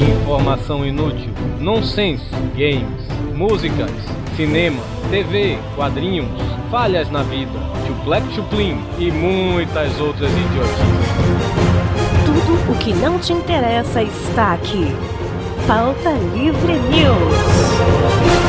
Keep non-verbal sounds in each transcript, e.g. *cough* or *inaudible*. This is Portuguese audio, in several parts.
Informação inútil, nonsense, games, músicas, cinema, TV, quadrinhos, falhas na vida, chuplec chuplin e muitas outras idiotices. Tudo o que não te interessa está aqui. Pauta Livre News.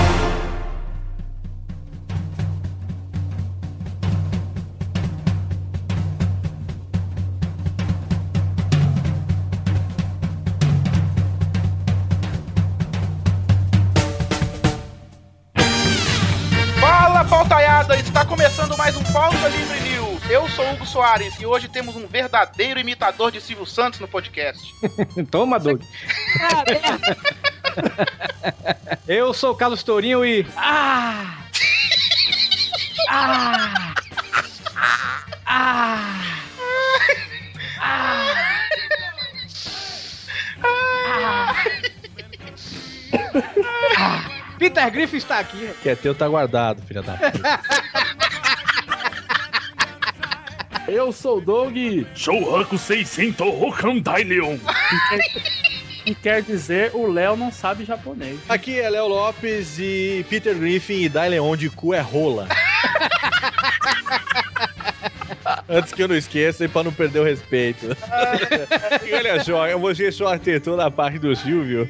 Soares e hoje temos um verdadeiro imitador de Silvio Santos no podcast. *laughs* Toma, Doug. *laughs* Eu sou o Carlos Tourinho e. Ah! *laughs* Ah! Ah! Ah! Ah! Peter Griffin está aqui. Que é teu tá guardado, filha da puta. Eu sou o Doug, Shouhaku 600 Hokandailion. que quer dizer o Léo não sabe japonês. Aqui é Léo Lopes e Peter Griffin e Dai Leon de cu é rola. *laughs* Antes que eu não esqueça e pra não perder o respeito. E olha só, você só acertou na parte do Silvio,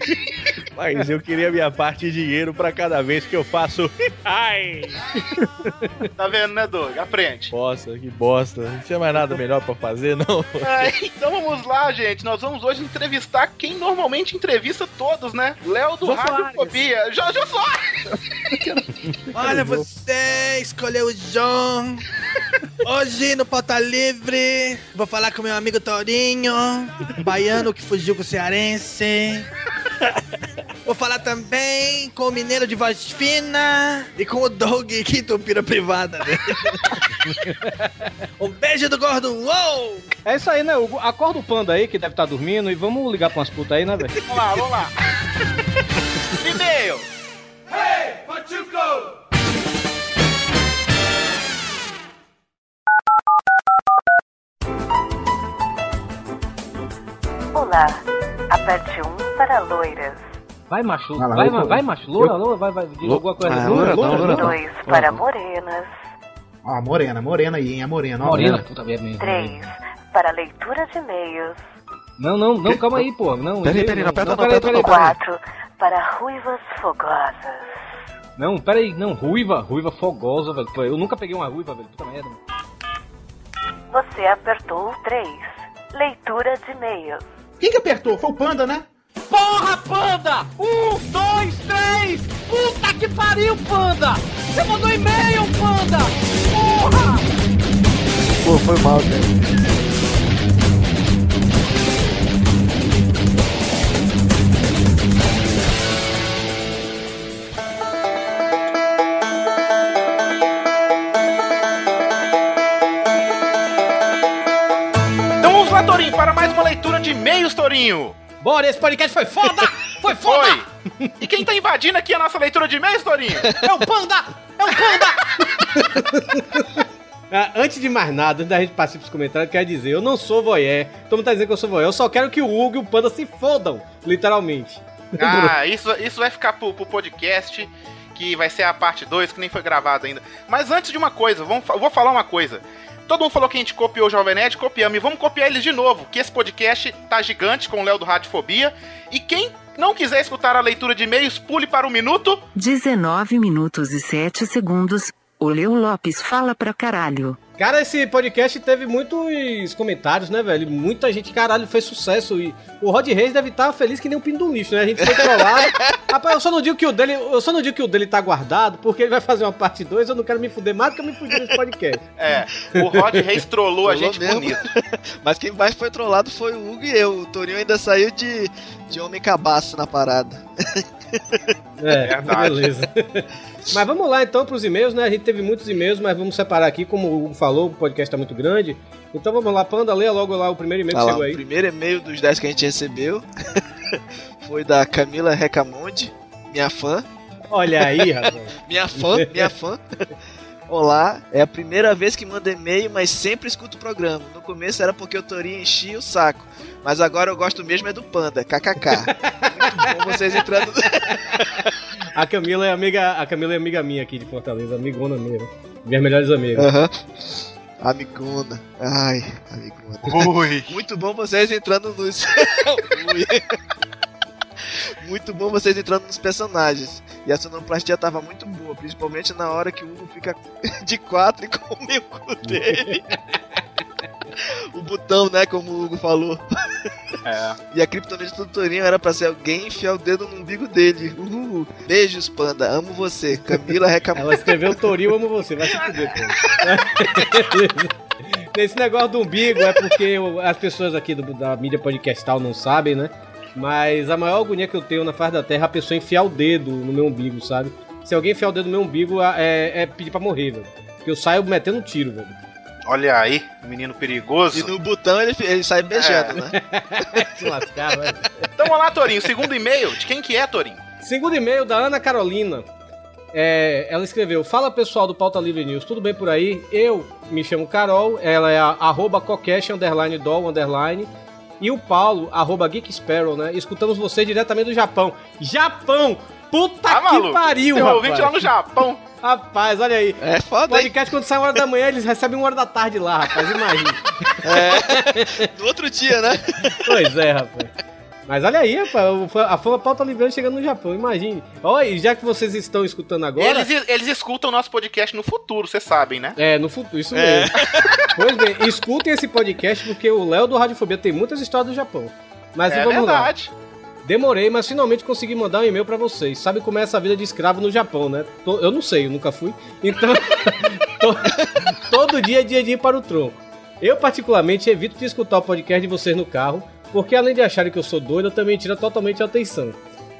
mas eu queria minha parte de dinheiro pra cada vez que eu faço. *laughs* Ai! Tá vendo, né, Doug? Aprende. Bosta, que bosta. Não tinha mais nada melhor pra fazer, não? É, então vamos lá, gente. Nós vamos hoje entrevistar quem normalmente entrevista todos, né? Léo do Jô Radiofobia. Jô, Jô Soares! Olha, você escolheu o John. Hoje no Pauta Livre, vou falar com meu amigo Torinho, um baiano que fugiu com o cearense. Vou falar também com o mineiro de voz fina e com o Doug que tupira privada. Né? *laughs* um beijo do gordo. Uou! É isso aí, né, Hugo? Acorda o panda aí, que deve estar dormindo, e vamos ligar pra umas putas aí, né, velho? Vamos lá, vamos lá. *laughs* E-mail. Olá. Aperte 1 para loiras. Vai, macho. Vai lá, vai, vai, vai, macho. Loura, loura, vai, vai. Diga alguma coisa. Ah, Loura, loura, loura. 2 para morenas. Ó, morena, morena aí, hein? A morena, ó. Morena, puta merda. 3 para leitura de e-mails. Não, não, não, calma aí, pô. Não, Peraí, peraí, não aperta não, peraí, aperta peraí. 4 para ruivas fogosas. Não, peraí, não, ruiva, ruiva fogosa, velho. Eu nunca peguei uma ruiva, velho. Puta merda. Você apertou o 3. Leitura de e-mails. Quem que apertou? Foi o Panda, né? Porra, panda! Um, dois, três! Puta que pariu, panda! Você mandou e-mail, panda! Porra! Pô, foi mal. Então lá, Torinho, para mais uma leitura de e-mails, Torinho. Bora, esse podcast foi foda! Foi foda! Foi. E quem tá invadindo aqui a nossa leitura de e-mails, Torinho? É o panda! É o panda! *laughs* Ah, antes de mais nada, antes da gente partir pros comentários, quero dizer, eu não sou voyeur. Todo mundo tá dizendo que eu sou voyeur. Eu só quero que o Hugo e o Panda se fodam, literalmente. Ah, isso, isso vai ficar pro, pro podcast, que vai ser a parte 2, que nem foi gravado ainda. Mas antes de uma coisa, vamos, eu vou falar uma coisa. Todo mundo falou que a gente copiou o Jovem Nerd, copiamos. E vamos copiar eles de novo, que esse podcast tá gigante com o Léo do Radiofobia. E quem não quiser escutar a leitura de e-mails, pule para o minuto. 19 minutos e 7 segundos. O Leo Lopes fala pra caralho. Cara, esse podcast teve muitos comentários, né, velho? Muita gente, caralho, fez sucesso. E o Rod Reis deve estar feliz que nem um pino do lixo, né? A gente foi trollado. *laughs* Rapaz, eu só não digo que o dele. Eu só não digo que o dele tá guardado, porque ele vai fazer uma parte 2. Eu não quero me fuder mais do que eu me fudi nesse podcast. *laughs* É, o Rod Reis trollou a gente mesmo. bonito. *laughs* Mas quem mais foi trollado foi o Hugo e eu. O Torinho ainda saiu de, de homem cabaço na parada. É, Verdade. beleza. Mas vamos lá então pros e-mails, né? A gente teve muitos e-mails, mas vamos separar aqui, como o Hugo falou, o podcast tá muito grande. Então vamos lá, Panda, leia logo lá o primeiro e-mail que lá, chegou o aí. primeiro e-mail dos 10 que a gente recebeu *laughs* foi da Camila Recamonde, minha fã. Olha aí, rapaz. *laughs* Minha fã, minha fã. Olá, é a primeira vez que mando e-mail, mas sempre escuto o programa. No começo era porque o Torinho enchia o saco, mas agora eu gosto mesmo é do Panda, kkk. *laughs* Muito bom vocês entrando. A Camila é amiga, a Camila é amiga minha aqui de Fortaleza, amigona minha. Minhas melhores amigas. Aham. Amigona. Ai, amigona. Ui. Muito bom vocês entrando nos. *laughs* Ui. Muito bom vocês entrando nos personagens. E a sonoplastia tava muito boa, principalmente na hora que o Hugo fica *laughs* de quatro e come o cu dele. *laughs* o botão, né? Como o Hugo falou. É. E a criptonite do Torinho era pra ser alguém enfiar o dedo no umbigo dele. Uhul. Beijos, panda. Amo você. Camila recapitulou. Ela escreveu Toril, amo você. Vai se fuder, pô. *laughs* Esse negócio do umbigo é porque as pessoas aqui do- da mídia podcastal não sabem, né? Mas a maior agonia que eu tenho na face da terra é a pessoa enfiar o dedo no meu umbigo, sabe? Se alguém enfiar o dedo no meu umbigo, é, é pedir pra morrer, velho. Porque eu saio metendo um tiro, velho. Olha aí, menino perigoso. E no botão ele, ele sai beijando, né? *laughs* Se lascar, velho. Então vamos lá, Torinho. Segundo e-mail, de quem que é, Torinho? Segundo e-mail da Ana Carolina. É, ela escreveu: Fala pessoal do Pauta Livre News, tudo bem por aí? Eu me chamo Carol, ela é a arroba coquesh, underline doll, underline. E o Paulo, arroba Geek Sparrow, né? Escutamos você diretamente do Japão. Japão! Puta Tá que maluco? pariu, Tem um rapaz! ouvinte lá no Japão. *laughs* Rapaz, olha aí. É O foda, hein? podcast, quando sai uma hora da manhã, eles recebem uma hora da tarde lá, rapaz. Imagina. *laughs* No outro dia, né? pois é, rapaz. Mas olha aí, A fama pauta livrando chegando no Japão, imagine. Olha, já que vocês estão escutando agora. Eles, eles escutam o nosso podcast no futuro, vocês sabem, né? É, no futuro, isso É. mesmo. Pois bem, escutem esse podcast porque o Léo do Radiofobia tem muitas histórias do Japão. Mas é vamos lá. verdade. Demorei, mas finalmente consegui mandar um e-mail pra vocês. Sabe como é essa vida de escravo no Japão, né? Eu não sei, eu nunca fui. Então, *laughs* to- todo dia é dia de ir para o tronco. Eu, particularmente, evito de escutar o podcast de vocês no carro, porque além de acharem que eu sou doido, eu também tira totalmente a atenção.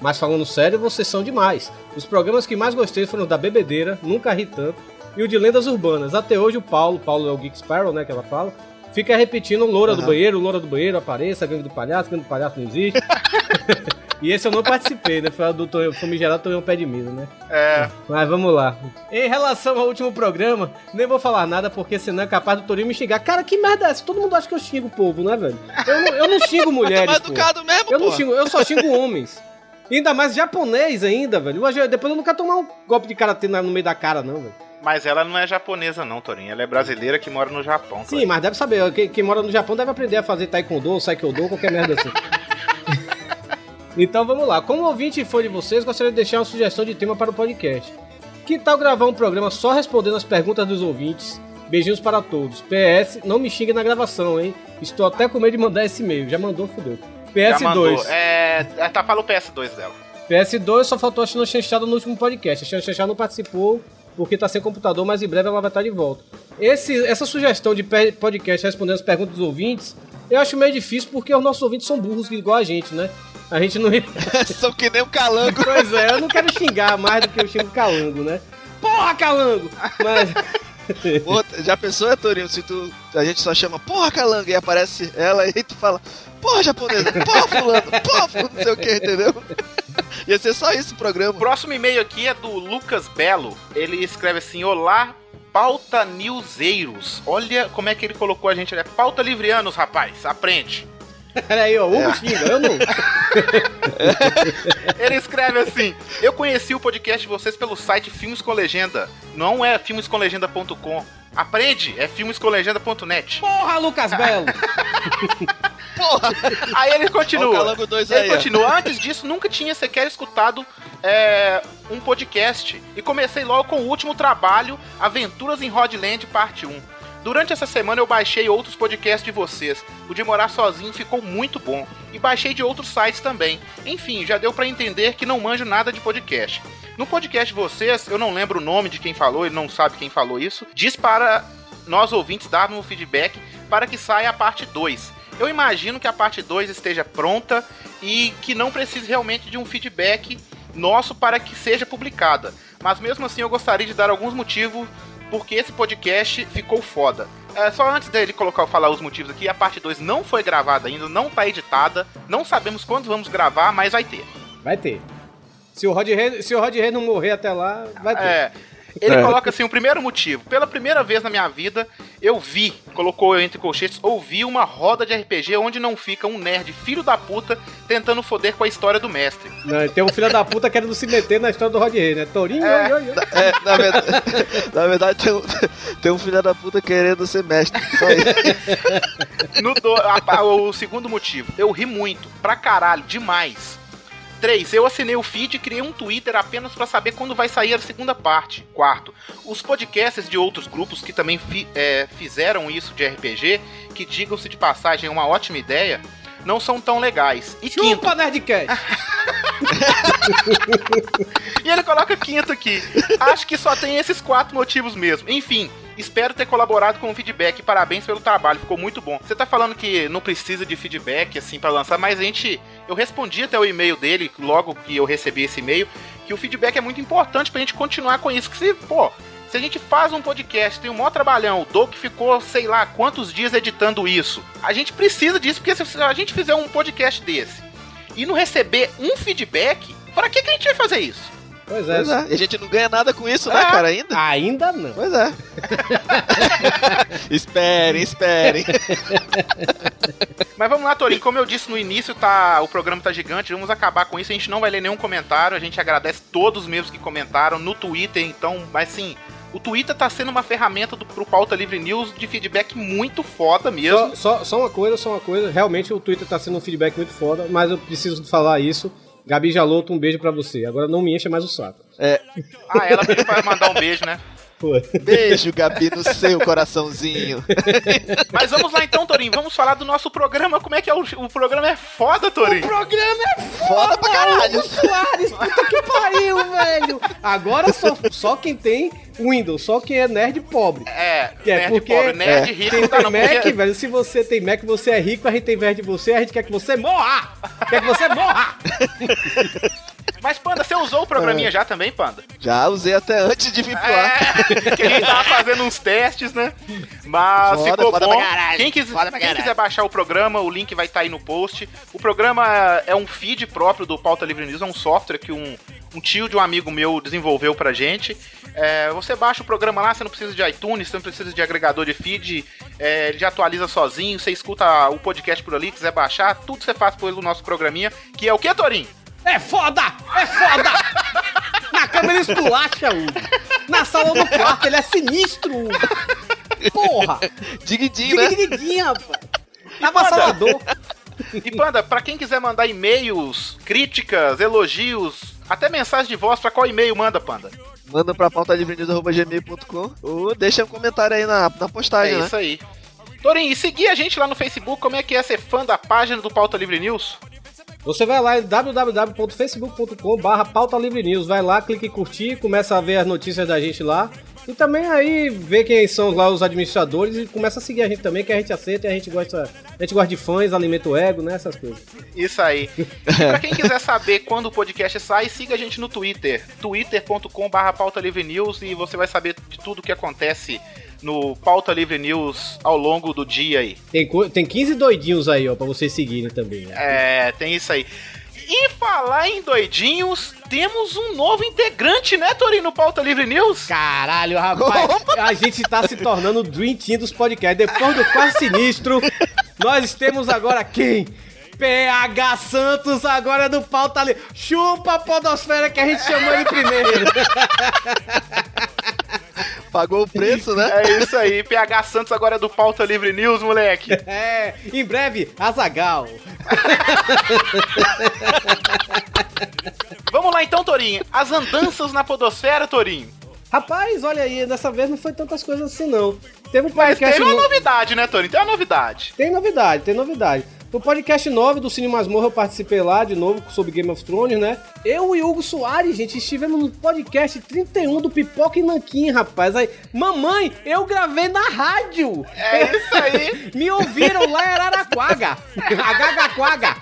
Mas falando sério, vocês são demais. Os programas que mais gostei foram o da Bebedeira, Nunca Ri Tanto, e o de Lendas Urbanas. Até hoje o Paulo, Paulo é o Geek Sparrow, né, que ela fala, fica repetindo Loura do Aham. Banheiro, Loura do Banheiro, apareça, Gangue do Palhaço, Gangue do Palhaço não existe. *laughs* E esse eu não participei, né? Foi do Tonhão- famigerado Tonhão Pé de Mesa, né? É. Mas vamos lá. Em relação ao último programa, nem vou falar nada porque senão é capaz do Torinho me xingar. Cara, que merda é essa? Todo mundo acha que eu xingo o povo, né, velho? Eu não, eu não xingo É *laughs* mulheres, mais pô. educado mesmo, Eu não pô. xingo, eu só xingo homens. E ainda mais japonês ainda, velho. Depois eu não quero tomar um golpe de karatê na- no meio da cara, não, velho. Mas ela não é japonesa, não, Torinho. Ela é brasileira que mora no Japão. Sim, mas deve saber. Quem, quem mora no Japão deve aprender a fazer taekwondo, saikyodo, qualquer merda assim. *laughs* então vamos lá. Como ouvinte e fã de vocês, gostaria de deixar uma sugestão de tema para o podcast. Que tal gravar um programa só respondendo as perguntas dos ouvintes? Beijinhos para todos. PS, não me xingue na gravação, hein? Estou até com medo de mandar esse e-mail. Já mandou, fodeu. Já PS2. mandou. É, é, tá, fala o PS2 dela. PS2 só faltou a China Chanchada no último podcast. A China Chanchada não participou porque tá sem computador, mas em breve ela vai estar de volta. Esse, essa sugestão de podcast respondendo as perguntas dos ouvintes, eu acho meio difícil porque os nossos ouvintes são burros igual a gente, né? A gente não. *laughs* São que nem um calango. pois é, eu não quero xingar mais do que eu xingo calango, né? Porra, calango! Mas. *laughs* Pô, já pensou, é, Torinho, se tu, a gente só chama porra calango e aparece ela e tu fala porra japonesa, porra fulano, porra fulano, não sei o que, entendeu? *laughs* Ia ser só isso o O programa. próximo e-mail aqui é do Lucas Belo. Ele escreve assim: Olá, pauta newseiros. Olha como é que ele colocou a gente. Ele é pauta livrianos, rapaz. Aprende. Peraí, ó, Hugo xinga, eu não. *laughs* Ele escreve assim: Eu conheci o podcast de vocês pelo site Filmes com Legenda. Não é filmescomlegenda.com. Aprende, é filmescomlegenda.net. Porra, Lucas Belo! *laughs* Porra! Aí ele Ó o continua. calango 2 Ele aí, ó. continua. Antes disso, nunca tinha sequer escutado é, um podcast. E comecei logo com o último trabalho, Aventuras em Rodland, parte 1. Durante essa semana eu baixei outros podcasts de vocês. O de morar sozinho ficou muito bom. E baixei de outros sites também. Enfim, já deu pra entender que não manjo nada de podcast. No podcast vocês, eu não lembro o nome de quem falou, ele não sabe quem falou isso. Diz para nós ouvintes darmos um feedback para que saia a parte 2. Eu imagino que a parte 2 esteja pronta e que não precise realmente de um feedback nosso para que seja publicada. Mas mesmo assim eu gostaria de dar alguns motivos porque esse podcast ficou foda. É, só antes dele colocar falar os motivos aqui, a parte 2 não foi gravada ainda, não tá editada, não sabemos quando vamos gravar, mas vai ter. Vai ter. Se o Rod Rei, se o Rod não morrer até lá, vai ter. É. Ele É. coloca assim, o primeiro motivo. Pela primeira vez na minha vida, eu vi, colocou eu entre colchetes, ouvi uma roda de RPG onde não fica um nerd filho da puta tentando foder com a história do mestre. Não, tem um filho da puta querendo se meter na história do Rod Rei, né? Torinho, É. oi, oi, oi. É, na verdade, *laughs* na verdade tem, um, tem um filho da puta querendo ser mestre. Só isso. No do- a- a- o segundo motivo, eu ri muito, pra caralho, demais. 3. Eu assinei o feed e criei um Twitter apenas pra saber quando vai sair a segunda parte. Quarto. Os podcasts de outros grupos que também fi- é, fizeram isso de RPG, que digam-se de passagem é uma ótima ideia, não são tão legais. E quinto. Chupa, Nerdcast! *laughs* E ele coloca quinto aqui. Acho que só tem esses quatro motivos mesmo. Enfim, espero ter colaborado com o feedback. Parabéns pelo trabalho, ficou muito bom. Você tá falando que não precisa de feedback assim pra lançar, mas a gente. Eu respondi até o e-mail dele, logo que eu recebi esse e-mail, que o feedback é muito importante pra gente continuar com isso. Que se, pô. Se a gente faz um podcast, tem um maior trabalhão, o Doug ficou, sei lá, quantos dias editando isso. A gente precisa disso, porque se a gente fizer um podcast desse e não receber um feedback, pra que, que a gente vai fazer isso? Pois é. Pois é. E a gente não ganha nada com isso, né, É. cara, ainda? Ainda não. Pois é. *laughs* esperem, esperem. *laughs* Mas vamos lá, Torinho. Como eu disse no início, tá, o programa tá gigante. Vamos acabar com isso. A gente não vai ler nenhum comentário. A gente agradece todos mesmo que comentaram no Twitter. Então, mas sim, o Twitter tá sendo uma ferramenta do, pro Pauta Livre News de feedback muito foda mesmo. Só, só, só uma coisa, só uma coisa. Realmente o Twitter tá sendo um feedback muito foda, mas eu preciso falar isso. Gabi Jaloto, um beijo pra você. Agora não me encha mais o saco. Ah, ela pediu pra mandar um beijo, né? Pô. Beijo, Gabi, no seu coraçãozinho. *laughs* Mas vamos lá então, Torinho. Vamos falar do nosso programa. Como é que é o, o programa? É foda, Torinho. programa é Foda pra caralho. Soares, puta que pariu, velho. Agora só, só quem tem Windows, só quem é nerd pobre. É, Que é nerd porque- pobre, nerd é. rico Quem tá tem. Mac, porque- velho, se você tem Mac, você é rico, a gente tem inveja de você, a gente quer que você morra! Quer que você morra! *laughs* Mas, Panda, você usou o programinha já também, Panda? Já usei até antes de vir pro ar. É, *laughs* que a gente tava fazendo uns testes, né? Mas Foda, ficou foda bom. pra caralho, Quem, quis- quem quiser baixar o programa, o link vai estar aí no post. O programa é um feed próprio do Pauta Livre News, é um software que um, um tio de um amigo meu desenvolveu pra gente. É, você baixa o programa lá, você não precisa de iTunes, você não precisa de agregador de feed, é, ele já atualiza sozinho, você escuta o podcast por ali, quiser baixar, tudo você faz pelo nosso programinha, que é o que, Torinho? É foda! É foda! Na cama ele esculacha, Hugo. Na sala do quarto ele é sinistro, Hugo. Porra! *laughs* Diguidinho, né? Digidiguidinha, rapaz. Avassalador. E Panda, pra quem quiser mandar e-mails, críticas, elogios, até mensagem de voz, pra qual e-mail manda, Panda? Manda pra pautalivrenews.gmail.com ou deixa um comentário aí na, na postagem, é né? isso aí. Torinho, e seguir a gente lá no Facebook, como é que é ser fã da página do Pauta Livre News? Você vai lá em www.facebook.com barra pauta livre news, vai lá, clica em curtir, começa a ver as notícias da gente lá. E também aí vê quem são lá os administradores e começa a seguir a gente também, que a gente aceita e a gente gosta. A gente gosta de fãs, alimenta o ego, né? Essas coisas. Isso aí. Pra quem quiser saber quando o podcast sai, siga a gente no Twitter, twitter.com barra Pauta Livre News e você vai saber de tudo que acontece no Pauta Livre News ao longo do dia aí. Tem, tem 15 doidinhos aí, ó, pra vocês seguirem também. Né? É, tem isso aí. E falar em doidinhos, temos um novo integrante, né, Torinho, no Pauta Livre News? Caralho, rapaz, a gente tá se tornando o Dream Team dos podcasts. Depois do quase sinistro, nós temos agora quem? PH Santos agora é do pauta ali. Chupa a podosfera que a gente chamou ele primeiro. Pagou o preço, né? É isso aí, PH Santos agora é do Pauta Livre News, moleque. *laughs* É, em breve, Azagal. Vamos lá então, Torinho. As andanças na podosfera, Torinho. Rapaz, olha aí, dessa vez não foi tantas coisas assim não. Teve um Mas podcast tem uma no- novidade, né, Torinho? Tem uma novidade. Tem novidade, tem novidade. No podcast 9 do Cine Masmorra eu participei lá de novo sobre Game of Thrones, né? Eu e Hugo Soares, gente, estivemos no podcast 31 do Pipoca e Nanquim, rapaz. Aí, mamãe, eu gravei na rádio. É isso aí. *laughs* Me ouviram lá em Araraquaga. Agagaquaga.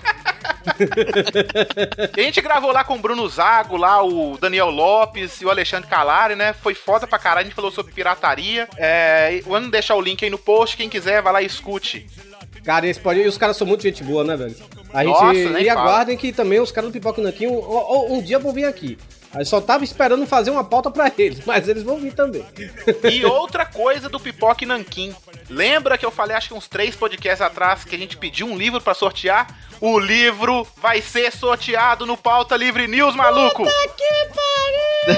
A gente gravou lá com o Bruno Zago, lá o Daniel Lopes e o Alexandre Calari, né? Foi foda pra caralho, a gente falou sobre pirataria. É, vamos deixar o link aí no post, quem quiser vai lá e escute. Cara, esse pode... e os caras são muito gente boa, né, velho? A gente... Nossa, nem e fala. aguardem que também os caras do Pipoca Nanquim um, um- um dia vão vir aqui. Aí só tava esperando fazer uma pauta pra eles, *laughs* mas eles vão vir também. E outra coisa do Pipoque Nanquim. Lembra que eu falei, acho que uns três podcasts atrás, que a gente pediu um livro pra sortear? O livro vai ser sorteado no Pauta Livre News, maluco! *laughs*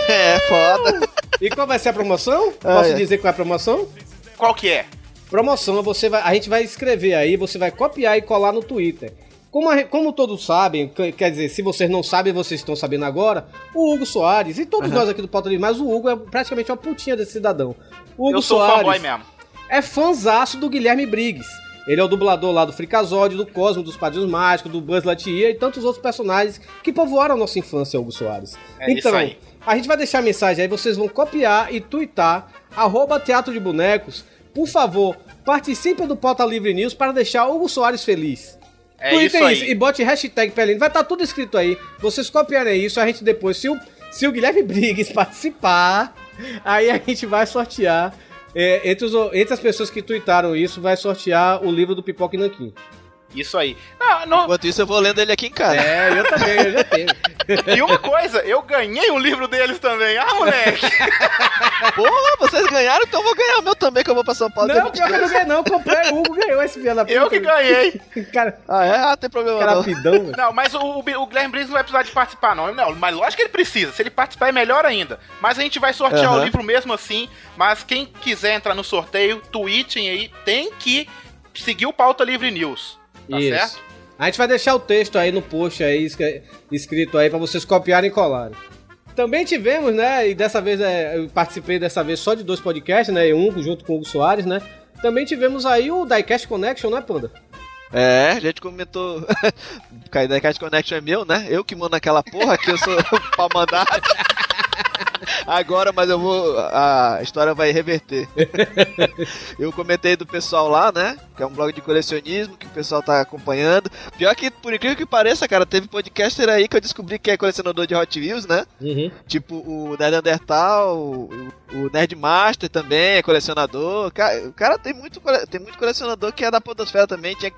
É, foda. E qual vai ser a promoção? Posso é. dizer qual é a promoção? Qual que é? Promoção, você vai, a gente vai escrever aí, você vai copiar e colar no Twitter. Como, a- como todos sabem, que- quer dizer, se vocês não sabem, vocês estão sabendo agora, o Hugo Soares, e todos nós aqui do Pauta Livre, mas o Hugo é praticamente uma putinha desse cidadão. O Hugo eu sou Soares fanboy mesmo. é fãzaço do Guilherme Briggs. Ele é o dublador lá do Fricazódio, do Cosmo, dos Padrinhos Mágicos, do Buzz Lightyear e tantos outros personagens que povoaram a nossa infância, Hugo Soares. É então, isso aí. a gente vai deixar a mensagem aí, vocês vão copiar e twittar, arroba Teatro de Bonecos. Por favor, participem do Pauta Livre News para deixar Hugo Soares feliz. É Tweetem isso aí. e bote hashtag Pelino. Vai estar tudo escrito aí. Vocês copiarem isso, a gente depois, se o, se o Guilherme Briggs *laughs* participar, aí a gente vai sortear. é, entre, os, entre as pessoas que tweetaram isso, vai sortear o livro do Pipoca e Nanquim. Isso aí. Não, não- Enquanto isso, eu vou lendo ele aqui em casa. É, eu também, eu já tenho. *laughs* E uma coisa, eu ganhei um livro deles também. Ah, moleque! *laughs* Porra, vocês ganharam, então eu vou ganhar o meu também, que eu vou pra São Paulo. Não, pior que eu não 22. ganhei, não. Comprei, o Hugo ganhou esse filho da puta. Eu que ganhei. *laughs* Cara, Ah, é? Ah, tem problema cara não. rapidão. Não, mas o, o Guilherme Briggs não vai precisar de participar, não. Não, mas lógico que ele precisa. Se ele participar, é melhor ainda. Mas a gente vai sortear Aham. o livro mesmo assim. Mas quem quiser entrar no sorteio, tweetem aí, tem que seguir o Pauta Livre News. Tá Isso. certo? A gente vai deixar o texto aí no post aí, escri- escrito aí, pra vocês copiarem e colarem. Também tivemos, né, e dessa vez é, eu participei dessa vez só de dois podcasts, né, e um junto com o Hugo Soares, né. Também tivemos aí o Diecast Connection, né, Panda? É, a gente comentou. *laughs* Cat Connection é meu, né? Eu que mando aquela porra que eu sou *laughs* pau mandado. Agora, mas eu vou. A história vai reverter. *laughs* Eu comentei do pessoal lá, né? Que é um blog de colecionismo que o pessoal tá acompanhando. Pior que, por incrível que pareça, cara, teve podcaster aí que eu descobri que é colecionador de Hot Wheels, né? Uhum. Tipo o Nerd Undertal, o, o Nerd Master também é colecionador. O cara tem muito, tem muito colecionador que é da Podosfera também. Tinha,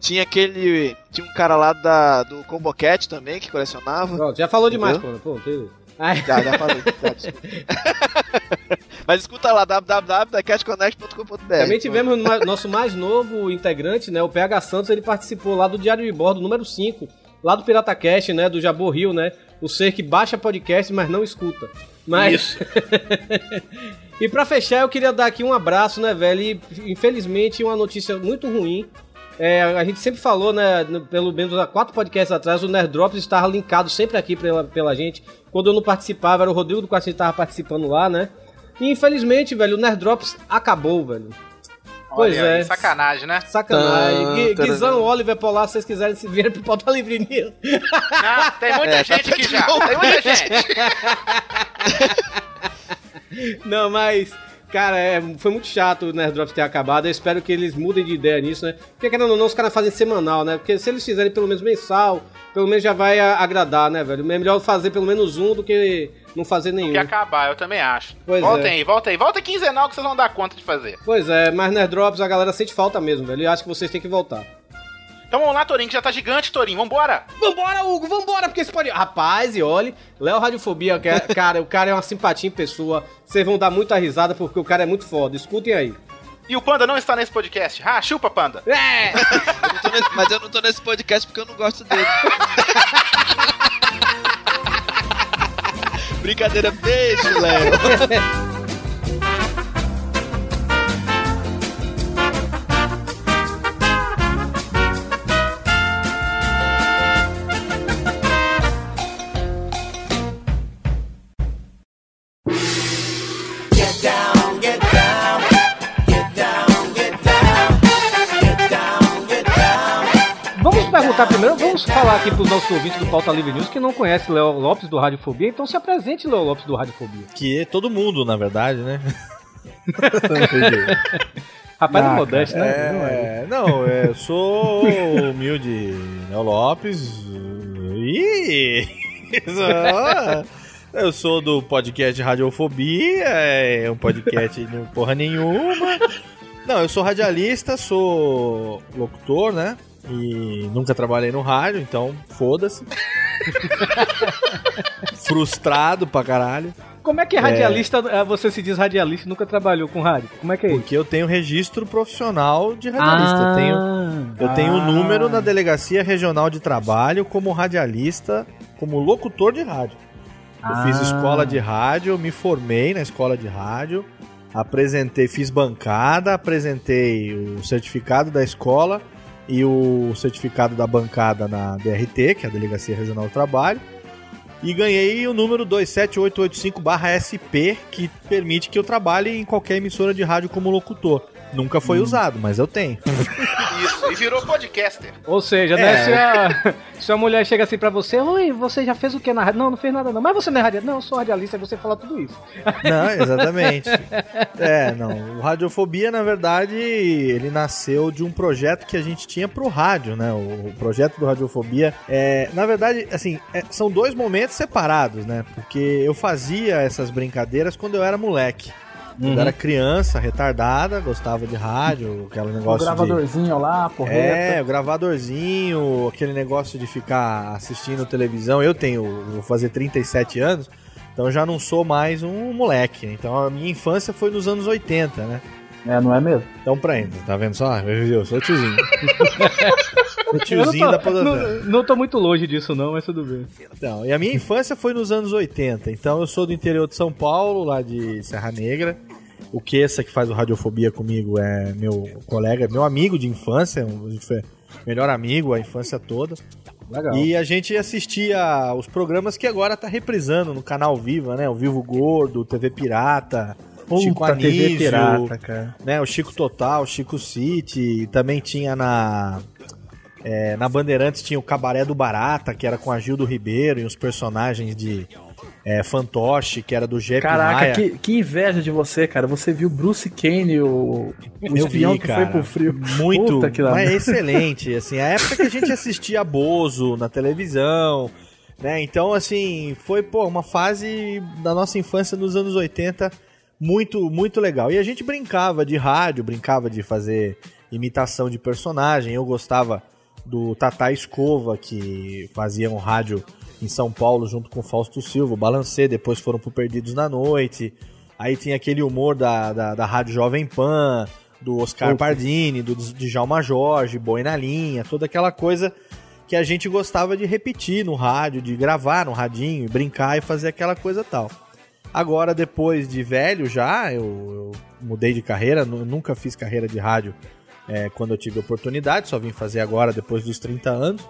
tinha aquele. Tinha um cara lá da, do Combo Cat também que colecionava. Pronto, já falou demais? Panda. Pô, tem- Ai, Já, já falei. já. *laughs* Mas escuta lá, www.catconnect.com.br. Também tivemos no nosso mais novo integrante, né, o PH Santos, ele participou lá do Diário de Bordo número 5, lá do Pirata Cast, né, do Jabor Rio, né, o ser que baixa podcast, mas não escuta. Mas... Isso. *laughs* E pra fechar, eu queria dar aqui um abraço, né, velho? E infelizmente uma notícia muito ruim. É, a gente sempre falou, né, pelo menos há quatro podcasts atrás, o Nerd Drops estava linkado sempre aqui pela, pela gente. Quando eu não participava, era o Rodrigo do Quartinho que estava participando lá, né? E infelizmente, velho, o Nerd Drops acabou, velho. Pois Olha é. Sacanagem, né? Sacanagem. Taranã. Guizão, Oliver Polar, se vocês quiserem se virem pro Pauta Livre News. Ah, tem muita É, tá gente aqui de já. Tem muita gente. *laughs* Não, mas, cara, é, foi muito chato o Nerd Drops ter acabado. Eu espero que eles mudem de ideia nisso, né? Porque, querendo ou não, os caras fazem semanal, né? Porque se eles fizerem pelo menos mensal, pelo menos já vai agradar, né, velho? É melhor fazer pelo menos um do que não fazer nenhum. Que acabar, eu também acho. Pois voltem é. aí, voltem aí. Volta quinzenal que vocês vão dar conta de fazer. Pois é, mas Nerd Drops a galera sente falta mesmo, velho. Eu acho que vocês têm que voltar. Então vamos lá, Torinho, que já tá gigante, Torinho. Vambora! Vambora, Hugo, vambora, porque esse pode. Rapaz, e olhe, Léo Radiofobia, que é- *laughs* cara, o cara é uma simpatia em pessoa. Vocês vão dar muita risada porque o cara é muito foda. Escutem aí. E o Panda não está nesse podcast. Ah, chupa, Panda. É! Eu não tô nesse- mas eu não tô nesse podcast porque eu não gosto dele. *laughs* Brincadeira, beijo, Léo. *laughs* Vamos perguntar primeiro, vamos falar aqui pros nossos ouvintes do Pauta Livre News que não conhece Léo Lopes do Radiofobia, então se apresente, Léo Lopes do Radiofobia. Que é todo mundo, na verdade, né? *laughs* Rapaz é Ah, modesto, né? É, não, é, eu sou humilde Léo Lopes e *laughs* eu sou do podcast Radiofobia, é um podcast de porra nenhuma. Não, eu sou radialista, sou locutor, né? E nunca trabalhei no rádio, então foda-se. *laughs* Frustrado pra caralho. Como é que radialista, eh, você se diz radialista e nunca trabalhou com rádio? Como é que é isso? Porque eu tenho registro profissional de radialista. Eu tenho, eu tenho um número na Delegacia Regional de Trabalho como radialista, como locutor de rádio. Eu fiz Ah. escola de rádio, me formei na escola de rádio, apresentei, fiz bancada, apresentei o certificado da escola e o certificado da bancada na DRT, que é a Delegacia Regional do Trabalho. E ganhei o número 27885-SP, que permite que eu trabalhe em qualquer emissora de rádio como locutor. Nunca foi usado, mas eu tenho. Isso, e virou podcaster. Ou seja, É. né, se, a, *laughs* se a mulher chega assim pra você, oi, você já fez o que na rádio? Não, não fez nada não. Mas você não é radialista? Não, eu sou radialista, aí você fala tudo isso. *laughs* Não, exatamente. É, não. O Radiofobia, na verdade, ele nasceu de um projeto que a gente tinha pro rádio, né? O, o projeto do Radiofobia. É, na verdade, assim, é, são dois momentos separados, né? Porque eu fazia essas brincadeiras quando eu era moleque. Quando eu Uhum. era criança, retardada, gostava de rádio, aquele O negócio de... gravadorzinho lá, porreta. É, o gravadorzinho, aquele negócio de ficar assistindo televisão. Eu tenho, vou fazer 37 anos, então eu já não sou mais um moleque. Então a minha infância foi nos anos 80, né? É, não é mesmo? Então pra ainda, tá vendo só? Eu sou tiozinho. *laughs* o tiozinho da tô, podosfera. não, não tô muito longe disso não, mas tudo bem. Então, e a minha infância foi nos anos 80. Então eu sou do interior de São Paulo, lá de Serra Negra. O Kessa, que faz o Radiofobia comigo, é meu colega, meu amigo de infância. Foi melhor amigo a infância toda. Legal. E a gente assistia os programas que agora tá reprisando no canal Viva, né? O Vivo Gordo, TV Pirata, Chico Puta, TV Anísio, pirata, cara. né? O Chico Total, Chico City, também tinha na é, na Bandeirantes tinha o Cabaré do Barata, que era com a Gildo Ribeiro e os personagens de é, Fantoche, que era do Jeff Caraca, que, que inveja de você, cara. Você viu Bruce Kane, o, o espião vi, que cara. foi pro frio. Muito, Puta que mas é excelente, assim, a época que a gente assistia Bozo na televisão, né? Então, assim, foi, pô, uma fase da nossa infância nos anos 80 muito, muito legal. E a gente brincava de rádio, brincava de fazer imitação de personagem. Eu gostava do Tata Escova, que fazia um rádio em São Paulo junto com o Fausto Silva, o Balancê, depois foram pro Perdidos na Noite. Aí tinha aquele humor da, da, da Rádio Jovem Pan, do Oscar Opa. Pardini, do Djalma Jorge, Boi na Linha, toda aquela coisa que a gente gostava de repetir no rádio, de gravar no radinho, e brincar e fazer aquela coisa tal. Agora, depois de velho já, eu, eu mudei de carreira, nu- nunca fiz carreira de rádio é, quando eu tive oportunidade, só vim fazer agora depois dos 30 anos.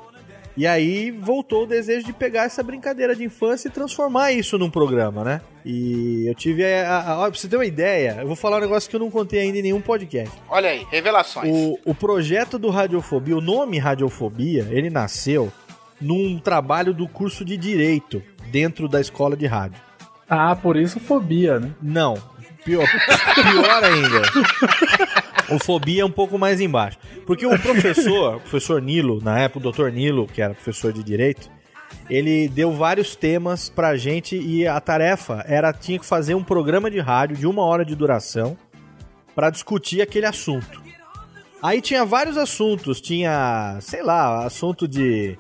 E aí voltou o desejo de pegar essa brincadeira de infância e transformar isso num programa, né? E eu tive a. a, a, ó, pra você ter uma ideia, eu vou falar um negócio que eu não contei ainda em nenhum podcast. Olha aí, revelações. O, o projeto do Radiofobia, o nome Radiofobia, ele nasceu num trabalho do curso de Direito dentro da escola de rádio. Ah, por isso fobia, né? Não, pior, pior ainda. *laughs* O fobia é um pouco mais embaixo. Porque o professor, o professor Nilo, na época o doutor Nilo, que era professor de Direito, ele deu vários temas pra gente e a tarefa era tinha que fazer um programa de rádio de uma hora de duração pra discutir aquele assunto. Aí tinha vários assuntos, tinha, sei lá, assunto de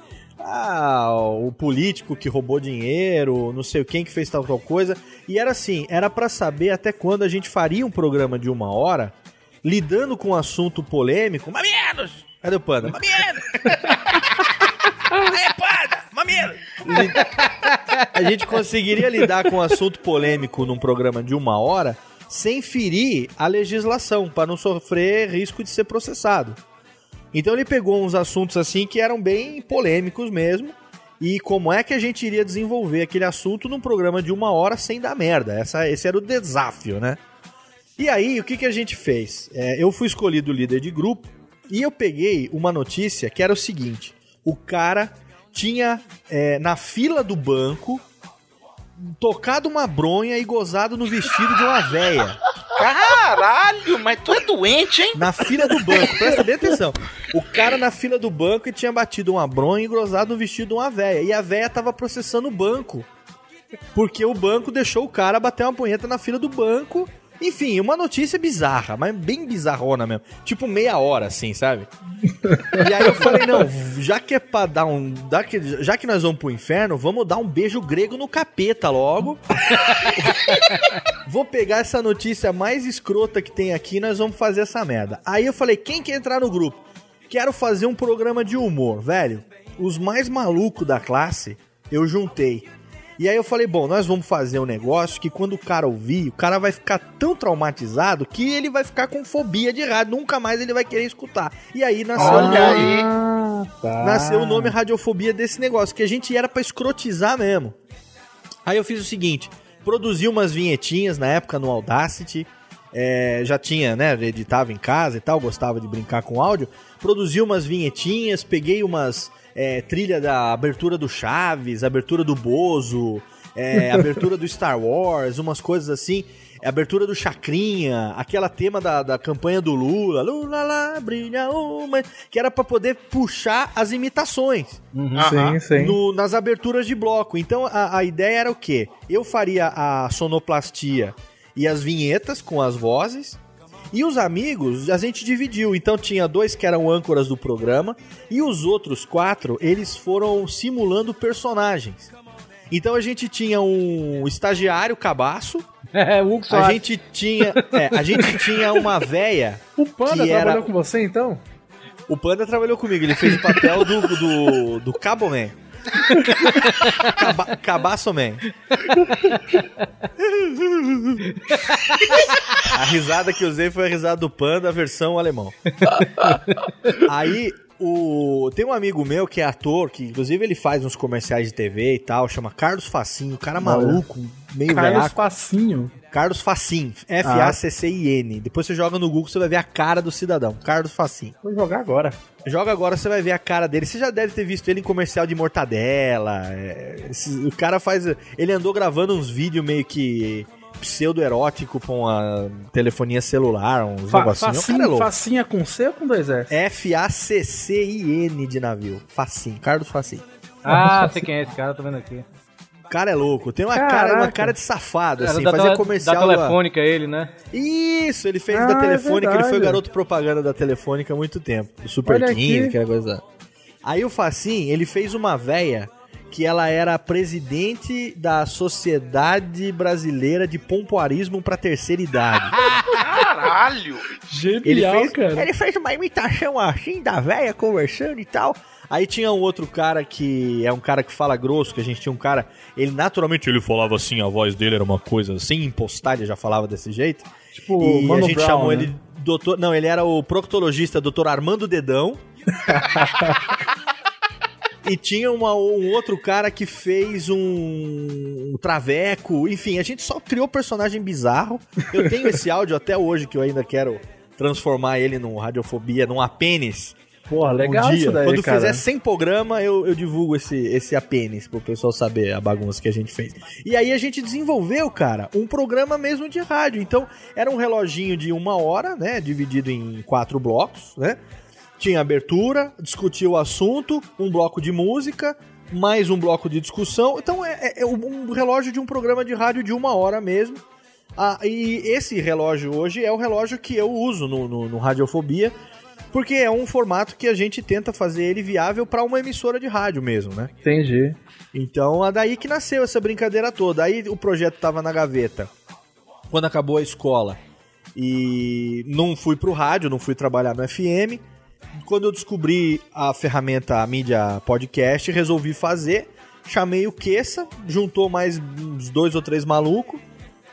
ah, o político que roubou dinheiro, não sei quem que fez tal tal coisa, e era assim, era pra saber até quando a gente faria um programa de uma hora lidando com um assunto polêmico. Mamielos! Cadê o panda? Mamielos! *laughs* Aê, panda! A gente conseguiria lidar com um assunto polêmico num programa de uma hora sem ferir a legislação, para não sofrer risco de ser processado. Então ele pegou uns assuntos assim que eram bem polêmicos mesmo. E como é que a gente iria desenvolver aquele assunto num programa de uma hora sem dar merda? Essa, esse era o desafio, né? E aí, o que, que a gente fez? É, eu fui escolhido líder de grupo e eu peguei uma notícia que era o seguinte: o cara tinha é, na fila do banco tocado uma bronha e gozado no vestido de uma véia. Caralho, mas tu é doente, hein? Na fila do banco, presta bem atenção. O cara na fila do banco e tinha batido uma bronha e grosado no vestido de uma véia. E a véia tava processando o banco. Porque o banco deixou o cara bater uma punheta na fila do banco Enfim, uma notícia bizarra, mas bem bizarrona mesmo. Tipo meia hora, assim, sabe? e aí eu falei, não, já que é pra dar um. Já que, nós vamos pro inferno, vamos dar um beijo grego no capeta logo. Vou pegar essa notícia mais escrota que tem aqui e nós vamos fazer essa merda. Aí eu falei, quem quer entrar no grupo? Quero fazer um programa de humor, velho. Os mais malucos da classe, eu juntei. E aí eu falei, bom, nós vamos fazer um negócio que quando o cara ouvir, o cara vai ficar tão traumatizado que ele vai ficar com fobia de rádio, nunca mais ele vai querer escutar. E aí nasceu, o nome, Ah, tá. nasceu o nome radiofobia desse negócio, que a gente era pra escrotizar mesmo. Aí eu fiz o seguinte, produzi umas vinhetinhas na época no Audacity, é, já tinha, né, editava em casa e tal, gostava de brincar com áudio, produzi umas vinhetinhas, peguei umas é, trilha da abertura do Chaves, abertura do Bozo, é, *laughs* abertura do Star Wars, umas coisas assim, abertura do Chacrinha, aquela tema da, da campanha do Lula, Lula lá, brilha uma, que era pra poder puxar as imitações Sim, sim. no- nas aberturas de bloco. Então a, a ideia era o quê? Eu faria a sonoplastia e as vinhetas com as vozes. E os amigos, a gente dividiu. Então tinha dois que eram âncoras do programa. E os outros quatro, eles foram simulando personagens. Então a gente tinha um estagiário cabaço. *laughs* É, Hugo A Soares. gente tinha. é, a gente tinha uma véia. *laughs* O Panda que era- trabalhou com você, então? O Panda trabalhou comigo, ele fez o papel do, do, do Cabo Man. Caba, Cabaço Man. A risada que usei foi a risada do Panda, versão alemão. Aí, o... tem um amigo meu que é ator, que inclusive ele faz uns comerciais de TV e tal, chama Carlos Facinho, cara maluco, meio Carlos velhaco. Facinho. Carlos Facim, F-A-C-C-I-N. Depois você joga no Google, você vai ver a cara do cidadão, Carlos Facim. Vou jogar agora. Joga agora, você vai ver a cara dele. Você já deve ter visto ele em comercial de mortadela. é, esse- o cara faz. Ele andou gravando uns vídeos meio que pseudo-erótico com a telefonia celular, uns Fa negocinhos. O cara é facinho, louco. facinha com C ou com dois S? F-A-C-C-I-N de navio. Facim, Carlos Facim. Ah, sei quem é esse cara, tô vendo aqui. O cara é louco. Tem uma cara, Caraca. uma cara de safado, Era assim. da, Fazia comercial. da da- telefônica ele, né? Isso, ele fez Ah, da é Telefônica, ele foi verdade. garoto propaganda da Telefônica há muito tempo. Do Super Olha 15, aqui. aquela coisa. Aí o Facim, ele fez uma véia que ela era presidente da Sociedade Brasileira de Pompoarismo pra Terceira Idade. Caralho! Genial, Ele fez, cara. ele fez uma imitação assim da véia conversando e tal. Aí tinha um outro cara que é um cara que fala grosso, que a gente tinha um cara, ele naturalmente ele falava assim, a voz dele era uma coisa sem impostar, ele já falava desse jeito. Tipo, e Mano a gente Brown, chamou né? ele doutor, não, ele era o proctologista doutor Armando Dedão. *laughs* E tinha uma- um outro cara que fez um, um traveco. Enfim, a gente só criou personagem bizarro. Eu tenho esse *laughs* áudio até hoje que eu ainda quero transformar ele num radiofobia, num apênis. Porra, legal um dia. isso daí, Quando cara. fizer 100 programa, eu, eu divulgo esse, esse apênis pro pessoal saber a bagunça que a gente fez. E aí a gente desenvolveu, cara, um programa mesmo de rádio. Então, era um reloginho de uma hora, né? Dividido em quatro blocos, né? Tinha abertura, discutia o assunto, um bloco de música, mais um bloco de discussão. Então, é, é- é um relógio de um programa de rádio de uma hora mesmo. Ah, e esse relógio hoje é o relógio que eu uso no, no, no Radiofobia, porque é um formato que a gente tenta fazer ele viável para uma emissora de rádio mesmo, né? Entendi. Então, é daí que nasceu essa brincadeira toda. Aí o projeto tava na gaveta quando acabou a escola. E não fui pro rádio, não fui trabalhar no FM. Quando eu descobri a ferramenta, a mídia podcast, resolvi fazer. Chamei o Queça, juntou mais uns dois ou três malucos.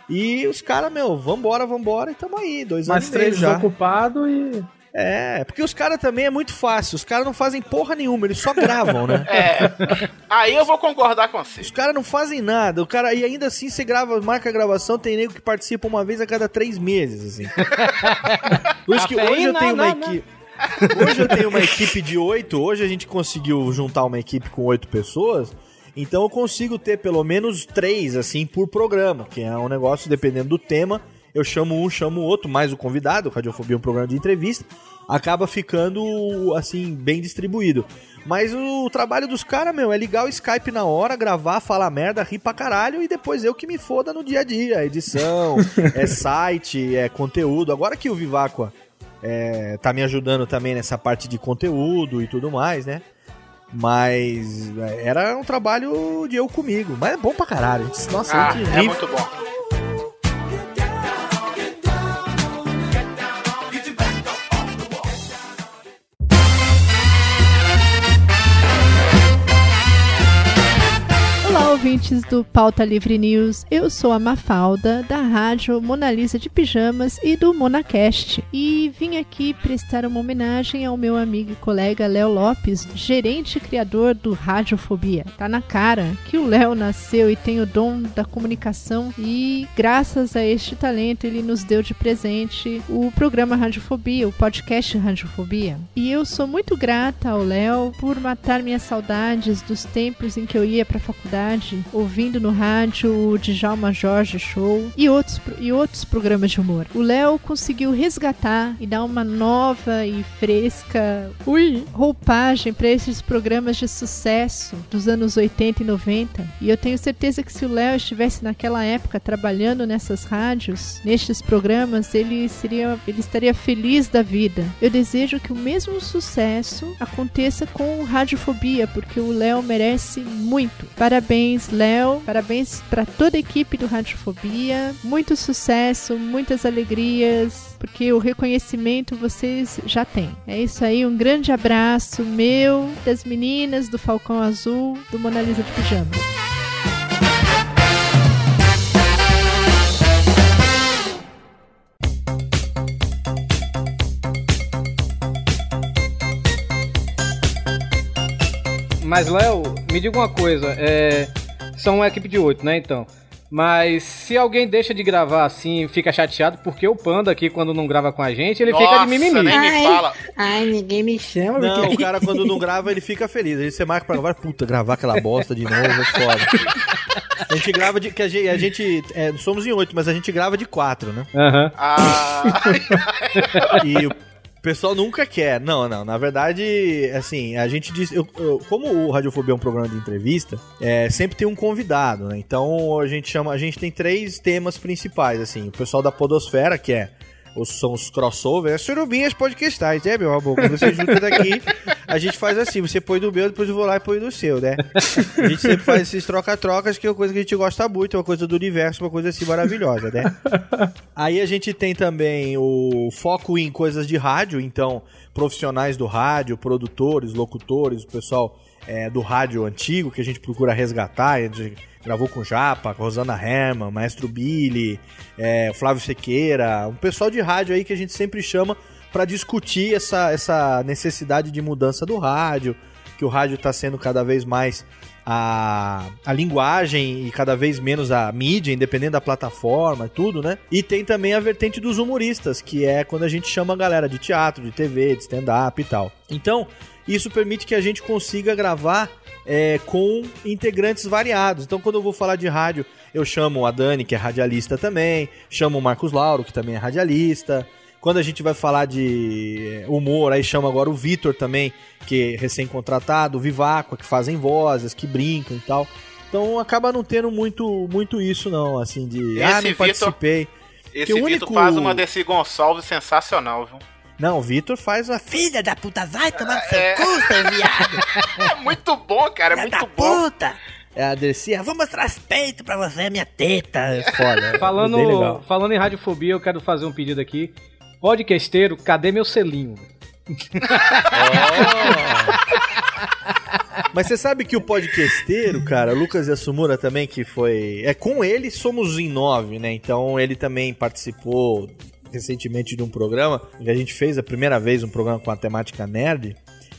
E os caras, meu, vambora, vambora, e tamo aí, dois Mais anos meio três já. desocupados e. É, porque os caras também é muito fácil. Os caras não fazem porra nenhuma, eles só gravam, né? *laughs* É. Aí eu vou concordar com você. Os caras não fazem nada. O cara, e ainda assim você grava, marca a gravação, tem nego que participa uma vez a cada três meses, assim. *laughs* Por isso que hoje eu Cafeína, tenho uma equipe. Hoje eu tenho uma equipe de oito. Hoje a gente conseguiu juntar uma equipe com oito pessoas. Então eu consigo ter pelo menos três, assim, por programa. Que é um negócio, dependendo do tema. Eu chamo um, chamo o outro, mais o convidado. O Radiofobia é um programa de entrevista. acaba ficando, assim, bem distribuído. Mas o trabalho dos caras, meu, é ligar o Skype na hora, gravar, falar merda, rir pra caralho e depois eu que me foda no dia a dia. Edição, *laughs* é site, é conteúdo. Agora que o Viváqua é, tá me ajudando também nessa parte de conteúdo e tudo mais, né? Mas é, era um trabalho de eu comigo. Mas é bom pra caralho. Nossa, Ah, é muito bom. Ouvintes do Pauta Livre News. Eu sou a Mafalda, da rádio Mona Lisa de Pijamas e do Monacast. E vim aqui prestar uma homenagem ao meu amigo e colega Léo Lopes, gerente e criador do Radiofobia. Tá na cara que o Léo nasceu e tem o dom da comunicação e graças a este talento ele nos deu de presente o programa Radiofobia, o podcast Radiofobia. E eu sou muito grata ao Léo por matar minhas saudades dos tempos em que eu ia pra faculdade ouvindo no rádio o Djalma Jorge Show e outros, e outros programas de humor. O Léo conseguiu resgatar e dar uma nova e fresca ui, roupagem para esses programas de sucesso dos anos 80 e 90. E eu tenho certeza que se o Léo estivesse naquela época trabalhando nessas rádios, nestes programas, ele seria ele estaria feliz da vida. Eu desejo que o mesmo sucesso aconteça com o Radiofobia, porque o Léo merece muito. Parabéns, Léo. Parabéns para toda a equipe do Radiofobia. Muito sucesso, muitas alegrias, porque o reconhecimento vocês já têm. É isso aí, um grande abraço meu, das meninas do Falcão Azul, do Mona Lisa de Pijamas. Mas, Léo, me diga uma coisa. É... São uma equipe de oito, né, então? Mas se alguém deixa de gravar assim, fica chateado, porque o Panda aqui, quando não grava com a gente, ele fica de mimimi. nem me fala. Ai, ninguém me chama. Não, porque- o cara quando não grava, ele fica feliz. Aí você marca pra gravar, puta, gravar aquela bosta de novo, é foda. A gente grava de. Que a gente, a gente é, somos em oito, mas a gente grava de quatro, né? Aham. Ah, E o pessoal nunca quer. Não, não. Na verdade, assim, a gente diz. eu- eu- como o Radiofobia é um programa de entrevista, é, sempre tem um convidado, né? Então a gente chama. A gente tem três temas principais, assim. O pessoal da Podosfera, que é. Os, são os crossovers, as surubinhas podcastais, né, meu amor? Você junta daqui, a gente faz assim: você põe do meu, depois eu vou lá e põe do seu, né? A gente sempre faz esses troca-trocas, que é uma coisa que a gente gosta muito, é uma coisa do universo, uma coisa assim maravilhosa, né? Aí a gente tem também o foco em coisas de rádio, então profissionais do rádio, produtores, locutores, o pessoal é, do rádio antigo que a gente procura resgatar. A gente gravou com Japa, com Rosana Herman, Maestro Billy, é, Flávio Sequeira, um pessoal de rádio aí que a gente sempre chama para discutir essa, essa necessidade de mudança do rádio, que o rádio está sendo cada vez mais a, a linguagem e cada vez menos a mídia, independente da plataforma e tudo, né? E tem também a vertente dos humoristas, que é quando a gente chama a galera de teatro, de TV, de stand-up e tal. Então, isso permite que a gente consiga gravar é, com integrantes variados. Então, quando eu vou falar de rádio, eu chamo a Dani, que é radialista também, chamo o Marcos Lauro, que também é radialista. Quando a gente vai falar de é, humor, aí chama agora o Vitor também, que é recém-contratado, o Vivaco, que fazem vozes, que brincam e tal. Então acaba não tendo muito, muito isso, não, assim, de. ah, Esse não Vitor- participei. esse Vitor único- faz uma desse Gonçalves sensacional, viu? Não, o Vitor faz uma filha da puta, vai tomar no seu É. cu, seu *laughs* viado. É muito bom, cara, é Filha muito da bom. puta. É a Dercia, vou mostrar as peitos pra você, minha teta. É foda. é bem Falando, legal. falando em radiofobia, eu quero fazer um pedido aqui. Podcasteiro, cadê meu selinho? *laughs* Mas você sabe que o podcasteiro, cara, o Lucas Yasumura também, que foi. É com ele somos em nove, né? Então ele também participou recentemente de um programa que a gente fez a primeira vez um programa com a temática nerd.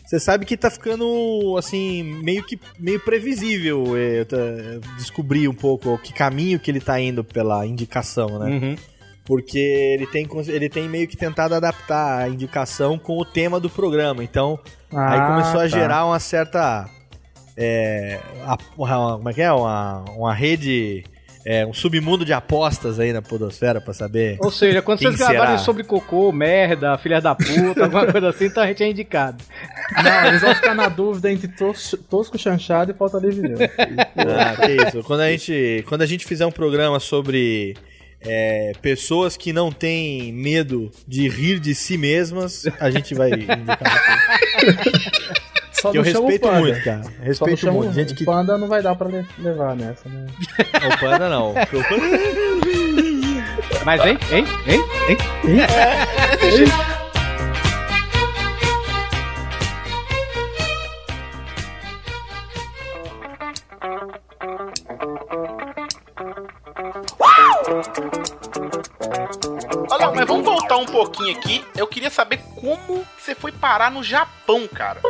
Você sabe que tá ficando assim meio que meio previsível é, eu descobrir um pouco que caminho que ele tá indo pela indicação, né? Uhum. Porque ele tem, ele tem meio que tentado adaptar a indicação com o tema do programa. Então, aí Ah, começou a tá. gerar uma certa. É, a- uma- como é que é? Uma, uma rede é, um submundo de apostas aí na podosfera pra saber. Ou seja, quando quem vocês gravarem será. sobre cocô, merda, filha da puta, alguma *laughs* coisa assim, então a gente é indicado. Não, eles vão ficar na dúvida entre tos- Tosco Chanchado e Pauta Livre News. Ah, que isso. Quando a gente, quando a gente fizer um programa sobre é, pessoas que não têm medo de rir de si mesmas, a gente vai *laughs* indicar. Só que eu respeito Panda. muito, cara. Só não Respeito muito. o- Gente que. O Panda não vai dar pra le- levar nessa, né? O panda não. O panda- Mas, hein? Hein? Hein? Hein? Olha, mas vamos voltar um pouquinho aqui. Eu queria saber como você foi parar no Japão, cara.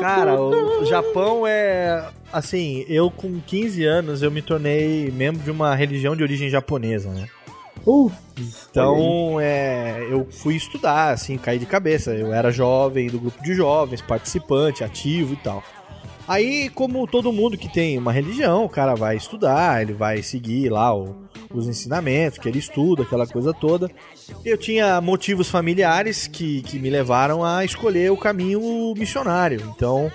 Cara, o Japão é. Assim, eu com 15 anos eu me tornei membro de uma religião de origem japonesa, né? Então, é, eu fui estudar, assim, caí de cabeça. Eu era jovem, do grupo de jovens, participante, ativo e tal. Aí, como todo mundo que tem uma religião, o cara vai estudar, ele vai seguir lá o- os ensinamentos que ele estuda, aquela coisa toda. Eu tinha motivos familiares que, que me levaram a escolher o caminho missionário. Então,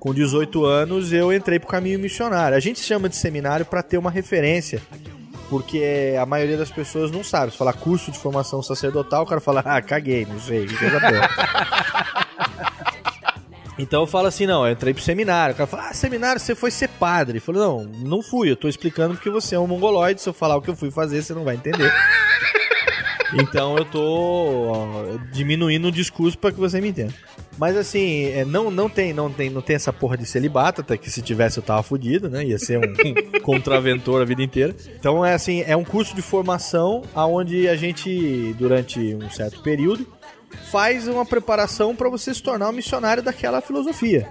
com 18 anos, eu entrei pro caminho missionário. A gente chama de seminário para ter uma referência, porque a maioria das pessoas não sabe. Se falar curso de formação sacerdotal, o cara fala, ah, caguei, não sei, que coisa boa. *laughs* Então eu falo assim, não, eu entrei pro seminário. O cara fala, ah, seminário, você foi ser padre. Eu falo, não, não fui, eu tô explicando porque você é um mongoloide, se eu falar o que eu fui fazer, você não vai entender. *laughs* Então eu tô ó, diminuindo o discurso para que você me entenda. Mas assim, é, não, não, tem, não, tem, não tem essa porra de celibato, até que se tivesse eu tava fudido, né? Ia ser um *laughs* contraventor a vida inteira. Então é assim, é um curso de formação aonde a gente, durante um certo período, faz uma preparação para você se tornar um missionário daquela filosofia.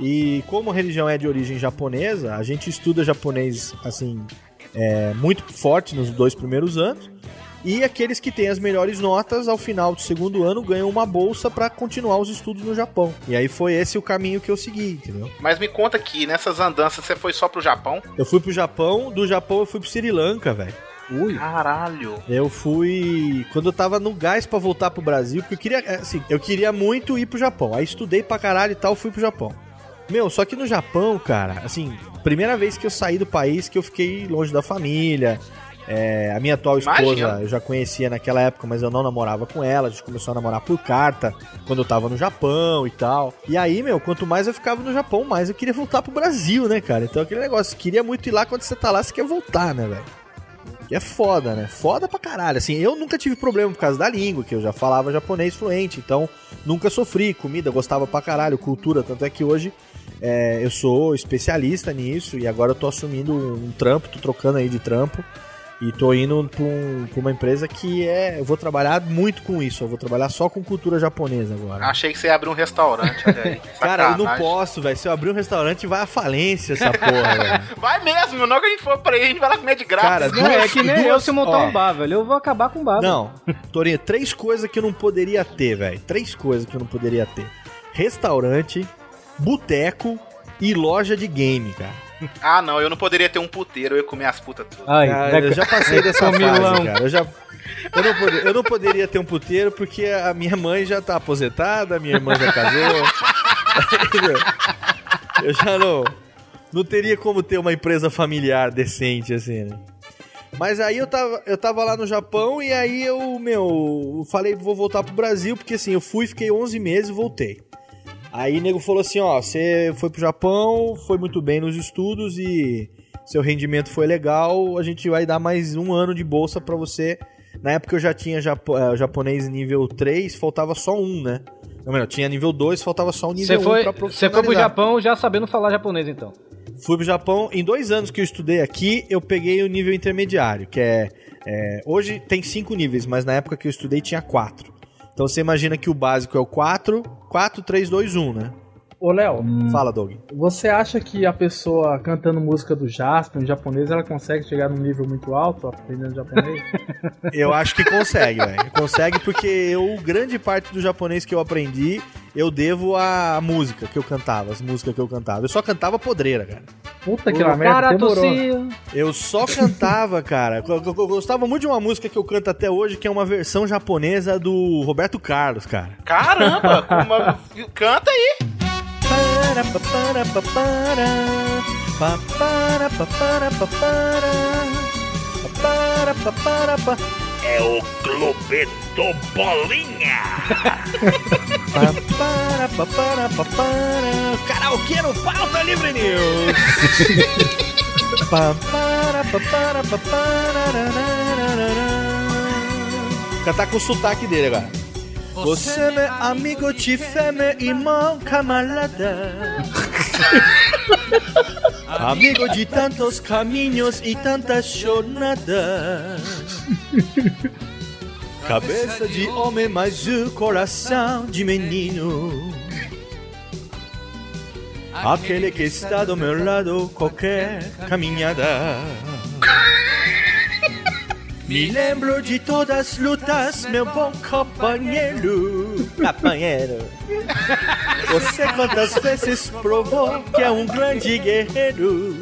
E como a religião é de origem japonesa, a gente estuda japonês assim é, muito forte nos dois primeiros anos. E aqueles que têm as melhores notas ao final do segundo ano ganham uma bolsa para continuar os estudos no Japão. E aí foi esse o caminho que eu segui, entendeu? Mas me conta aqui, nessas andanças você foi só pro Japão? Eu fui pro Japão, do Japão eu fui pro Sri Lanka, velho. Ui. Caralho. Eu fui quando eu tava no gás pra voltar pro Brasil, porque eu queria, é, assim, eu queria muito ir pro Japão. Aí estudei pra caralho e tal, fui pro Japão. Meu, só que no Japão, cara, assim, primeira vez que eu saí do país que eu fiquei longe da família. É, a minha atual esposa Imagina. eu já conhecia naquela época, mas eu não namorava com ela. A gente começou a namorar por carta quando eu tava no Japão e tal. E aí, meu, quanto mais eu ficava no Japão, mais eu queria voltar pro Brasil, né, cara? Então aquele negócio, queria muito ir lá quando você tá lá, você quer voltar, né, velho? É foda, né? Foda pra caralho. Assim, eu nunca tive problema por causa da língua, que eu já falava japonês fluente, então nunca sofri. Comida, gostava pra caralho, cultura. Tanto é que hoje é, eu sou especialista nisso e agora eu tô assumindo um trampo, tô trocando aí de trampo. E tô indo pra, um- pra uma empresa que é. Eu vou trabalhar muito com isso. Eu vou trabalhar só com cultura japonesa agora. Achei que você ia abrir um restaurante, olha aí. *laughs* Cara, eu não posso, velho. Se eu abrir um restaurante, vai à falência essa porra, velho. *laughs* Vai mesmo, não que a gente for pra aí, a gente vai lá comer de graça. Cara, Não, é que nem duas- eu se montar ó. um bar, velho. Eu vou acabar com o bar. velho. *laughs* Não, Torinho, três coisas que eu não poderia ter, velho. Três coisas que eu não poderia ter: restaurante, boteco e loja de game, cara. Ah, não, eu não poderia ter um puteiro, eu ia comer as putas tudo. Ai, Cara, né, eu já passei *laughs* dessa fase, cara. Eu já. Eu não, poder- eu não poderia ter um puteiro porque a minha mãe já tá aposentada, a minha irmã já casou. *laughs* Eu já não. Não teria como ter uma empresa familiar decente, assim, né? Mas aí eu tava, eu tava lá no Japão e aí eu, meu, falei, vou voltar pro Brasil, porque assim, eu fui, fiquei 11 meses e voltei. Aí o nego falou assim, ó, você foi pro Japão, foi muito bem nos estudos e seu rendimento foi legal, a gente vai dar mais um ano de bolsa pra você. Na época eu já tinha japo- eh, japonês nível 3, faltava só um, né? Não, melhor, tinha nível 2, faltava só o nível Você 1 foi, pra você foi pro. Japão já sabendo falar japonês, então. Fui pro Japão. Em dois anos que eu estudei aqui, eu peguei o nível intermediário, que é. é, hoje tem cinco níveis, mas na época que eu estudei tinha quatro. Então você imagina que o básico é o 4, 4, 3, 2, 1, né? Ô, Léo, Fala, Doug. você acha que a pessoa cantando música do Jasper em japonês, ela consegue chegar num nível muito alto aprendendo japonês? *laughs* Eu acho que consegue, velho. Consegue porque eu, grande parte do japonês que eu aprendi, eu devo a música que eu cantava, as músicas que eu cantava. Eu só cantava podreira, cara. Puta que lá merda, demorou. Eu só *laughs* cantava, cara. Eu, eu- eu gostava muito de uma música que eu canto até hoje, que é uma versão japonesa do Roberto Carlos, cara. Caramba! *laughs* uma- Canta aí! É o Clube do Bolinha. Pa, para, pa, para, pa, para. Karaokê no Pauta Livre News. Pa, para, pa, para, pa, para. Cantar com o sotaque dele agora. Você é meu amigo, te fé, meu irmão, camarada. *laughs* amigo de tantos caminhos e tantas jornadas. *laughs* Cabeça de homem, mas o coração de menino. Aquele que está do meu lado, qualquer caminhada. Me lembro de todas as lutas, meu bom companheiro. Companheiro. Você quantas vezes provou que é um grande guerreiro.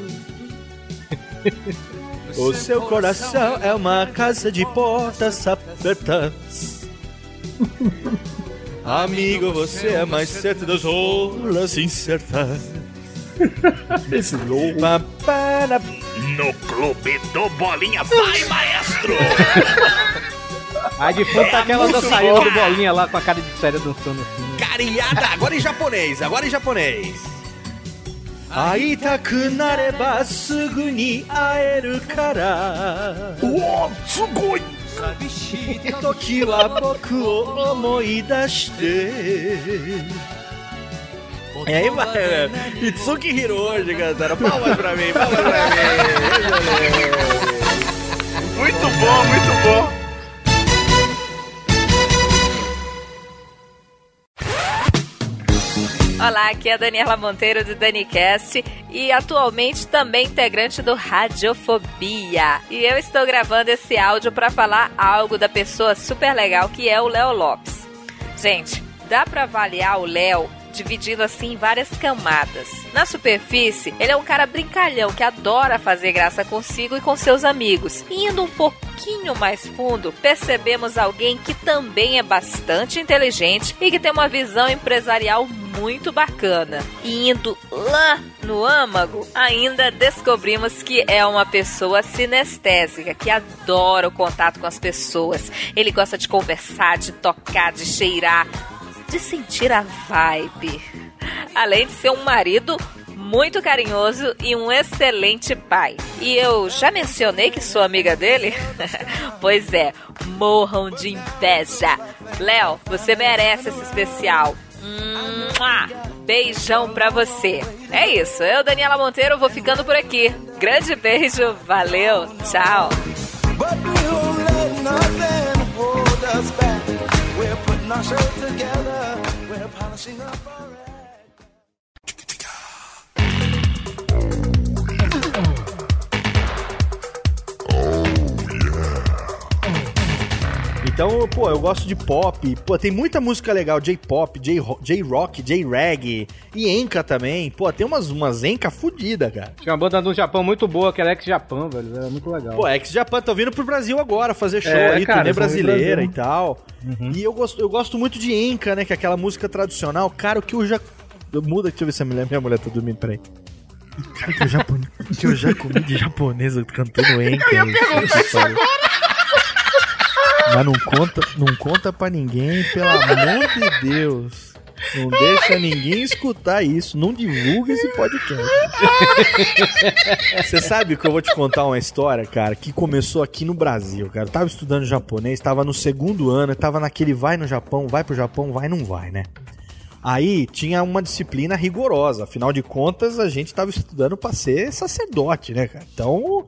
O seu coração é uma casa de portas abertas. Amigo, você é mais certo das rolas incertas. *laughs* Esse louco. No Clube do Bolinha. Vai, maestro! *laughs* Aí de fundo tá É aquela muito dançarina bom. do bolinha lá com a cara de séria dançando assim. Cariada, agora em japonês, agora em japonês. 会いたくなればすぐに会えるからおすごい寂しい時は僕を思い出して E aí, vai, Itsuki Hiroji cantando. Palmas pra mim, palmas pra mim. Muito bom, muito bom. Olá, aqui é a Daniela Monteiro do DaniCast e atualmente também integrante do Radiofobia. E eu estou gravando esse áudio para falar algo da pessoa super legal que é o Léo Lopes. Gente, dá para avaliar o Léo dividindo assim em várias camadas. Na superfície, ele é um cara brincalhão que adora fazer graça consigo e com seus amigos. Indo um pouquinho mais fundo, percebemos alguém que também é bastante inteligente e que tem uma visão empresarial muito bacana. E indo lá no âmago, ainda descobrimos que é uma pessoa sinestésica, que adora o contato com as pessoas. Ele gosta de conversar, de tocar, de cheirar, de sentir a vibe. Além de ser um marido muito carinhoso e um excelente pai. E eu já mencionei que sou amiga dele? *laughs* pois é, morram de inveja. Léo, você merece esse especial. Beijão pra você. É isso, eu, Daniela Monteiro, vou ficando por aqui. Grande beijo, valeu, tchau. not so together. We're polishing up our. Então, pô, eu gosto de pop. Pô, tem muita música legal. J-pop, J-ro- J-rock, J-rag e enca também. Pô, tem umas, umas enca fodida, cara. Tinha uma banda do Japão muito boa, que era ex-Japão, velho. Era muito legal. Pô, ex-Japan tá vindo pro Brasil agora fazer show É, aí, cara, turnê brasileira e tal. E eu gosto, eu gosto muito de enca, né? Que é aquela música tradicional. Cara, o que eu já... Muda, deixa eu ver se a mulher, minha mulher tá dormindo, peraí. Cara, que eu já, que eu já comi de japonesa cantando enca. *laughs* Eu ia perguntar isso Puta, Mas não conta, não conta pra ninguém, pelo amor de Deus. Não deixa ninguém escutar isso. Não divulga esse podcast. Você sabe que eu vou te contar uma história, cara, que começou aqui no Brasil, cara. Eu tava estudando japonês, tava no segundo ano, tava naquele vai no Japão, vai pro Japão, vai não vai, né? Aí tinha uma disciplina rigorosa, afinal de contas a gente tava estudando pra ser sacerdote, né, cara? Então,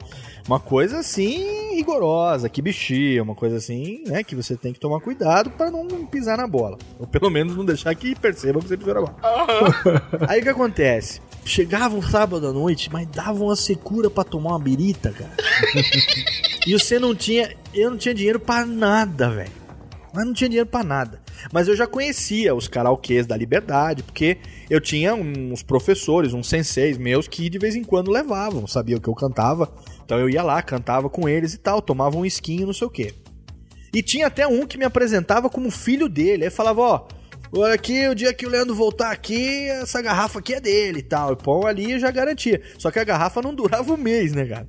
uma coisa assim rigorosa, que bexia, uma coisa assim, né, que você tem que tomar cuidado pra não pisar na bola. Ou pelo menos não deixar que percebam que você pisou na bola. Aí o que acontece? Chegava um sábado à noite, mas dava uma secura pra tomar uma birita, cara. *laughs* e você não tinha. Eu não tinha dinheiro pra nada, velho. Mas não tinha dinheiro pra nada. Mas eu já conhecia os karaokês da Liberdade, porque eu tinha uns professores, uns senseis meus que de vez em quando levavam, sabiam que eu cantava. Então eu ia lá, cantava com eles e tal, tomava um esquinho, não sei o quê. E tinha até um que me apresentava como filho dele. Aí falava, ó, olha aqui, o dia que o Leandro voltar aqui, essa garrafa aqui é dele e tal. E pô, ali eu já garantia. Só que a garrafa não durava um mês, né, cara?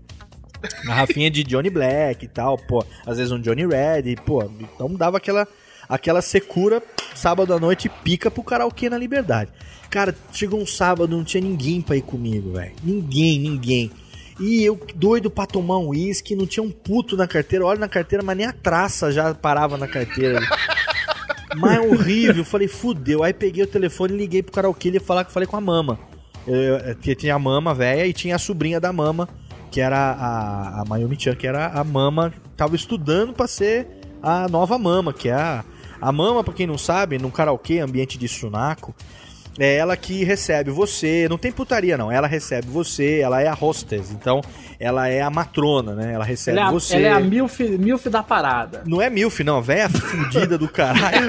Garrafinha de Johnny Black e tal, pô. Às vezes um Johnny Red, pô. Então dava aquela, aquela secura, sábado à noite, pica pro karaokê na liberdade. Cara, chegou um sábado, não tinha ninguém pra ir comigo, velho. Ninguém, ninguém. E eu doido pra tomar um uísque, não tinha um puto na carteira. Olha na carteira, mas nem a traça já parava na carteira. *laughs* mas é horrível. Falei, fudeu. Aí peguei o telefone e liguei pro karaokê e falar que eu falei com a mama. Eu, eu, que tinha a mama velha e tinha a sobrinha da mama, que era a, a Mayumi Chan, que era a mama, tava estudando pra ser a nova mama, que é a, a mama, pra quem não sabe, num karaokê, ambiente de sunaco, é ela que recebe você, não tem putaria não, ela recebe você, ela é a hostess, então ela é a matrona, né? Ela recebe Ela é a, você. ela é a milf, milf da parada. Não é milf não, véia fudida do caralho.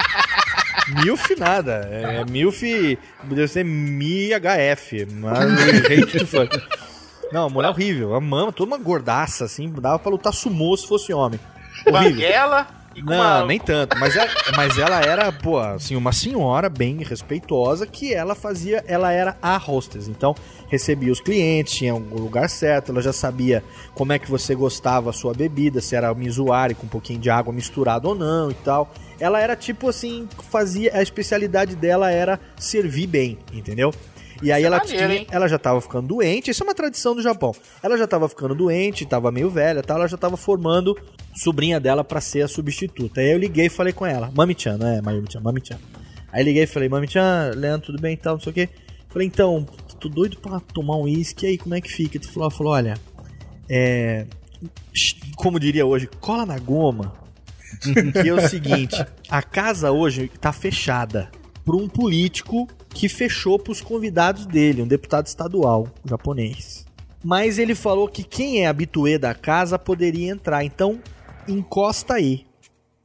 *laughs* milf nada, é milf, deve ser MIHF. Não, mulher horrível, a mama, toda uma gordaça assim, dava pra lutar sumô se fosse homem. Horrível. Banguela e Não, uma... nem tanto. Mas ela, mas ela era, pô, assim, uma senhora bem respeitosa que ela fazia, ela era a hostess. Então, recebia os clientes, tinha um lugar certo, ela já sabia como é que você gostava a sua bebida, se era mizuari com um pouquinho de água misturado ou não e tal. Ela era tipo assim, fazia, a especialidade dela era servir bem, entendeu? E aí é ela maneiro, tinha, ela já tava ficando doente, isso é uma tradição do Japão. Ela já tava ficando doente, tava meio velha, tal, ela já tava formando sobrinha dela pra ser a substituta. Aí eu liguei e falei com ela, Mami-chan, não é Mayumi-chan, Mami-chan. Aí liguei e falei, Mami-chan, Leandro, tudo bem e tal, não sei o quê. Falei, então, tô doido pra tomar um uísque, aí como é que fica? Tu falou, falou, olha, é... Como diria hoje, cola na goma. que é o seguinte, a casa hoje tá fechada por um político que fechou pros convidados dele, um deputado estadual japonês. Mas ele falou que quem é habituê da casa poderia entrar, então encosta aí.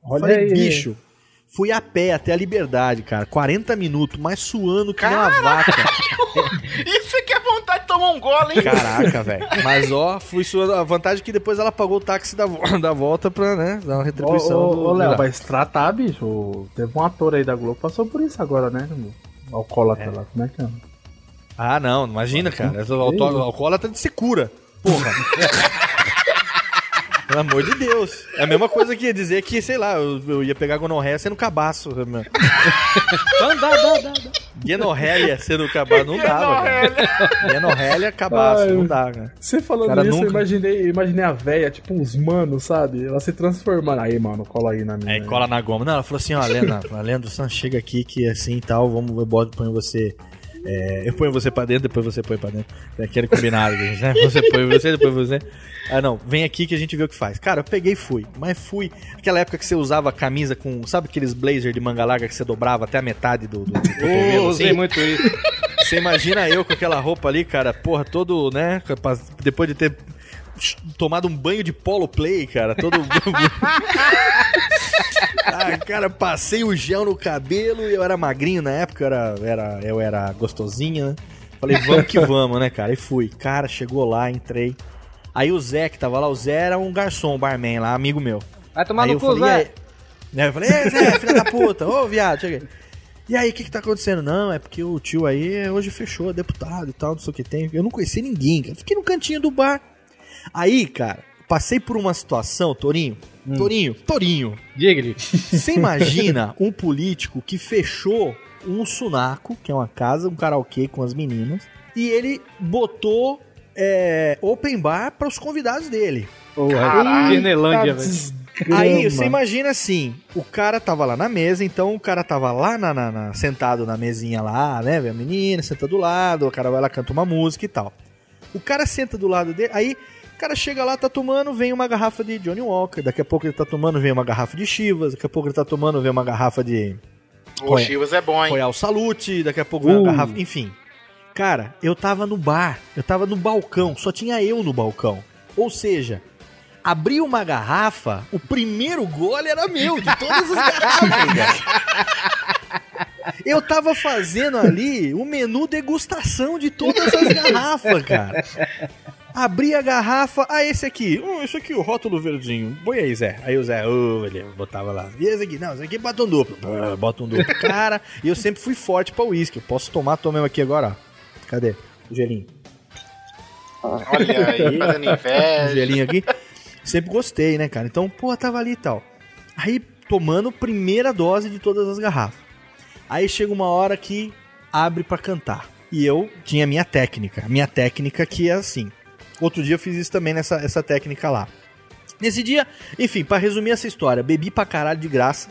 Olha Falei, aí. bicho, fui a pé até a liberdade, cara, 40 minutos, mais suando que nem uma vaca. *laughs* É é um gole, hein? Caraca, *laughs* velho. Mas ó, fui suando. A vantagem é que depois ela pagou o táxi da, vo- da volta pra, né, dar uma Ô, retribuição. ô, do- ô, Léo, vai se tratar, bicho. Teve um ator aí da Globo, passou por isso agora, né? Alcoólatra lá, como é que é? Ah, não, imagina, cara. O alcoólatra de secura. Porra. *laughs* Pelo amor de Deus. É a mesma coisa que ia dizer que, sei lá, eu, eu ia pegar gonorreia sendo cabaço. meu. Dá, dá, dá, dá. Gonorreia sendo cabaço. Não dava, cara. Gonorreia, cabaço. Ai, Não dá, cara. Você falando Cara, isso, eu nunca- imaginei, imaginei a véia, tipo uns manos, sabe? Ela se transformando. Aí, mano, cola aí na minha. Aí cola na goma. Não, ela falou assim, ó, Lena, Leandro San, chega aqui que assim e tal, vamos, eu boto, ponho você. é, eu ponho você pra dentro, depois você põe pra dentro. É aquele combinado, gente, né? Você põe você, depois você. Ah, não, vem aqui que a gente vê o que faz. Cara, eu peguei e fui. Mas fui. Aquela época que você usava camisa com. Sabe aqueles blazer de manga larga que você dobrava até a metade do, do, do *laughs* cotovelo, Ô, usei assim? muito isso. *laughs* Você imagina eu com aquela roupa ali, cara, porra, todo, né? Depois de ter tomado um banho de polo play, cara, todo. *laughs* ah, cara, passei o gel no cabelo e eu era magrinho na época, eu era, era, eu era gostosinha, né? Falei, vamos que vamos, né, cara? E fui. Cara, chegou lá, entrei. Aí o Zé que tava lá, o Zé era um garçom, um barman lá, amigo meu. Vai tomar Aí no cu, falei, Zé. Né, Eu falei, Ei, Zé, *laughs* filha da puta, ô viado, chega aí. E aí, o que que tá acontecendo? Não, é porque o tio aí hoje fechou, deputado e tal, não sei o que tem. Eu não conheci ninguém, cara. Fiquei no cantinho do bar. Aí, cara, passei por uma situação, Torinho. Torinho, Torinho. Diga-lhe. Você imagina um político que fechou um sunaco, que é uma casa, um karaokê com as meninas, e ele botou é, open bar para os convidados dele. Velho. Aí você imagina assim, o cara tava lá na mesa, então o cara tava lá na, na- na- sentado na mesinha lá, né? Vê a menina, senta do lado, o cara vai lá, canta uma música e tal. O cara senta do lado dele, aí o cara chega lá, tá tomando, vem uma garrafa de Johnny Walker, daqui a pouco ele tá tomando, vem uma garrafa de Chivas, daqui a pouco ele tá tomando, vem uma garrafa de O Chivas é bom, hein? Royal Salute, daqui a pouco vem uma Uh. garrafa, enfim. Cara, eu tava no bar, eu tava no balcão, só tinha eu no balcão. Ou seja, Abriu uma garrafa, o primeiro gole era meu, de todas as garrafas. Eu tava fazendo ali o menu degustação de todas as garrafas, cara. Abri a garrafa, ah, esse aqui, hum, esse aqui, o rótulo verdinho. Põe aí, Zé. Aí o Zé, ô, ele botava lá. E esse aqui, não, esse aqui bota um duplo. Bota um duplo. Cara, e eu sempre fui forte pra uísque. Eu posso tomar, tomei aqui agora, ó. Cadê? O gelinho. Olha aí, *laughs* fazendo inveja. Um gelinho aqui. Sempre gostei, né, cara? Então, pô, tava ali e tal. Aí, tomando primeira dose de todas as garrafas. Aí chega uma hora que abre pra cantar. E eu tinha a minha técnica. A minha técnica que é assim. Outro dia eu fiz isso também nessa essa técnica lá. Nesse dia, enfim, pra resumir essa história, bebi pra caralho de graça.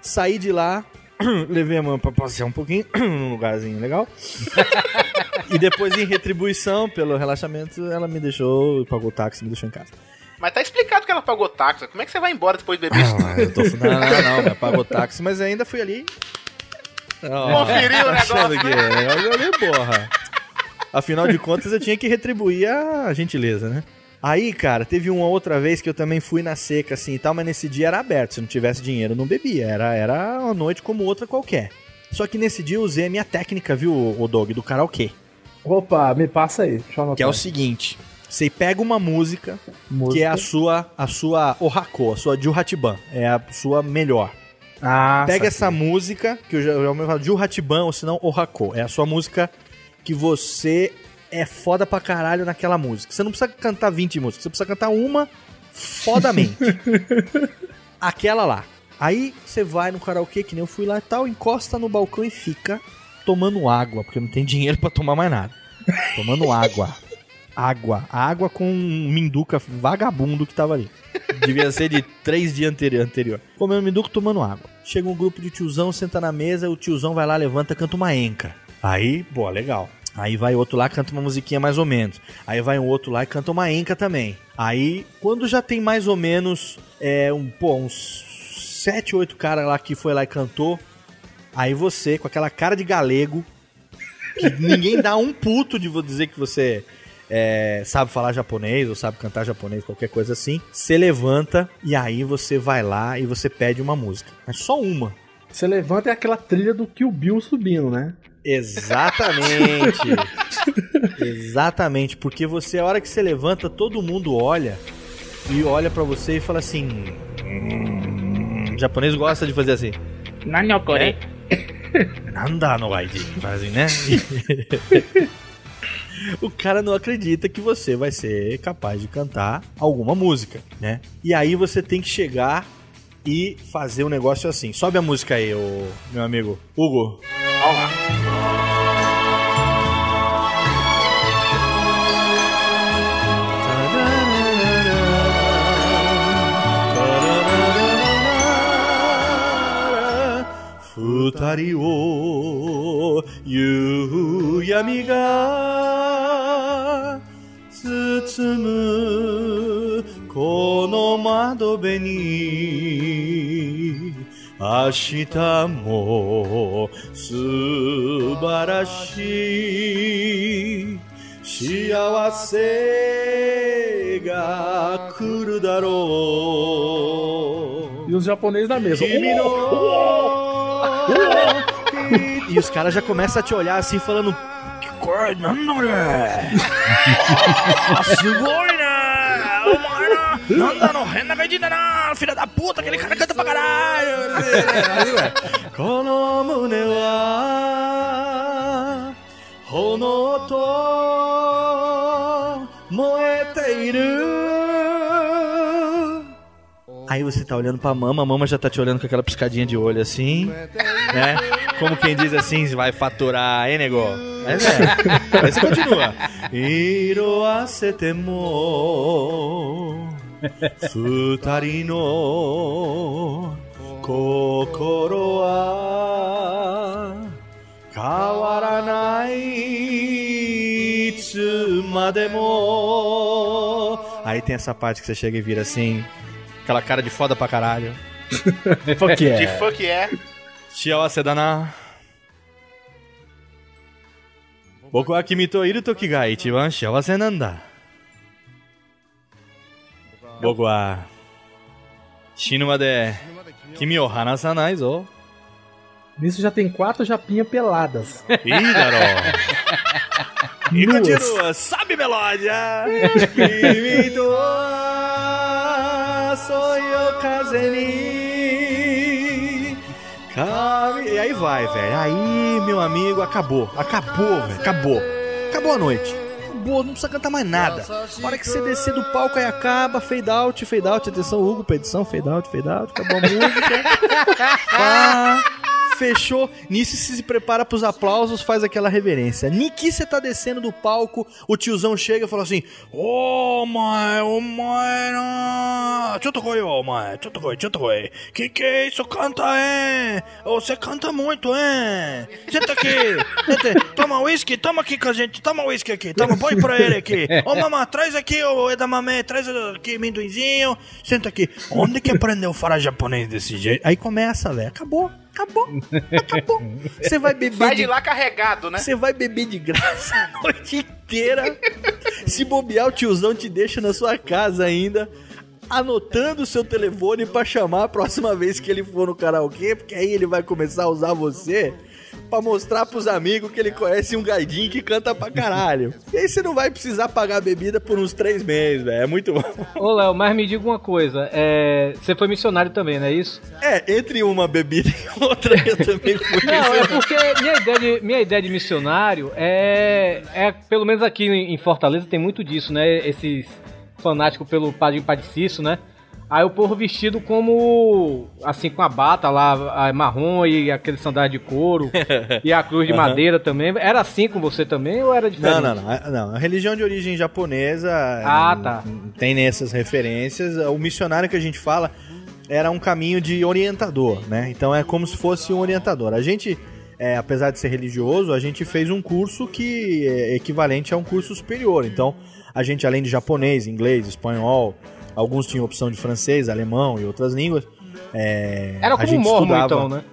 Saí de lá, *clears throat* levei a mão pra passear um pouquinho, *clears throat* num lugarzinho legal. *laughs* e depois, em retribuição pelo relaxamento, ela me deixou, pagou o táxi, me deixou em casa. Mas tá explicado que ela pagou táxi. Como é que você vai embora depois de beber isso? Ah, eu tô, *laughs* não, não, não, pagou táxi, mas ainda fui ali. Conferiu o negócio, que né? é, eu olhei, porra. Afinal de contas, eu tinha que retribuir a gentileza, né? Aí, cara, teve uma outra vez que eu também fui na seca assim e tal, mas nesse dia era aberto. Se não tivesse dinheiro, eu não bebia. Era, era uma noite como outra qualquer. Só que nesse dia eu usei a minha técnica, viu, o Dog, do karaokê. Opa, me passa aí. Deixa eu anotar. Que é o seguinte: você pega uma música, Música. que é a sua, a sua Ohako, a sua Juhatiban, é a sua melhor. Ah, Pega saquei. essa música, que eu já, eu já falo Juhatiban, ou senão Ohako. É a sua música que você é foda pra caralho naquela música. Você não precisa cantar 20 músicas, você precisa cantar uma fodamente. *laughs* Aquela lá. Aí você vai no karaokê, que nem eu fui lá e tal, encosta no balcão e fica tomando água, porque não tem dinheiro pra tomar mais nada. Tomando água. Água. Água com um minduca vagabundo que tava ali. Devia ser de três dias anterior. anterior. Comendo minduca, tomando água. Chega um grupo de tiozão, senta na mesa, o tiozão vai lá, levanta, canta uma enca. Aí, pô, legal. Aí vai outro lá, canta uma musiquinha mais ou menos. Aí vai um outro lá e canta uma enca também. Aí, quando já tem mais ou menos, é, um, pô, uns sete, oito caras lá que foi lá e cantou, aí você, com aquela cara de galego, que ninguém dá um puto de dizer que você é, sabe falar japonês ou sabe cantar japonês, qualquer coisa assim, você levanta e aí você vai lá e você pede uma música. Mas só uma. Você levanta é aquela trilha do Kill Bill subindo, né? Exatamente. *laughs* Exatamente, porque você, a hora que você levanta, todo mundo olha e olha pra você e fala assim. "Hum", o japonês gosta de fazer assim. Nanyokore. Nanda no gaiji. Faz assim, né? o cara não acredita que você vai ser capaz de cantar alguma música, né? E aí você tem que chegar e fazer um negócio assim. Sobe a música aí, ô, meu amigo Hugo. Lá. 二人を夕闇が包むこの窓辺に明日も素晴らしい幸せが来るだろう。E os japoneses E os caras já começam a te olhar assim, falando. Que *laughs* não, né? Sugoi, né? Nanda no renda gaidina na filha da puta, aquele cara canta pra caralho. *laughs* Kono mune wa hono to moete iru. Aí você tá olhando pra mama, a mama já tá te olhando com aquela piscadinha de olho assim, né? Como quem diz assim, vai faturar, hein, nego? Mas é. Aí você continua. Iro asetemo futari no kokoro wa kawaranai. Aí tem essa parte que você chega e vira assim, aquela cara de foda pra caralho. Fuck De *laughs* yeah. fuck é. 幸せだな僕は君といる時が一番幸せなんだ 僕は死ぬまで君を離さないぞ。 Nisso já tem quatro japinhas peladas. Ih, garoto. E Nuas. continua, sabe melódia? E aí vai, velho. Aí, meu amigo, acabou. Acabou, velho. Acabou. Acabou a noite. Acabou, não precisa cantar mais nada. A hora que você descer do palco aí acaba, fade out, fade out. Atenção, Hugo, pra edição, fade out, fade out. Acabou a música. *laughs* fechou. Nisso se prepara pros aplausos, faz aquela reverência. Niki, você tá descendo do palco, o tiozão chega e fala assim: Ô, mãe, ô, mãe, ô, mãe, deixa eu tocar, deixa eu tocar. Que que é isso? Canta, é? Ô, Você canta muito, é? Senta aqui, senta, toma uísque, toma aqui com a gente, toma uísque aqui, toma, põe pra ele aqui. Ô, mamãe, traz aqui, ô, edamame, traz aqui, amendoinzinho, senta aqui. Onde que aprendeu a falar japonês desse jeito? Aí começa, velho, acabou. Acabou. Acabou. Você vai beber. Sai de lá carregado, né? Você vai beber de graça a noite inteira. Se bobear, o tiozão te deixa na sua casa ainda. Anotando o seu telefone pra chamar a próxima vez que ele for no karaokê, porque aí ele vai começar a usar você pra mostrar pros amigos que ele conhece um gaidinho que canta pra caralho. E aí você não vai precisar pagar a bebida por uns três meses, velho. É muito bom. Ô, Léo, mas me diga uma coisa. É... Você foi missionário também, não é isso? É, entre uma bebida e outra eu também fui. *laughs* Não, é porque minha ideia de, minha ideia de missionário é, é. Pelo menos aqui em Fortaleza tem muito disso, né? Esses fanáticos pelo Padre Padre Cício, né? Aí o povo vestido como. Assim, com a bata lá, a marrom e aquele sandália de couro. *laughs* e a cruz de Aham. madeira também. Era assim com você também ou era diferente? Não, não, não. É- não. A religião de origem japonesa Ah, tá. tem nessas referências. O missionário que a gente fala era um caminho de orientador, né? Então é como se fosse um orientador. A gente, é, apesar de ser religioso, a gente fez um curso que é equivalente a um curso superior. Então a gente, além de japonês, inglês, espanhol, alguns tinham opção de francês, alemão e outras línguas. é, Era como um mormon, estudava- então, né?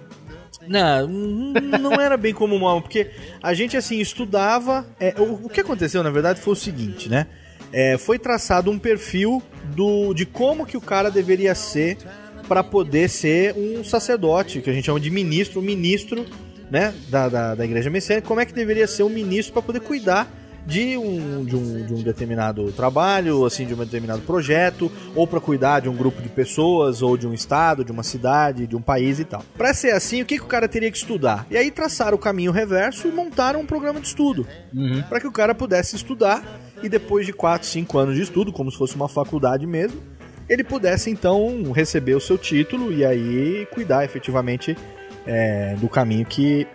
não, não era bem como uma, porque a gente assim estudava. é, o, o que aconteceu na verdade foi o seguinte, né? É, foi traçado um perfil do, de como que o cara deveria ser para poder ser um sacerdote, que a gente chama de ministro, um ministro, né, da, da, da igreja messiânica, como é que deveria ser um ministro para poder cuidar de um, de, um, de um determinado trabalho, assim, de um determinado projeto, ou para cuidar de um grupo de pessoas, ou de um estado, de uma cidade, de um país e tal. Para ser assim, o que, que o cara teria que estudar? E aí traçaram o caminho reverso e montaram um programa de estudo para que o cara pudesse estudar e depois de 4, 5 anos de estudo, como se fosse uma faculdade mesmo, ele pudesse então receber o seu título e aí cuidar efetivamente é, do caminho que,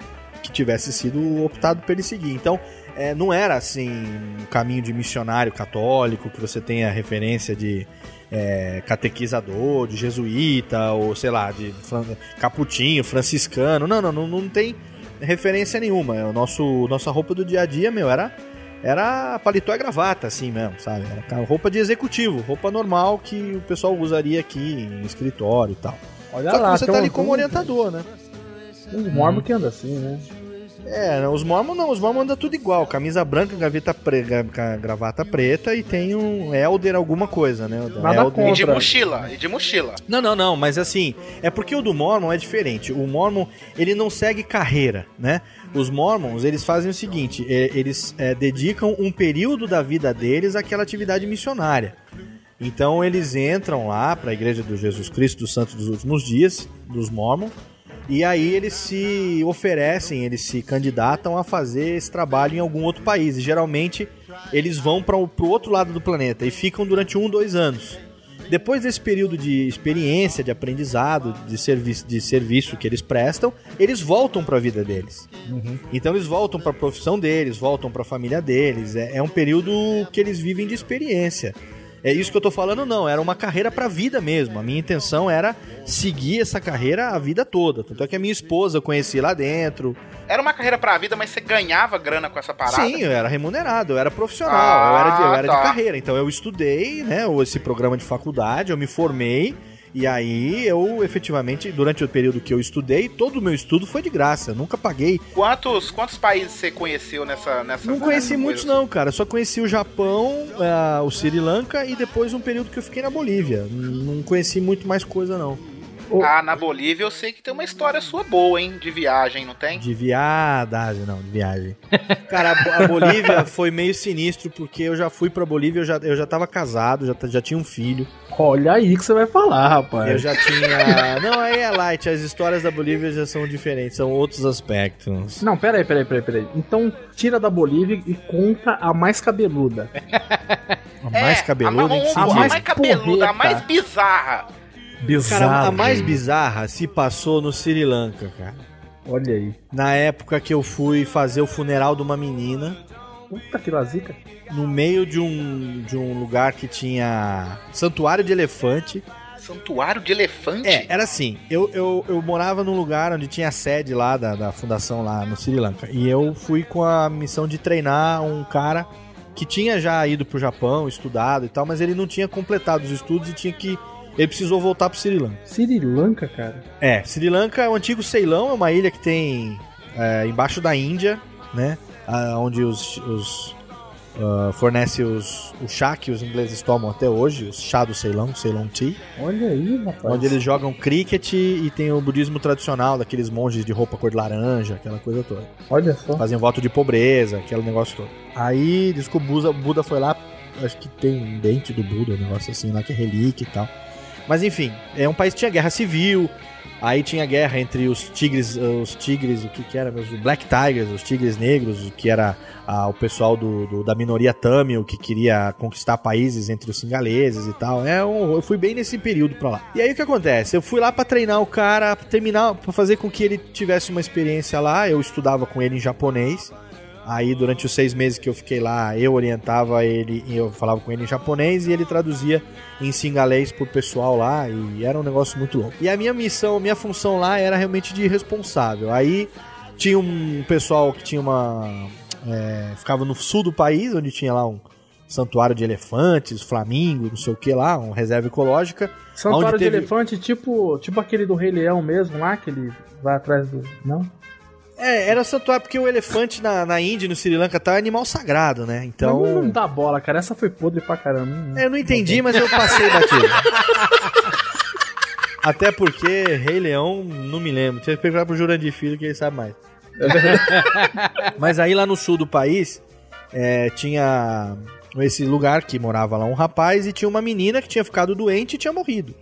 que tivesse sido optado para ele seguir. Então, é, não era assim um caminho de missionário católico, que você tenha referência de é, catequizador, de jesuíta, ou sei lá, de fran- caputinho, franciscano. Não, não, não, não tem referência nenhuma. É O nosso, nossa roupa do dia a dia, meu, era, era paletó e gravata, assim mesmo, sabe? Era roupa de executivo, roupa normal que o pessoal usaria aqui em escritório e tal. Olha Só que lá, você tem tá ali como orientador, né? Um mormon que anda assim, né? É, os Mormon não, os Mormon andam tudo igual, camisa branca, gaveta pre, gravata preta e tem um Elder alguma coisa, né? Elder- E de mochila, e de mochila. Não, não, não, mas assim, é porque o do Mormon é diferente. O Mormon, ele não segue carreira, né? Os Mormons, eles fazem o seguinte, é, eles é, dedicam um período da vida deles àquela atividade missionária. Então eles entram lá para a Igreja do Jesus Cristo dos Santos dos Últimos Dias, dos Mormon, e aí eles se oferecem, eles se candidatam a fazer esse trabalho em algum outro país. E geralmente eles vão para o outro lado do planeta e ficam durante um, dois anos. Depois desse período de experiência, de aprendizado, de serviço, de serviço que eles prestam, eles voltam para a vida deles. Então eles voltam para a profissão deles, voltam para a família deles. É, é um período que eles vivem de experiência. É isso que eu tô falando, não. Era uma carreira pra vida mesmo. A minha intenção era seguir essa carreira a vida toda. Tanto é que a minha esposa eu conheci lá dentro. Era uma carreira pra vida, mas você ganhava grana com essa parada? Sim, eu era remunerado, eu era profissional, Ah, eu era, de, eu era tá. de carreira. Então eu estudei, né, esse programa de faculdade, eu me formei E aí eu efetivamente, durante o período que eu estudei, todo o meu estudo foi de graça. Eu nunca paguei. Quantos, quantos países você conheceu nessa. nessa Não conheci muitos coisa? não, cara. Só conheci o Japão, ah, o Sri Lanka e depois um período que eu fiquei na Bolívia. Não conheci muito mais coisa não. Ah, na Bolívia eu sei que tem uma história sua boa, hein? De viagem, não tem? De viadagem, não, de viagem. Cara, a, Bo- a Bolívia *laughs* foi meio sinistro porque eu já fui pra Bolívia, eu já, eu já tava casado, já, já tinha um filho. Olha aí que você vai falar, rapaz. Eu já tinha. Não, aí é light, as histórias da Bolívia já são diferentes, são outros aspectos. Não, peraí, peraí, peraí, peraí. Então tira da Bolívia e conta a mais cabeluda. *laughs* A mais cabeluda a, a sentido? mais cabeluda, a mais bizarra. Cara, a mais bizarra se passou no Sri Lanka, cara. Olha aí. Na época que eu fui fazer o funeral de uma menina. Puta que lazica. No meio de um, de um lugar que tinha santuário de elefante. Santuário de elefante? É, era assim. Eu, eu, eu morava num lugar onde tinha a sede lá da, da fundação lá no Sri Lanka. E eu fui com a missão de treinar um cara que tinha já ido pro Japão, estudado e tal, mas ele não tinha completado os estudos e tinha que. Ele precisou voltar pro Sri Lanka. Sri Lanka, cara? É, Sri Lanka é o antigo Ceilão, é uma ilha que tem é, embaixo da Índia, né? Ah, onde os, os ah, fornece os, o chá que os ingleses tomam até hoje, o chá do Ceilão, Ceylon Tea. Olha aí, rapaz. Onde eles jogam cricket e tem o budismo tradicional, daqueles monges de roupa cor de laranja, aquela coisa toda. Olha só. Faziam voto de pobreza, aquele negócio todo. Aí, diz que o Buda, o Buda foi lá, acho que tem um dente do Buda, um negócio assim lá, que é relíquia e tal. Mas enfim, é um país que tinha guerra civil, aí tinha guerra entre os tigres, os tigres, o que que era, os Black Tigers, os tigres negros, que era ah, o pessoal do, do- da minoria Tamil, que queria conquistar países entre os singaleses e tal. É um- eu fui bem nesse período pra lá. E aí o que acontece? Eu fui lá pra treinar o cara, pra terminar, pra fazer com que ele tivesse uma experiência lá, eu estudava com ele em japonês, Aí, durante os seis meses que eu fiquei lá, eu orientava ele, eu falava com ele em japonês e ele traduzia em singalês pro pessoal lá, e era um negócio muito louco. E a minha missão, minha função lá era realmente de responsável. Aí tinha um pessoal que tinha uma. é, ficava no sul do país, onde tinha lá um santuário de elefantes, flamingos, não sei o que lá, uma reserva ecológica. Santuário onde de teve- elefante, tipo, tipo aquele do Rei Leão mesmo lá, que ele vai atrás do. Não? É, era santuário porque o elefante na, na Índia no Sri Lanka tá é animal sagrado, né? Então. Mas não dá bola, cara. Essa foi podre pra caramba. Não- Eu não entendi, mas eu passei batido. *laughs* Até porque Rei Leão, não me lembro. Tinha que perguntar pro Jurandir Filho que ele sabe mais. *laughs* mas aí lá no sul do país, é, tinha esse lugar que morava lá um rapaz e tinha uma menina que tinha ficado doente e tinha morrido.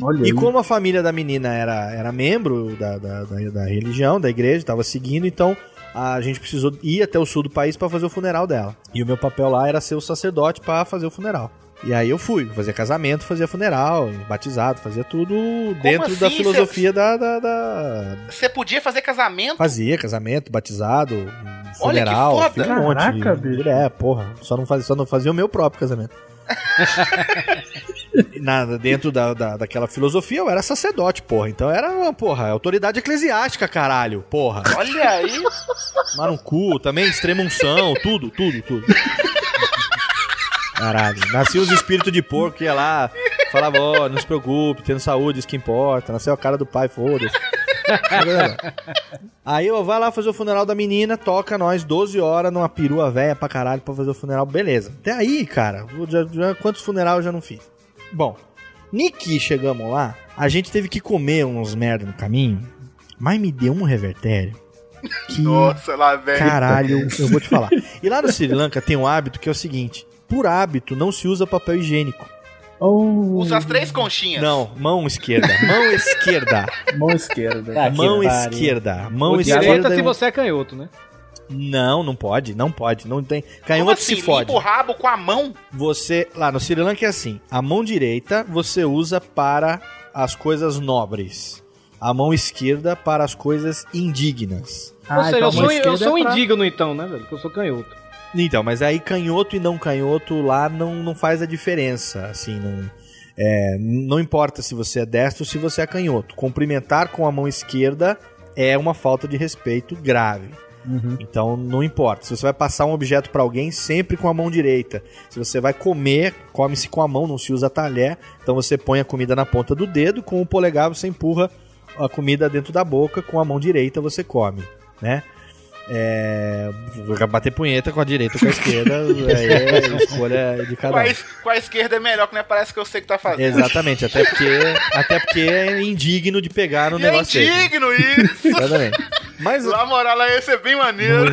Olha E aí. como a família da menina era, era membro da, da, da, da religião, da igreja, estava seguindo, então a gente precisou ir até o sul do país para fazer o funeral dela. E o meu papel lá era ser o sacerdote para fazer o funeral. E aí eu fui, fazia casamento, fazia funeral, batizado, fazia tudo dentro da assim? filosofia da, da, da- Você podia fazer casamento? Fazia casamento, batizado, um Olha que funeral, foda. fiz um monte. Caraca, de- bicho. É, porra, só não, fazia, só não fazia o meu próprio casamento. *laughs* Nada, dentro da, da, daquela filosofia, eu era sacerdote, porra. Então era, uma, porra, autoridade eclesiástica, caralho, porra. Olha aí. Mas no cu, também extrema unção, tudo, tudo, tudo. Caralho, nascia os espíritos de porco, ia lá, falava, ó, não se preocupe, tendo saúde, isso que importa. Nasceu a cara do pai, foda-se. *laughs* Aí eu vai lá fazer o funeral da menina, toca nós 12 horas numa perua velha pra caralho pra fazer o funeral, beleza. Até aí, cara, já, já- quantos funerais eu já não fiz? Bom, Niki chegamos lá, a gente teve que comer uns merda no caminho, mas me deu um revertério. Que Nossa, lá, velho. Caralho, *laughs* eu vou te falar. E lá no Sri Lanka tem um hábito que é o seguinte: por hábito não se usa papel higiênico. Usa as três conchinhas. Não, mão esquerda. Mão *laughs* esquerda. Mão esquerda. Tá, mão esquerda. Mão O esquerda. direita se eu- você é canhoto, né? Não, não pode, não pode. Não tem. Canhoto assim? se fode. Limpa o rabo com a mão? Você. Lá no Sri Lanka é assim: a mão direita você usa para as coisas nobres. A mão esquerda para as coisas indignas. Ou seja, eu então mão sou, eu esquerda sou um é pra- indigno então, né, velho? Porque eu sou canhoto. Então, mas aí canhoto e não canhoto lá não, não faz a diferença, assim, não, é, não importa se você é destro ou se você é canhoto. Cumprimentar com a mão esquerda é uma falta de respeito grave. Então não importa. Se você vai passar um objeto pra alguém, sempre com a mão direita. Se você vai comer, come-se com a mão, não se usa talher. Então você põe a comida na ponta do dedo, com o polegar você empurra a comida dentro da boca, com a mão direita você come, né? É, bater punheta com a direita ou com a esquerda *laughs* aí é escolha de Com cada a, um. com a esquerda é melhor, que não é parece que eu sei que tá fazendo. Exatamente, até porque, até porque é indigno de pegar no E é negócio desse. indigno *laughs* isso. Exatamente. Mas, Lá moral aí ia ser bem maneiro.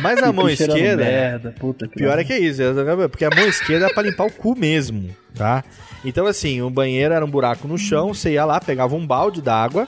Mas a *laughs* mão esquerda. merda, puta que Pior é que é isso, porque a mão esquerda é pra limpar o cu mesmo, tá? Então, assim, o banheiro era um buraco no chão, você ia lá, pegava um balde d'água,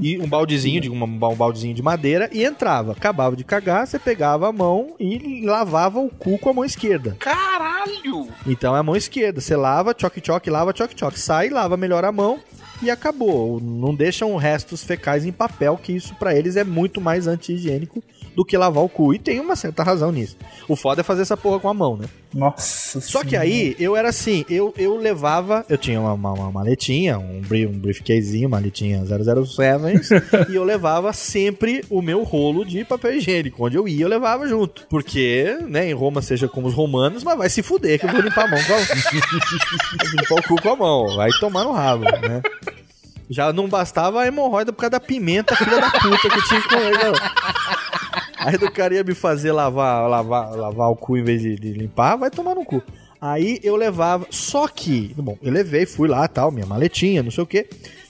e um baldezinho, de, um baldezinho de madeira, e entrava. Acabava de cagar, você pegava a mão e lavava o cu com a mão esquerda. Caralho! Então é a mão esquerda. Você lava, choque-choque, lava, choque-choque. Sai, lava melhor a mão e acabou. Não deixam restos fecais em papel, que isso pra eles é muito mais anti-higiênico do que lavar o cu. E tem uma certa razão nisso. O foda é fazer essa porra com a mão, né? Nossa Só que aí, eu era assim, eu, eu levava, eu tinha uma, uma, uma maletinha, um, bri- um briefcasezinho, maletinha 007, *laughs* e eu levava sempre o meu rolo de papel higiênico. Onde eu ia, eu levava junto. Porque, né, em Roma seja como os romanos, mas vai se fuder que eu vou limpar a mão com a... *laughs* Limpar o cu com a mão, vai tomar no rabo, né? Já não bastava a hemorroida por causa da pimenta, filha da puta, que eu tinha com ele. Aí do cara ia me fazer lavar, lavar, lavar o cu em vez de, de limpar, vai tomar no cu. Aí eu levava. Só que, bom, eu levei, fui lá tal, minha maletinha, não sei o que.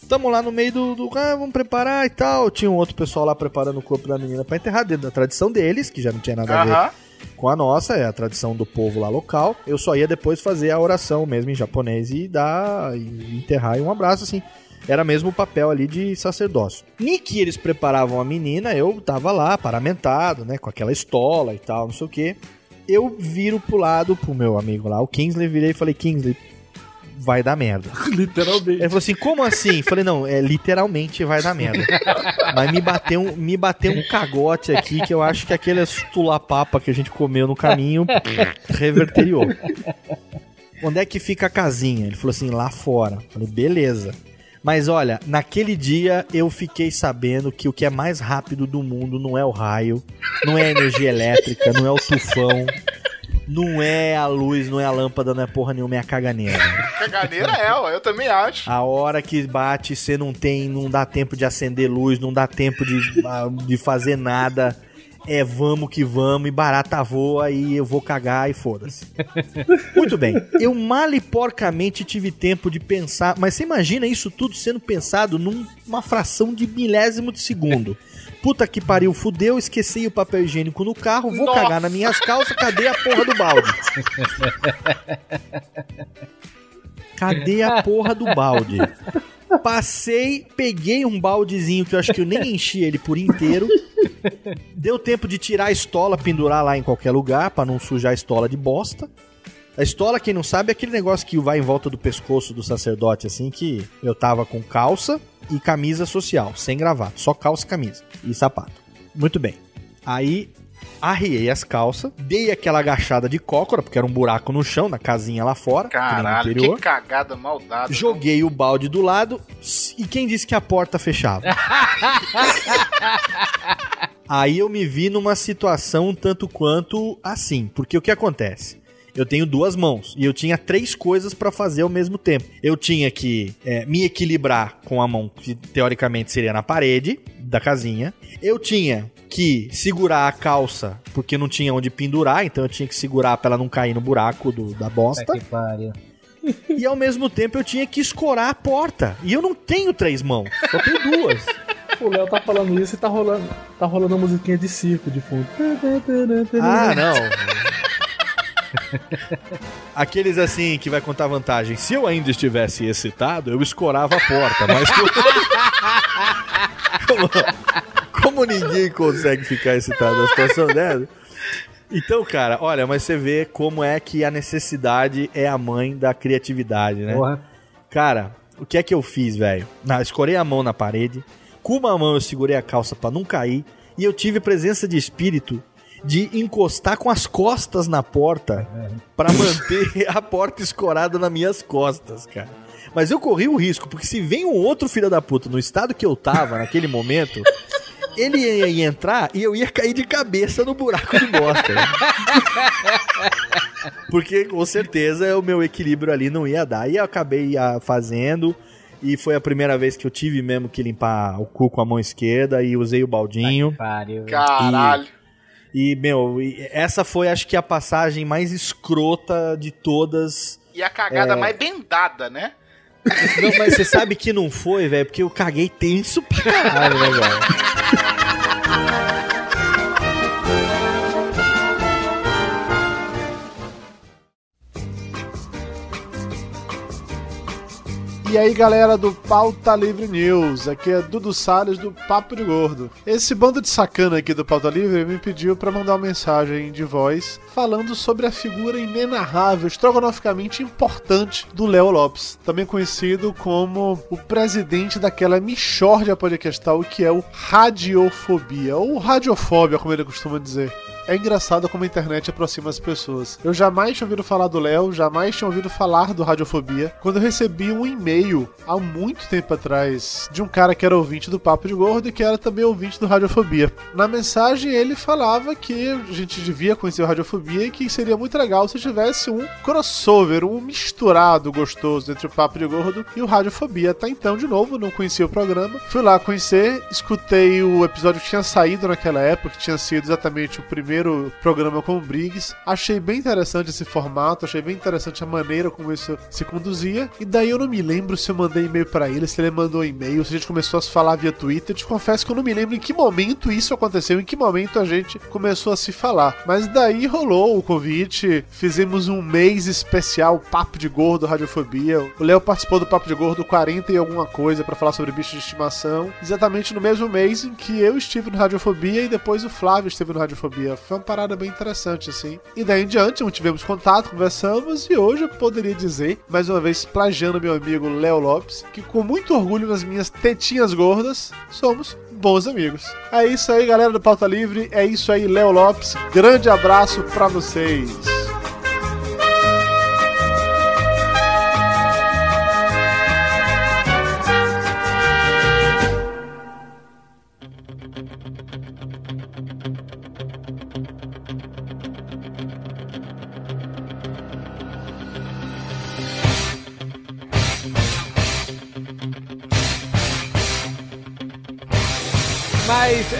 Tamo lá no meio do, do. Ah, vamos preparar e tal. Tinha um outro pessoal lá preparando o corpo da menina pra enterrar, dentro da tradição deles, que já não tinha nada a ver com a nossa, é a tradição do povo lá local. Eu só ia depois fazer a oração mesmo em japonês e dar. e enterrar e um abraço, assim. Era mesmo o papel ali de sacerdócio. Que eles preparavam a menina, eu tava lá, paramentado, né? Com aquela estola e tal, não sei o quê. Eu viro pro lado pro meu amigo lá, o Kingsley, virei e falei, Kingsley, vai dar merda. *laughs* Literalmente. Ele falou assim, como assim? Falei, não, é literalmente vai dar merda. Mas me bateu, um, me bateu um cagote aqui que eu acho que aqueles tulapapa que a gente comeu no caminho *laughs* reverteriou. Onde é que fica a casinha? Ele falou assim, lá fora. Falei, beleza. Mas olha, naquele dia eu fiquei sabendo que o que é mais rápido do mundo não é o raio, não é a energia elétrica, não é o tufão, não é a luz, não é a lâmpada, não é porra nenhuma, é a caganeira. Caganeira é, ó, eu também acho. A hora que bate, você não tem, não dá tempo de acender luz, não dá tempo de, de fazer nada. É vamos que vamos, e barata voa e eu vou cagar e foda-se. *laughs* Muito bem. Eu mal e porcamente tive tempo de pensar, mas você imagina isso tudo sendo pensado numa fração de milésimo de segundo. Puta que pariu, fudeu, esqueci o papel higiênico no carro, vou Nossa. cagar nas minhas calças, cadê a porra do balde? *laughs* Cadê a porra do balde? Passei, peguei um baldezinho que eu acho que eu nem *laughs* enchi ele por inteiro. Deu tempo de tirar a estola, pendurar lá em qualquer lugar pra não sujar a estola de bosta. A estola, quem não sabe, é aquele negócio que vai em volta do pescoço do sacerdote, assim, que eu tava com calça e camisa social, sem gravata, só calça e camisa e sapato. Muito bem. Aí arriei as calças, dei aquela agachada de cócora, porque era um buraco no chão, na casinha lá fora, que Caralho, interior. que cagada maldada. Joguei o balde do lado e quem disse que a porta fechava? *laughs* Aí eu me vi numa situação um tanto quanto assim, porque o que acontece? Eu tenho duas mãos e eu tinha três coisas pra fazer ao mesmo tempo. Eu tinha que é, me equilibrar com a mão que teoricamente seria na parede da casinha. Eu tinha que segurar a calça porque não tinha onde pendurar, então eu tinha que segurar pra ela não cair no buraco do- da bosta. que pariu. E ao mesmo tempo eu tinha que escorar a porta. E eu não tenho três mãos, só tenho duas. O Léo tá falando isso e tá rolando, tá rolando uma musiquinha de circo de fundo. Ah, não. Aqueles assim que vai contar vantagem. Se eu ainda estivesse excitado, eu escorava a porta, mas *laughs* como, ninguém consegue ficar excitado na situação dessa. Então, cara, olha, mas você vê como é que a necessidade é a mãe da criatividade, né? Porra. Cara, o que é que eu fiz, velho? Na- Escorei a mão na parede, com uma mão eu segurei a calça pra não cair, e eu tive presença de espírito de encostar com as costas na porta pra manter *laughs* a porta escorada nas minhas costas, cara. Mas eu corri o risco, porque se vem um outro filho da puta no estado que eu tava naquele momento, Ele ia entrar e eu ia cair de cabeça no buraco de bosta. Porque com certeza o meu equilíbrio ali não ia dar. E eu acabei ah, fazendo. E foi a primeira vez que eu tive mesmo que limpar o cu com a mão esquerda e usei o baldinho. Pariu. Caralho. E, meu, e essa foi acho que a passagem mais escrota de todas. E a cagada É. mais bendada, né? Não, mas você sabe que não foi, velho, porque eu caguei tenso pra caralho, né, velho? E aí galera do Pauta Livre News, aqui é Dudu Salles do Papo de Gordo. Esse bando de sacana aqui do Pauta Livre me pediu para mandar uma mensagem de voz falando sobre a figura inenarrável, estrogonoficamente importante do Léo Lopes, também conhecido como o presidente daquela Michórdia podcastal que é o Radiofobia, ou Radiofóbia, como ele costuma dizer. É engraçado como a internet aproxima as pessoas. Eu jamais tinha ouvido falar do Léo, jamais tinha ouvido falar do Radiofobia, quando eu recebi um e-mail há muito tempo atrás de um cara que era ouvinte do Papo de Gordo e que era também ouvinte do Radiofobia. Na mensagem ele falava que a gente devia conhecer o Radiofobia e que seria muito legal se tivesse um crossover, um misturado gostoso entre o Papo de Gordo e o Radiofobia. Até então, de novo, não conhecia o programa. Fui lá conhecer, escutei o episódio que tinha saído naquela época, que tinha sido exatamente o primeiro programa com o Briggs. Achei bem interessante esse formato, achei bem interessante a maneira como isso se conduzia. E daí eu não me lembro se eu mandei e-mail pra ele, se ele mandou e-mail, se a gente começou a se falar via Twitter. Te confesso que eu não me lembro em que momento isso aconteceu, em que momento a gente começou a se falar. Mas daí rolou o convite, fizemos um mês especial Papo de Gordo Radiofobia. O Léo participou do Papo de Gordo 40 e alguma coisa pra falar sobre bichos de estimação, exatamente no mesmo mês em que eu estive no Radiofobia e depois o Flávio esteve no Radiofobia. Foi uma parada bem interessante, assim. E daí em diante, tivemos contato, conversamos, e hoje eu poderia dizer, mais uma vez plagiando meu amigo Léo Lopes, que com muito orgulho nas minhas tetinhas gordas, somos bons amigos. É isso aí, galera do Pauta Livre. É isso aí, Léo Lopes. Grande abraço pra vocês.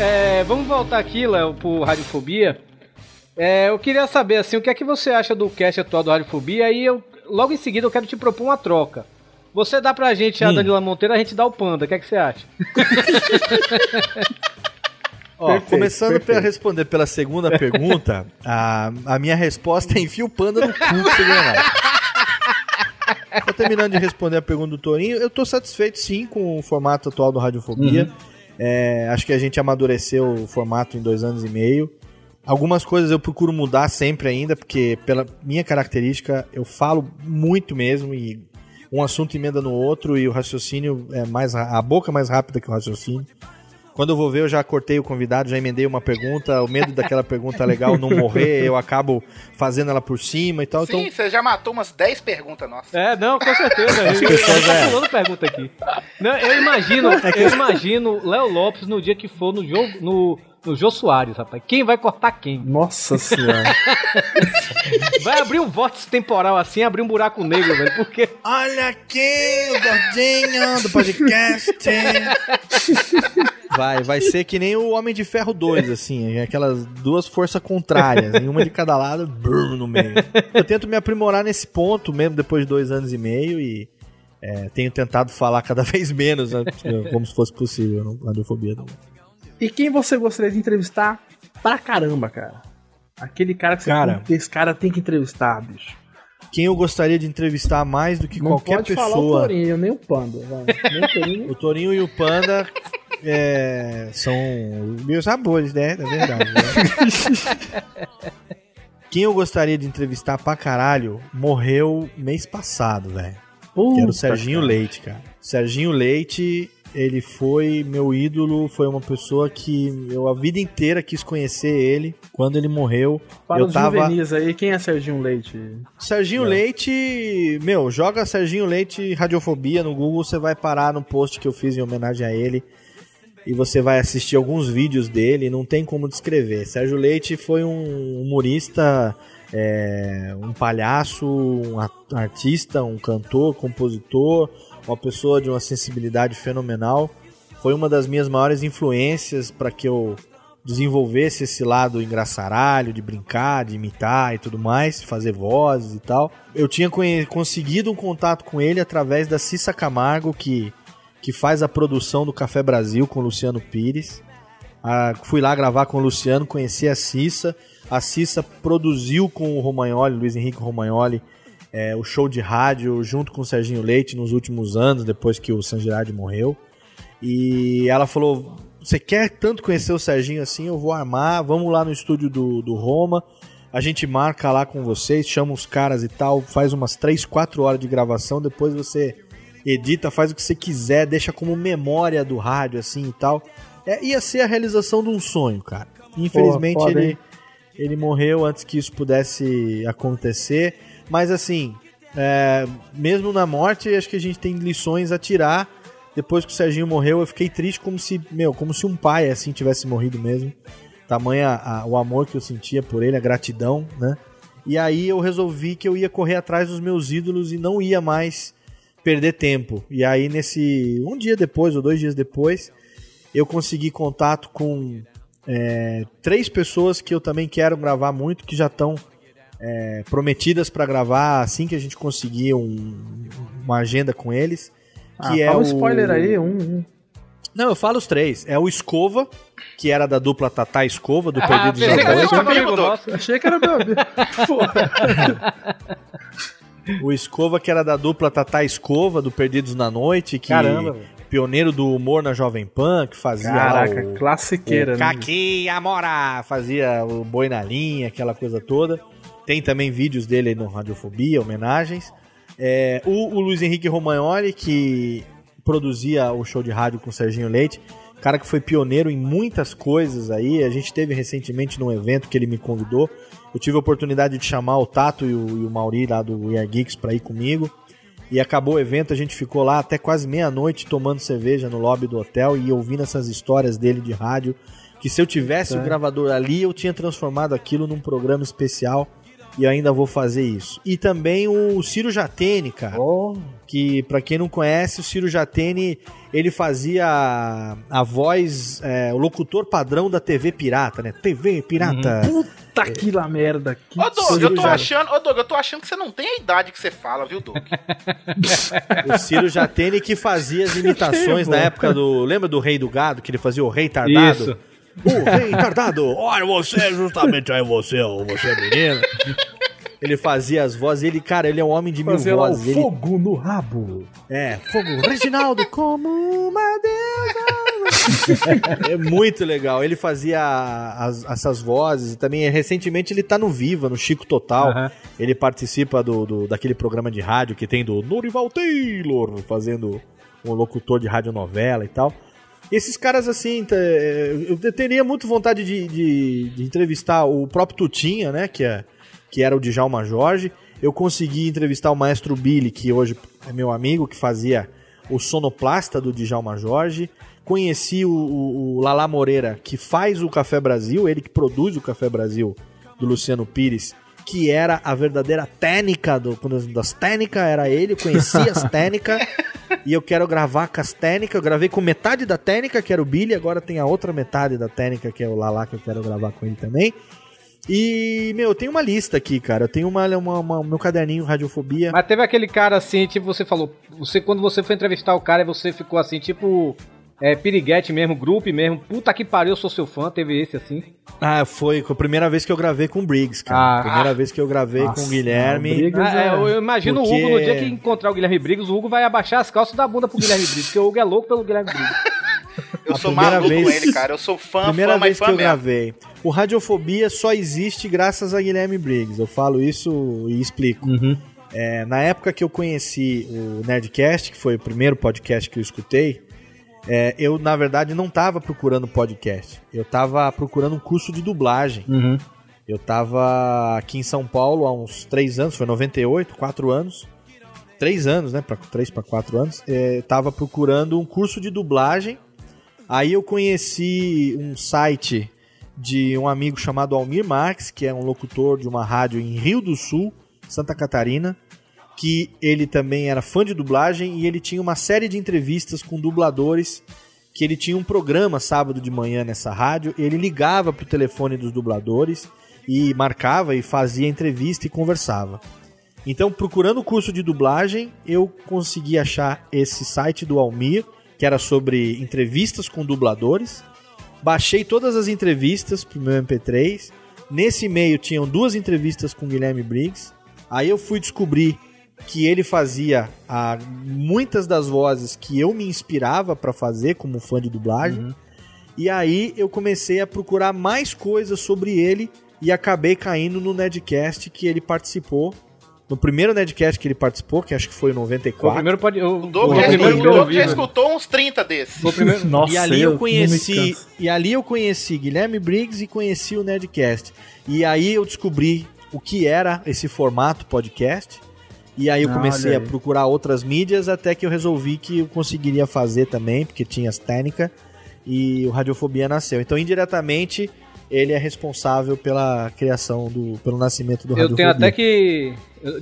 É, vamos voltar aqui, Léo, pro Radiofobia. É, eu queria saber assim, o que é que você acha do cast atual do Radiofobia e eu logo em seguida eu quero te propor uma troca. Você dá pra gente a Hum. Danila Monteiro, a gente dá o Panda. O que é que você acha? *laughs* Ó, Perfeito, começando perfeito. pra responder pela segunda pergunta, *laughs* a, a minha resposta é enfia o panda no cu que você. Tô terminando de responder a pergunta do Torinho. Eu tô satisfeito sim com o formato atual do Radiofobia. Uhum. É, acho que a gente amadureceu o formato em dois anos e meio. Algumas coisas eu procuro mudar sempre ainda, porque pela minha característica eu falo muito mesmo e um assunto emenda no outro e o raciocínio é mais a boca é mais rápida que o raciocínio. Quando eu vou ver, eu já cortei o convidado, já emendei uma pergunta, o medo daquela pergunta legal não morrer, eu acabo fazendo ela por cima e tal. Sim, então, você já matou umas 10 perguntas nossas. É, não, com certeza. As Eu- pessoas, eu é. tô pulando pergunta aqui. Não, eu imagino, É que- eu imagino Léo Lopes no dia que for no jogo, no, no Jô Soares, rapaz. Quem vai cortar quem? Nossa senhora. *laughs* Vai abrir um vórtice temporal assim, abrir um buraco negro, velho. Porque. Olha aqui, o gordinho do podcast. *laughs* vai, vai ser que nem o Homem de Ferro 2, assim, aquelas duas forças contrárias, em uma de cada lado, brum, no meio. Eu tento me aprimorar nesse ponto, mesmo depois de dois anos e meio, e é, tenho tentado falar cada *laughs* vez menos, né, como se fosse possível, no radiofobia. Não. E quem você gostaria de entrevistar pra caramba, cara? Aquele cara que você Cara. "Puta, esse cara tem que entrevistar, bicho. Quem eu gostaria de entrevistar mais do que Não qualquer pode falar o pessoa. Torinho, nem o Panda. vai. Nem o Torinho. O Torinho e o Panda é, são meus amores, né? É verdade. né? *laughs* Quem eu gostaria de entrevistar pra caralho morreu mês passado, velho. Que era o Serginho cara. Leite, cara. Serginho Leite, ele foi meu ídolo, foi uma pessoa que eu a vida inteira quis conhecer ele. Quando ele morreu, Para eu os tava. juvenis aí, quem é Serginho Leite? Serginho Não. Leite, meu, joga Serginho Leite Radiofobia no Google, você vai parar no post que eu fiz em homenagem a ele. E você vai assistir alguns vídeos dele, não tem como descrever. Sérgio Leite foi um humorista, é, um palhaço, um artista, um cantor, compositor, uma pessoa de uma sensibilidade fenomenal. Foi uma das minhas maiores influências para que eu desenvolvesse esse lado engraçaralho, de brincar, de imitar e tudo mais, fazer vozes e tal. Eu tinha conseguido um contato com ele através da Cissa Camargo, que, que faz a produção do Café Brasil com o Luciano Pires. Ah, fui lá gravar com o Luciano, conheci a Cissa. A Cissa produziu com o Romagnoli, Luiz Henrique Romagnoli, é, o show de rádio junto com o Serginho Leite nos últimos anos, depois que o San Girardi morreu. E ela falou: Você quer tanto conhecer o Serginho assim? Eu vou armar. Vamos lá no estúdio do, do Roma. A gente marca lá com vocês, chama os caras e tal, faz umas 3, 4 horas de gravação. Depois você edita, faz o que você quiser, deixa como memória do rádio assim e tal. É, ia ser a realização de um sonho, cara. Infelizmente ele, ele morreu antes que isso pudesse acontecer. Mas assim, é, mesmo na morte, acho que a gente tem lições a tirar. Depois que o Serginho morreu, eu fiquei triste como se, meu, como se um pai assim tivesse morrido mesmo. Tamanha a- o amor que eu sentia por ele, a gratidão, né? E aí eu resolvi que eu ia correr atrás dos meus ídolos e não ia mais perder tempo. E aí nesse um dia depois ou dois dias depois, eu consegui contato com é, três pessoas que eu também quero gravar muito, que já estão é, prometidas para gravar assim que a gente conseguir um- uma agenda com eles. Que Ah, é fala um o spoiler aí, um. um. Não, eu falo os três. É o Escova, que era da dupla Tatá Escova, do Ah, Perdidos na que era amigo nosso. Achei que era meu amigo. *laughs* *laughs* O Escova, que era da dupla Tatá Escova, do Perdidos na Noite, que Caramba, pioneiro do humor na Jovem Pan, que fazia Caraca, o, classiqueira, o né? Caqui Amora, fazia o Boi na Linha, aquela coisa toda. Tem também vídeos dele aí no Radiofobia, homenagens. É, o, o Luiz Henrique Romagnoli, que produzia o show de rádio com o Serginho Leite, cara que foi pioneiro em muitas coisas aí. A gente teve recentemente num evento que ele me convidou. Eu tive a oportunidade de chamar o Tato e o, e o Mauri lá do We Are Geeks pra ir comigo. E acabou o evento, a gente ficou lá até quase meia-noite tomando cerveja no lobby do hotel e ouvindo essas histórias dele de rádio. Que se eu tivesse o É. gravador ali, eu tinha transformado aquilo num programa especial. E ainda vou fazer isso. E também o Ciro Jatene, cara. Que, pra quem não conhece, o Ciro Jatene, ele fazia a, a voz, é, o locutor padrão da TV Pirata, né? TV Pirata. Puta que lá merda. Que Ô, Doug, eu tô achando, ô, Doug, eu tô achando que você não tem a idade que você fala, viu, Doug? *laughs* O Ciro Jatene que fazia as imitações na época do. Lembra do Rei do Gado? Que ele fazia o Rei Tardado? Isso. O Rei Tardado! Olha, você é justamente aí, você, ó, você é menino. *laughs* Ele fazia as vozes, ele, cara, ele é um homem de mil lá o vozes. ele- fogo no rabo. É, fogo. Reginaldo, como uma deusa. *laughs* é muito legal. Ele fazia as- essas vozes e também recentemente ele tá no Viva, no Chico Total. Ele participa do, do- daquele programa de rádio que tem do Norival Taylor fazendo um locutor de radionovela e tal. E esses caras, assim, é, eu teria muito vontade de, de- de entrevistar o próprio Tutinha, né? Que, é, que era o Djalma Jorge. Eu consegui entrevistar o maestro Billy, que hoje é meu amigo, que fazia o sonoplasta do Djalma Jorge. Conheci o, o, o Lala Moreira, que faz o Café Brasil, ele que produz o Café Brasil, do Luciano Pires, que era a verdadeira técnica do, das técnicas, era ele, eu conhecia as *laughs* técnicas. E eu quero gravar com as técnicas. Eu gravei com metade da técnica, que era o Billy. Agora tem a outra metade da técnica, que é o Lala, que eu quero gravar com ele também. E, meu, eu tenho uma lista aqui, cara. Eu tenho uma, uma, uma- meu caderninho Radiofobia. Mas teve aquele cara assim, tipo, você falou, você quando você foi entrevistar o cara, você ficou assim, tipo, é, piriguete mesmo, grupo mesmo, puta que pariu, eu sou seu fã, teve esse assim. Ah, foi a primeira vez que eu gravei com o Briggs, cara. Ah. primeira vez que eu gravei Nossa, com o Guilherme. Ah, é, eu imagino Porque- o Hugo no dia que encontrar o Guilherme Briggs, o Hugo vai abaixar as calças da bunda pro Guilherme Briggs, porque o Hugo é louco pelo Guilherme Briggs. *laughs* Eu A sou primeira maluco com vez- ele, cara. Eu sou fã, *laughs* Primeira fã, mas vez fã que eu mesmo. gravei. O Radiofobia só existe graças a Guilherme Briggs. Eu falo isso e explico. É, na época que eu conheci o Nerdcast, que foi o primeiro podcast que eu escutei, é, eu, na verdade, não estava procurando podcast. Eu estava procurando um curso de dublagem. Eu estava aqui em São Paulo há uns três anos, foi 98, quatro anos. Três anos, né? Pra, três para quatro anos. É, tava procurando um curso de dublagem Aí eu conheci um site de um amigo chamado Almir Marques, que é um locutor de uma rádio em Rio do Sul, Santa Catarina, que ele também era fã de dublagem e ele tinha uma série de entrevistas com dubladores, que ele tinha um programa sábado de manhã nessa rádio, ele ligava pro telefone dos dubladores e marcava e fazia entrevista e conversava. Então, procurando o curso de dublagem, eu consegui achar esse site do Almir, que era sobre entrevistas com dubladores. Baixei todas as entrevistas pro meu MP3. Nesse e-mail tinham duas entrevistas com Guilherme Briggs. Aí eu fui descobrir que ele fazia ah, muitas das vozes que eu me inspirava para fazer como fã de dublagem. E aí eu comecei a procurar mais coisas sobre ele e acabei caindo no Nedcast que ele participou. No primeiro Nedcast que ele participou, que acho que foi em 94. Foi o primeiro pode. O Doug, já, primeiro eu o Doug já velho. escutou uns 30 desses. O primeiro. *laughs* Nossa, e ali eu eu conheci, e ali eu conheci Guilherme Briggs e conheci o Nedcast. E aí eu descobri o que era esse formato podcast. E aí eu Ah, comecei olha a aí. procurar outras mídias até que eu resolvi que eu conseguiria fazer também, porque tinha as técnicas e o Radiofobia nasceu. Então, indiretamente, ele é responsável pela criação do pelo nascimento do Eu tenho até que.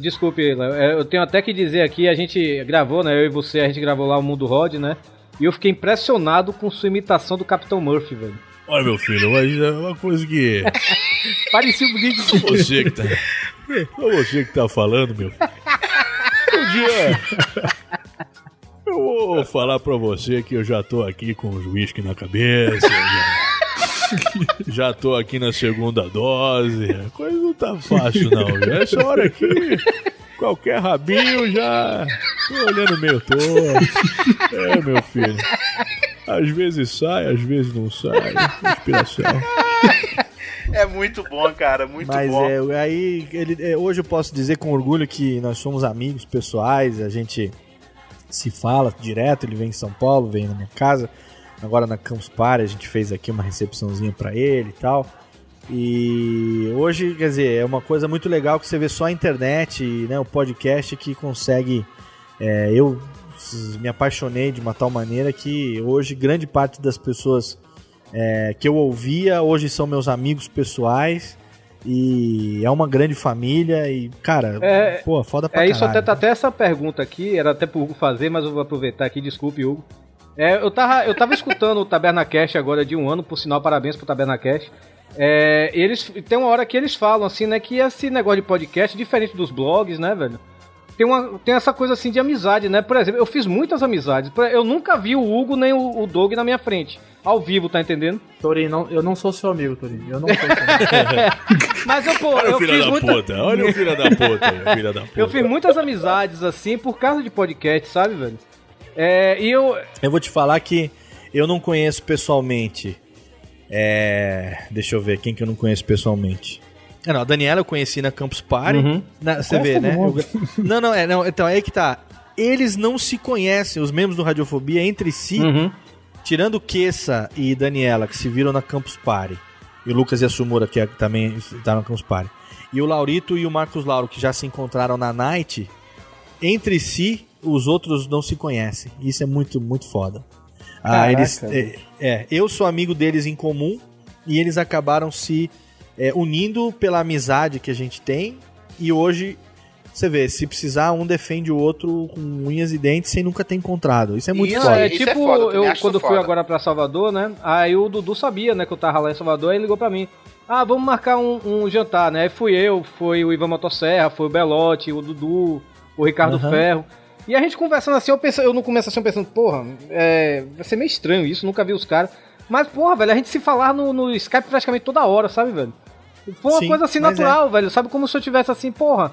Desculpe, Léo, é, eu tenho até que dizer aqui, a gente gravou, né? Eu e você, a gente gravou lá o Mundo Rod, né? E eu fiquei impressionado com sua imitação do Capitão Murphy, velho. Olha, meu filho, mas é uma coisa que. *laughs* Parecia o Briggs. Você que tá. É você que tá falando, meu filho. Um dia. Eu vou falar pra você que eu já tô aqui com os whisky na cabeça. Já, *laughs* já tô aqui na segunda dose. A coisa não tá fácil, não. Essa hora aqui. Qualquer rabinho já. Tô olhando meio torto. É, meu filho. Às vezes sai, às vezes não sai. Inspiração. É muito bom, cara, muito Mas bom. é, aí ele, é, hoje eu posso dizer com orgulho que nós somos amigos pessoais, a gente se fala direto, ele vem em São Paulo, vem na minha casa. Agora na Campus Party a gente fez aqui uma recepçãozinha pra ele e tal. E hoje, quer dizer, é uma coisa muito legal que você vê só a internet, né, o podcast que consegue é, eu me apaixonei de uma tal maneira que hoje grande parte das pessoas é, que eu ouvia hoje são meus amigos pessoais e é uma grande família e cara, É, pô, foda pra É isso, caralho. até, até essa pergunta aqui, era até pro Hugo fazer, mas eu vou aproveitar aqui, desculpe, Hugo. É, eu, tava, eu tava escutando o Tabernacast agora de um ano, por sinal, parabéns pro Tabernacast. É, eles, tem uma hora que eles falam assim, né, que esse negócio de podcast, diferente dos blogs, né, velho? Tem, uma, tem essa coisa assim de amizade, né? Por exemplo, eu fiz muitas amizades. Por- Eu nunca vi o Hugo nem o, o Doug na minha frente. Ao vivo, tá entendendo? Torinho, não, eu não sou seu amigo, Torinho. Eu não sou seu amigo. *laughs* Mas eu, pô, Olha eu o filho fiz da muita... puta, olha o filho da puta, *laughs* filho da puta. Eu fiz muitas amizades assim por causa de podcast, sabe, velho? É, e eu. Eu vou te falar que eu não conheço pessoalmente. É, deixa eu ver quem que eu não conheço pessoalmente. É, não, a Daniela eu conheci na Campus Party. Uhum. Na- você Conhece vê, né? todo mundo. Eu- não, não, é, não, então é aí que tá. Eles não se conhecem, os membros do Radiofobia, entre si, Uhum. tirando Kessa e Daniela, que se viram na Campus Party. E o Lucas Yasumura, que é- que também está na Campus Party. E o Laurito e o Marcos Lauro, que já se encontraram na Night, entre si, os outros não se conhecem. Isso é muito, muito foda. Ah, eles, é, é, eu sou amigo deles em comum e eles acabaram se é, unindo pela amizade que a gente tem. E hoje, você vê, se precisar, um defende o outro com unhas e dentes sem nunca ter encontrado. Isso é muito Isso foda. é Isso é tipo, foda, eu quando isso fui foda. agora pra Salvador, né? Aí o Dudu sabia, né, que eu tava lá em Salvador, aí ele ligou pra mim. Ah, vamos marcar um, um jantar, né? Aí fui eu, foi o Ivan Motosserra, foi o Belote, o Dudu, o Ricardo Aham. Ferro. E a gente conversando assim, eu, pensei, eu no começo assim, eu pensando, porra, é, vai ser meio estranho isso, nunca vi os caras. Mas, porra, velho, a gente se falar no, no Skype praticamente toda hora, sabe, velho? Foi uma Sim, coisa assim mas natural, velho. Sabe como se eu tivesse assim, porra.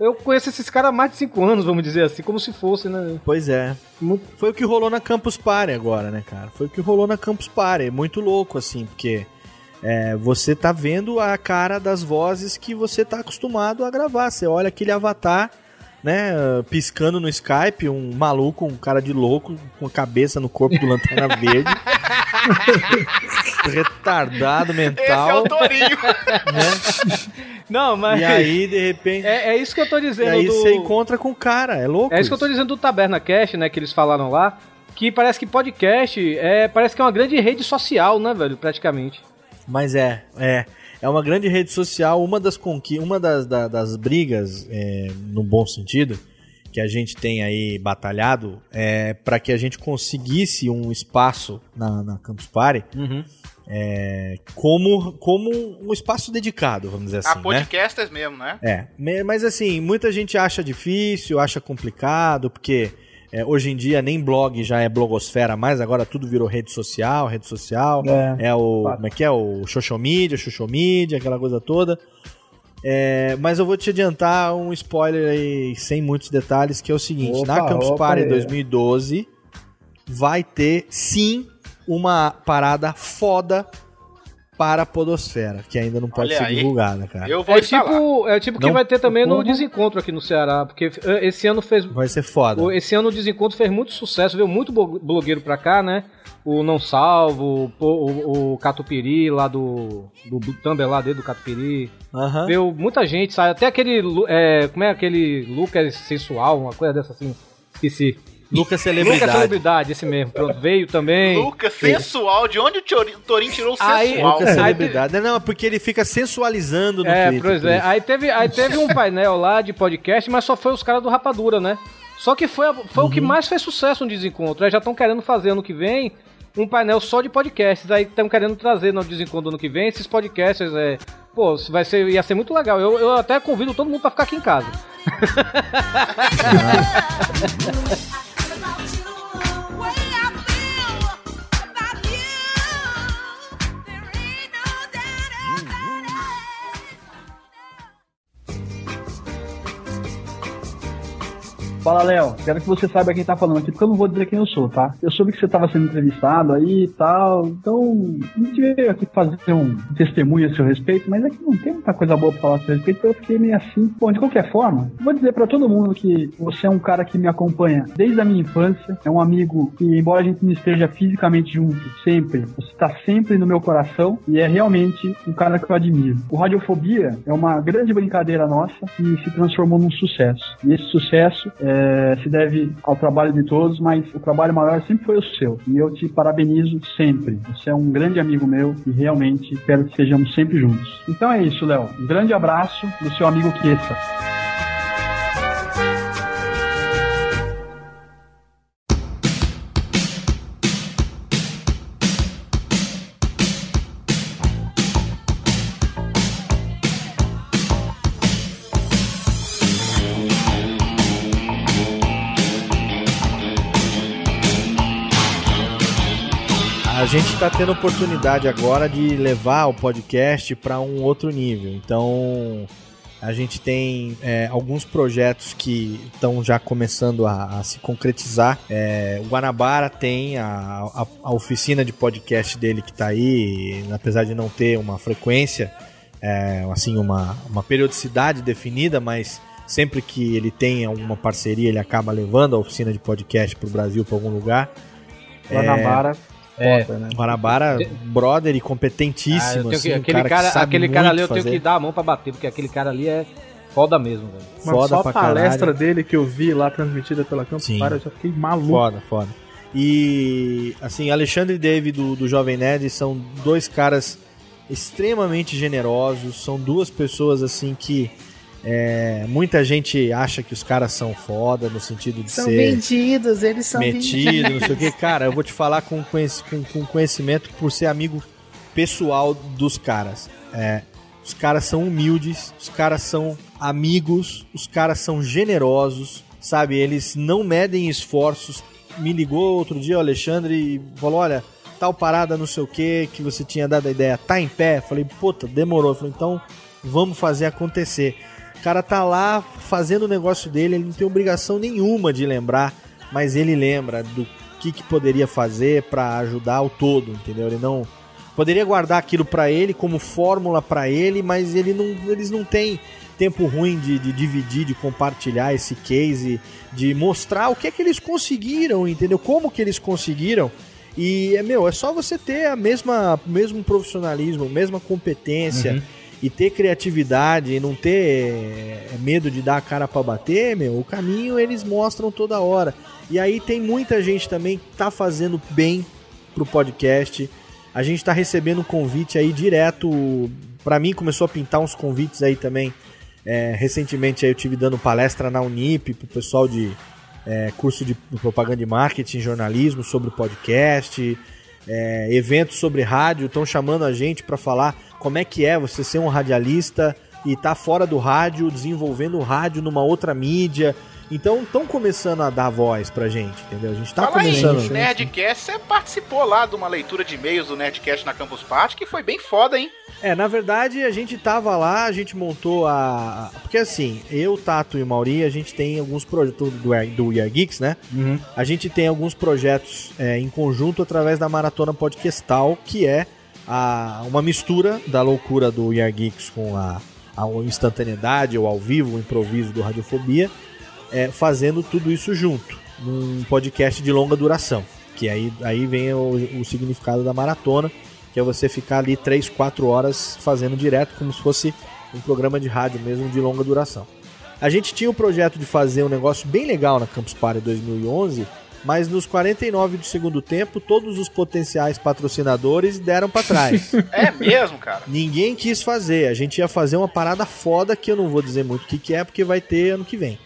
Eu conheço esses caras há mais de 5 anos, vamos dizer assim, como se fosse, né? Pois é. Foi o que rolou na Campus Party agora, né, cara? Foi o que rolou na Campus Party. É muito louco, assim, porque é, você tá vendo a cara das vozes que você tá acostumado a gravar. Você olha aquele avatar, né, piscando no Skype, um maluco, um cara de louco, com a cabeça no corpo do Lanterna *laughs* Verde. Retardado mental. Esse é o Torinho. Não, mas. E aí, de repente. É, é isso que eu tô E dizendo. aí do... você encontra com o cara, é louco. É isso que eu tô dizendo do Taberna Cash, né? Que eles falaram lá. Que que parece que podcast é, parece que é uma grande rede social, né, velho? Praticamente. Mas é, é. É uma grande rede social, uma das conqui uma das, da- das brigas, é, no bom sentido, que a gente tem aí batalhado, é para que a gente conseguisse um espaço na, na Campus Party Uhum. é, como, como um espaço dedicado, vamos dizer a assim, né? podcasters mesmo, né? É, mas assim, muita gente acha difícil, acha complicado, porque é, hoje em dia nem blog já é blogosfera mais, agora tudo virou rede social, rede social. É, É, o. Como é que é? O social media, social media, aquela coisa toda. É, mas eu vou te adiantar um spoiler aí, sem muitos detalhes, que é o seguinte: Opa, na Campus opa Party aí. 2012 vai ter sim uma parada foda para a Podosfera, que ainda não pode Olha ser aí. divulgada, cara. Eu vou É instalar. tipo, é tipo que Não? vai ter também no Porra. Desencontro aqui no Ceará, porque eh, esse ano fez Vai ser foda. o- esse ano o Desencontro fez muito sucesso, veio muito bo- blogueiro pra cá, né? O Não Salvo, o, Po- o, o Catupiri lá do do, do Tumblr lá dele do Catupiri. Aham. Veio muita gente, sabe? Até aquele Lu- é, como é aquele Lucas sensual, uma coisa dessa assim. Esqueci. Lucas Celebridade. Lucas Celebridade, esse mesmo. Pronto, veio também. Lucas, sensual. De onde o Torinho tirou o Aí- sensual? Lucas. Celebridade. Não, é porque ele fica sensualizando no É, Twitter. pois é. Aí teve, aí teve um painel lá de podcast, mas só foi os caras do Rapadura, né? Só que foi, foi o que mais fez sucesso no Desencontro. Aí já estão querendo fazer ano que vem um painel só de podcasts. Aí estão querendo trazer no Desencontro ano que vem esses podcasts. É, pô, vai ser, ia ser muito legal. Eu, eu até convido todo mundo pra ficar aqui em casa. *laughs* *laughs* Fala, Léo. Quero que você saiba quem tá falando aqui, porque eu não vou dizer quem eu sou, tá? Eu soube que você tava sendo entrevistado aí e tal, então gente veio aqui fazer um testemunho a seu respeito, mas é que não tem muita coisa boa pra falar a seu respeito, então eu fiquei meio assim. Bom, de qualquer forma, vou dizer pra todo mundo que você é um cara que me acompanha desde a minha infância, é um amigo que, embora a gente não esteja fisicamente junto sempre, você tá sempre no meu coração e é realmente um cara que eu admiro. O Radiofobia é uma grande brincadeira nossa que se transformou num sucesso. E esse sucesso é, se deve ao trabalho de todos, mas o trabalho maior sempre foi o seu. E eu te parabenizo sempre. Você é um grande amigo meu e realmente espero que sejamos sempre juntos. Então é isso, Léo. Um grande abraço do seu amigo Kiesa. A gente tá tendo oportunidade agora de levar o podcast para um outro nível. Então, a gente tem é, alguns projetos que estão já começando a, a se concretizar. É, o Guanabara tem a, a- a oficina de podcast dele que tá aí, apesar de não ter uma frequência, é, assim, uma, uma periodicidade definida, mas sempre que ele tem alguma parceria, ele acaba levando a oficina de podcast pro Brasil, para algum lugar. Guanabara, É, foda, né? Guanabara, brother e Ah, competentíssimo, tenho assim, que- um aquele cara, cara, aquele cara ali eu tenho fazer. que dar a mão pra bater, porque aquele cara ali é foda mesmo, velho. Foda só a palestra caralho. dele que eu vi lá transmitida pela Campus Sim. Party, eu já fiquei maluco. Foda, foda. E, assim, Alexandre e Dave do, do Jovem Nerd são dois caras extremamente generosos, são duas pessoas, assim, que é, muita gente acha que os caras são foda, no sentido de São ser vendidos, eles são metido, não vendidos. sei o que. Cara, eu vou te falar com, com, com conhecimento por ser amigo pessoal dos caras. É, os caras são humildes, os caras são amigos, os caras são generosos, sabe? Eles não medem esforços. Me ligou outro dia o Alexandre e falou: olha, tal parada, não sei o que, que você tinha dado a ideia, tá em pé? Falei, puta, demorou. Falei, então vamos fazer acontecer. O cara tá lá fazendo o negócio dele, ele não tem obrigação nenhuma de lembrar, mas ele lembra do que, que poderia fazer pra ajudar o todo, entendeu? Ele não poderia guardar aquilo pra ele como fórmula pra ele, mas ele não, eles não têm tempo ruim de, de dividir, de compartilhar esse case, de mostrar o que é que eles conseguiram, entendeu? Como que eles conseguiram. E, é, meu, é só você ter a mesma mesmo profissionalismo, mesma competência. E ter criatividade e não ter é, medo de dar a cara pra bater, meu, o caminho eles mostram toda hora. E aí tem muita gente também que tá fazendo bem pro podcast. A gente tá recebendo convite aí direto. Pra mim começou a pintar uns convites aí também. É, recentemente aí eu tive dando palestra na Unip pro pessoal de é, curso de propaganda e marketing, jornalismo sobre podcast, é, eventos sobre rádio. Estão chamando a gente para falar como é que é você ser um radialista e tá fora do rádio, desenvolvendo o rádio numa outra mídia. Então estão começando a dar voz pra gente, entendeu? A gente tá Fala começando. em Nerdcast, você participou lá de uma leitura de e-mails do Nerdcast na Campus Party, que foi bem foda, hein? É, na verdade a gente tava lá, a gente montou a. Porque assim, eu, Tato e o Mauri, a gente tem alguns projetos do, do We Are Geeks, né? A gente tem alguns projetos é, em conjunto através da Maratona Podcastal, que é a, uma mistura da loucura do We Are Geeks com a, a instantaneidade, ou ao vivo, o improviso do Radiofobia, é, fazendo tudo isso junto, num podcast de longa duração. Que aí, aí vem o, o significado da maratona, que é você ficar ali 3, 4 horas fazendo direto, como se fosse um programa de rádio mesmo de longa duração. A gente tinha o projeto de fazer um negócio bem legal na Campus Party 2011, mas nos 49 do segundo tempo, todos os potenciais patrocinadores deram pra trás. *laughs* É mesmo, cara? Ninguém quis fazer. A gente ia fazer uma parada foda que eu não vou dizer muito o que, que é, porque vai ter ano que vem.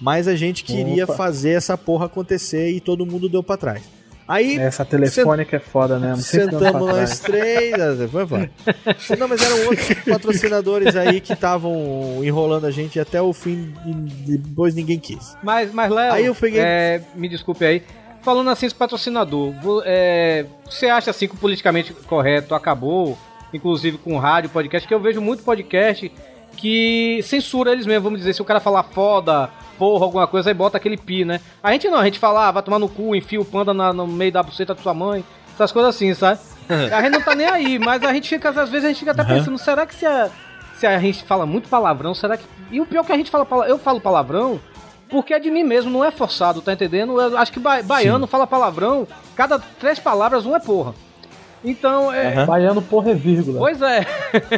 Mas a gente queria Opa. fazer essa porra acontecer e todo mundo deu pra trás. Aí. Essa telefônica é foda mesmo. dando Sentamos nós três. Foi, foi. *laughs* Não, mas eram outros patrocinadores aí que estavam enrolando a gente até o fim e depois ninguém quis. Mas, mas Léo, Aí eu peguei- é, me desculpe aí. Falando assim, esse patrocinador, é, você acha assim que o politicamente correto acabou, inclusive com rádio, podcast, que eu vejo muito podcast que censura eles mesmos, vamos dizer, se o cara falar foda, porra, alguma coisa, aí bota aquele pi, né? A gente não, a gente fala, ah, vai tomar no cu, enfia o panda na- no meio da buceta da sua mãe, essas coisas assim, sabe? *laughs* A gente não tá nem aí, mas a gente fica, às vezes a gente fica até Aham. pensando, será que se a, se a gente fala muito palavrão, será que. E o pior é que a gente fala, eu falo palavrão porque é de mim mesmo, não é forçado, tá entendendo? Eu acho que ba- baiano fala palavrão, cada três palavras, um é porra. Então, é. Baiano, porra, é vírgula. Pois é.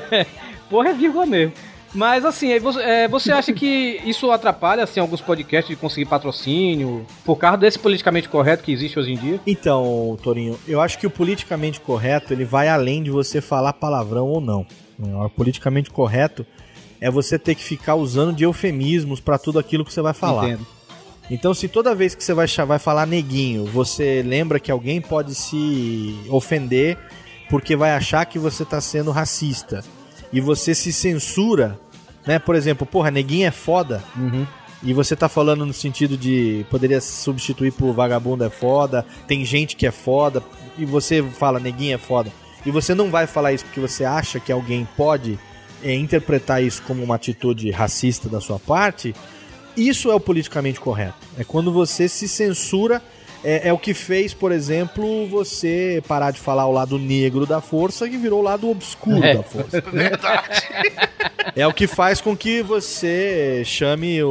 *laughs* porra é vírgula mesmo. Mas assim, você, é, você acha que isso atrapalha assim, alguns podcasts de conseguir patrocínio por causa desse politicamente correto que existe hoje em dia? Então, Torinho, eu acho que o politicamente correto ele vai além de você falar palavrão ou não. O politicamente correto é você ter que ficar usando de eufemismos pra tudo aquilo que você vai falar. Entendo. Então, se toda vez que você vai, falar neguinho, você lembra que alguém pode se ofender porque vai achar que você tá sendo racista e você se censura, né? Por exemplo, porra, neguinho é foda. E você tá falando no sentido de poderia substituir por vagabundo é foda, tem gente que é foda, e você fala neguinho é foda. E você não vai falar isso porque você acha que alguém pode é, interpretar isso como uma atitude racista da sua parte. Isso é o politicamente correto. É quando você se censura. É, é o que fez, por exemplo, você parar de falar o lado negro da força e virou o lado obscuro É. da força. Verdade. É o que faz com que você chame o,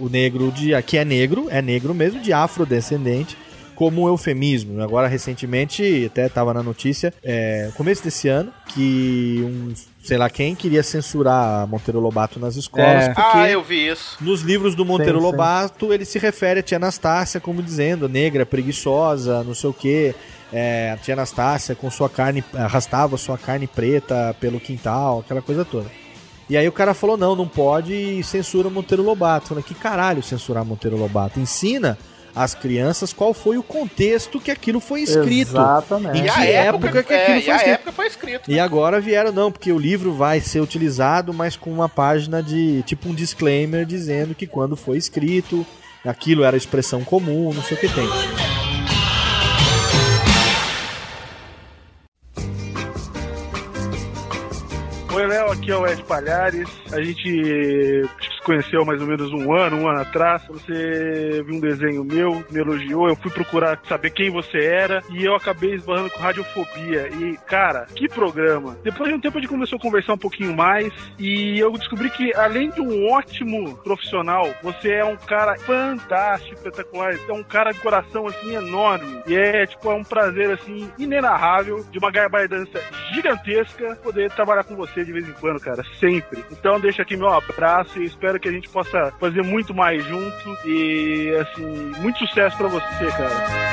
o negro de. que é negro, é negro mesmo, de afrodescendente, como um eufemismo. Agora, recentemente, até estava na notícia, é, começo desse ano, que um sei lá quem queria censurar Monteiro Lobato nas escolas, É. porque Ah, eu vi isso. nos livros do Monteiro Sim, sim. Lobato ele se refere a tia Anastácia como dizendo negra, preguiçosa, não sei o que. É, a tia Anastácia com sua carne, arrastava sua carne preta pelo quintal, aquela coisa toda. E aí o cara falou: não, não pode e censura Monteiro Lobato. Falei, que caralho censurar Monteiro Lobato? Ensina às crianças qual foi o contexto que aquilo foi escrito. Exatamente. Em E que a época, época, que é, aquilo e foi a escrito. época foi escrito. E agora vieram, não, porque o livro vai ser utilizado, mas com uma página de tipo um disclaimer dizendo que quando foi escrito, aquilo era expressão comum, não sei o que tem. Oi, Léo, aqui é o Ed Palhares. A gente conheceu mais ou menos um ano, um ano atrás. Você viu um desenho meu, me elogiou, eu fui procurar saber quem você era e eu acabei esbarrando com radiofobia. E, cara, que programa! Depois de um tempo a gente começou a conversar um pouquinho mais e eu descobri que, além de um ótimo profissional, você é um cara fantástico, espetacular. É um cara de coração, assim, enorme. E é, tipo, é um prazer, assim, inenarrável, de uma garbardança gigantesca, poder trabalhar com você de vez em quando, cara, sempre. Então, deixa aqui meu abraço e espero que a gente possa fazer muito mais junto e, assim, muito sucesso pra você, cara.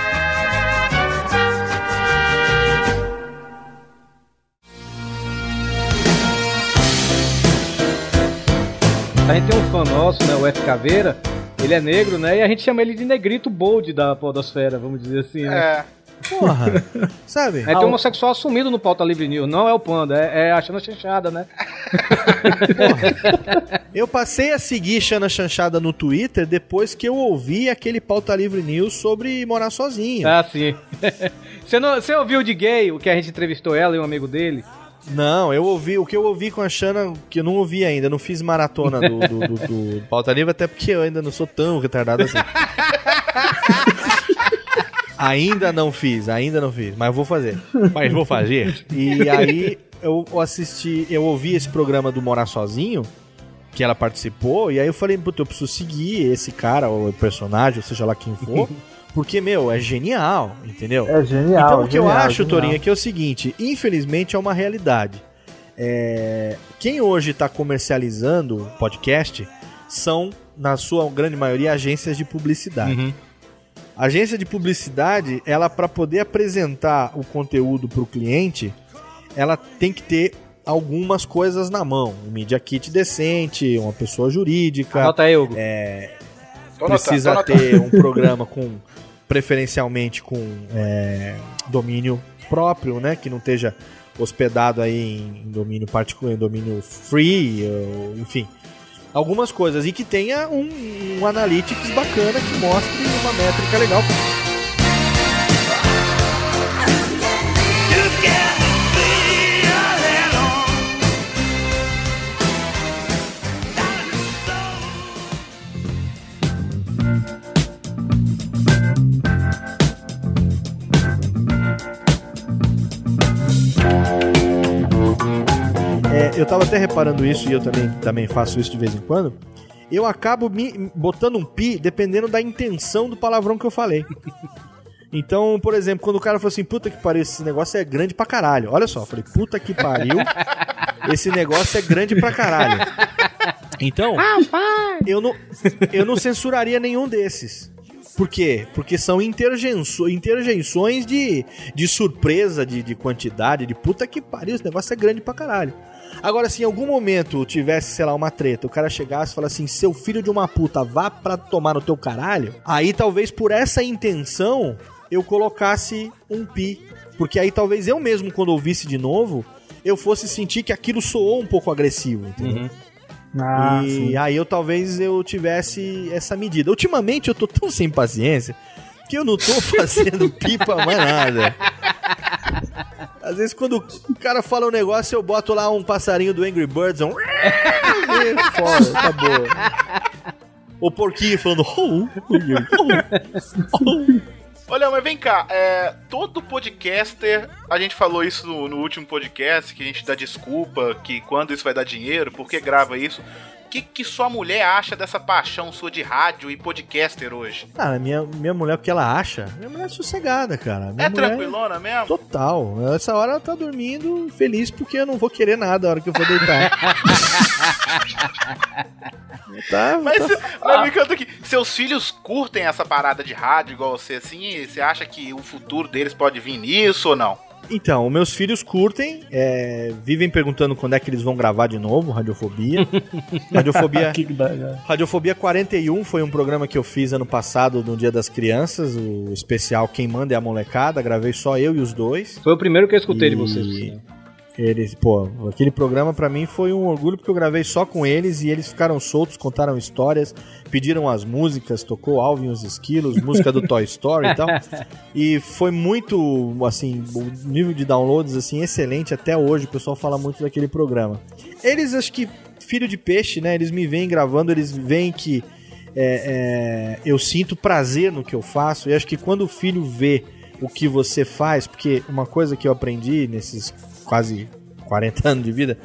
A gente tem um fã nosso, né, o F Caveira, ele é negro, né, e a gente chama ele de negrito bold da podosfera, vamos dizer assim, né? É. Porra, *laughs* sabe? É, tem um homossexual assumido no Pauta Livre News, não é o Panda, é, é a Xana Chanchada, né? *laughs* Eu passei a seguir Xana Chanchada no Twitter depois que eu ouvi aquele pauta livre news sobre morar sozinho. Ah, sim. *laughs* você, não, você ouviu de gay, o que a gente entrevistou ela e um amigo dele? Não, eu ouvi, o que eu ouvi com a Xana, que eu não ouvi ainda, não fiz maratona do, do, do, do pauta livre, até porque eu ainda não sou tão retardado assim. Ainda não fiz, ainda não fiz, mas vou fazer. Mas vou fazer. E aí eu assisti, eu ouvi esse programa do Morar Sozinho, que ela participou, e aí eu falei, puta, eu preciso seguir esse cara, ou o personagem, ou seja lá quem for. *laughs* Porque, meu, é genial, entendeu? É genial. Então o que eu genial, acho, genial. Torinho, é que é o seguinte: infelizmente é uma realidade. É, Quem hoje está comercializando podcast são, na sua grande maioria, agências de publicidade. A agência de publicidade, ela para poder apresentar o conteúdo para o cliente, ela tem que ter algumas coisas na mão. Um media kit decente, uma pessoa jurídica. Anota aí, Hugo. É, precisa ter um programa com preferencialmente com é, domínio próprio, né, que não esteja hospedado aí em domínio particular, em domínio free, ou, enfim, algumas coisas e que tenha um, um analytics bacana que mostre uma métrica legal. Eu tava até reparando isso e eu também, também faço isso de vez em quando. Eu acabo me botando um pi dependendo da intenção do palavrão que eu falei. Então, por exemplo, quando o cara falou assim, puta que pariu, esse negócio é grande pra caralho. Olha só, eu falei, puta que pariu, esse negócio é grande pra caralho. Então, eu não, eu não censuraria nenhum desses. Por quê? Porque são interjeiço- interjeições de, de surpresa, de, de quantidade, de puta que pariu, esse negócio é grande pra caralho. Agora, se em algum momento tivesse, sei lá, uma treta, o cara chegasse e falasse assim, seu filho de uma puta, vá pra tomar no teu caralho, aí talvez por essa intenção eu colocasse um pi. Porque aí talvez eu mesmo, quando ouvisse de novo, eu fosse sentir que aquilo soou um pouco agressivo, entendeu? Ah, e sim. aí eu talvez eu tivesse essa medida. Ultimamente eu tô tão sem paciência que eu não tô *laughs* fazendo pipa mais nada. Às vezes quando o cara fala um negócio, eu boto lá um passarinho do Angry Birds, um... *laughs* e fora, acabou. O porquinho falando... "Oh, oh, oh". Olha, mas vem cá, é, todo podcaster, a gente falou isso no, no último podcast, que a gente dá desculpa, que quando isso vai dar dinheiro, por que grava isso. O que, que sua mulher acha dessa paixão sua de rádio e podcaster hoje? Cara, minha, minha mulher, o que ela acha? Minha mulher é sossegada, cara. Minha é mulher- tranquilona mesmo? Total. Essa hora ela tá dormindo feliz porque eu não vou querer nada a hora que eu for deitar. *laughs* tá, Mas, tá- mas me canta aqui, seus filhos curtem essa parada de rádio igual você assim? Você acha que o futuro deles pode vir nisso ou não? Então, meus filhos curtem, é, vivem perguntando quando é que eles vão gravar de novo, Radiofobia. *laughs* Radiofobia, Radiofobia 41 foi um programa que eu fiz ano passado, no Dia das Crianças, o especial Quem Manda é a Molecada, gravei só eu e os dois. Foi o primeiro que eu escutei de E vocês. Eles, pô, aquele programa pra mim foi um orgulho porque eu gravei só com eles e eles ficaram soltos, contaram histórias, pediram as músicas, tocou Alvin e os Esquilos, música do Toy Story e tal. *laughs* E foi muito, assim, o nível de downloads, assim, excelente até hoje. O pessoal fala muito daquele programa. Eles, acho que, filho de peixe, né? Eles me veem gravando, eles veem que é, é, eu sinto prazer no que eu faço. E acho que quando o filho vê o que você faz, porque uma coisa que eu aprendi nesses quase 40 anos de vida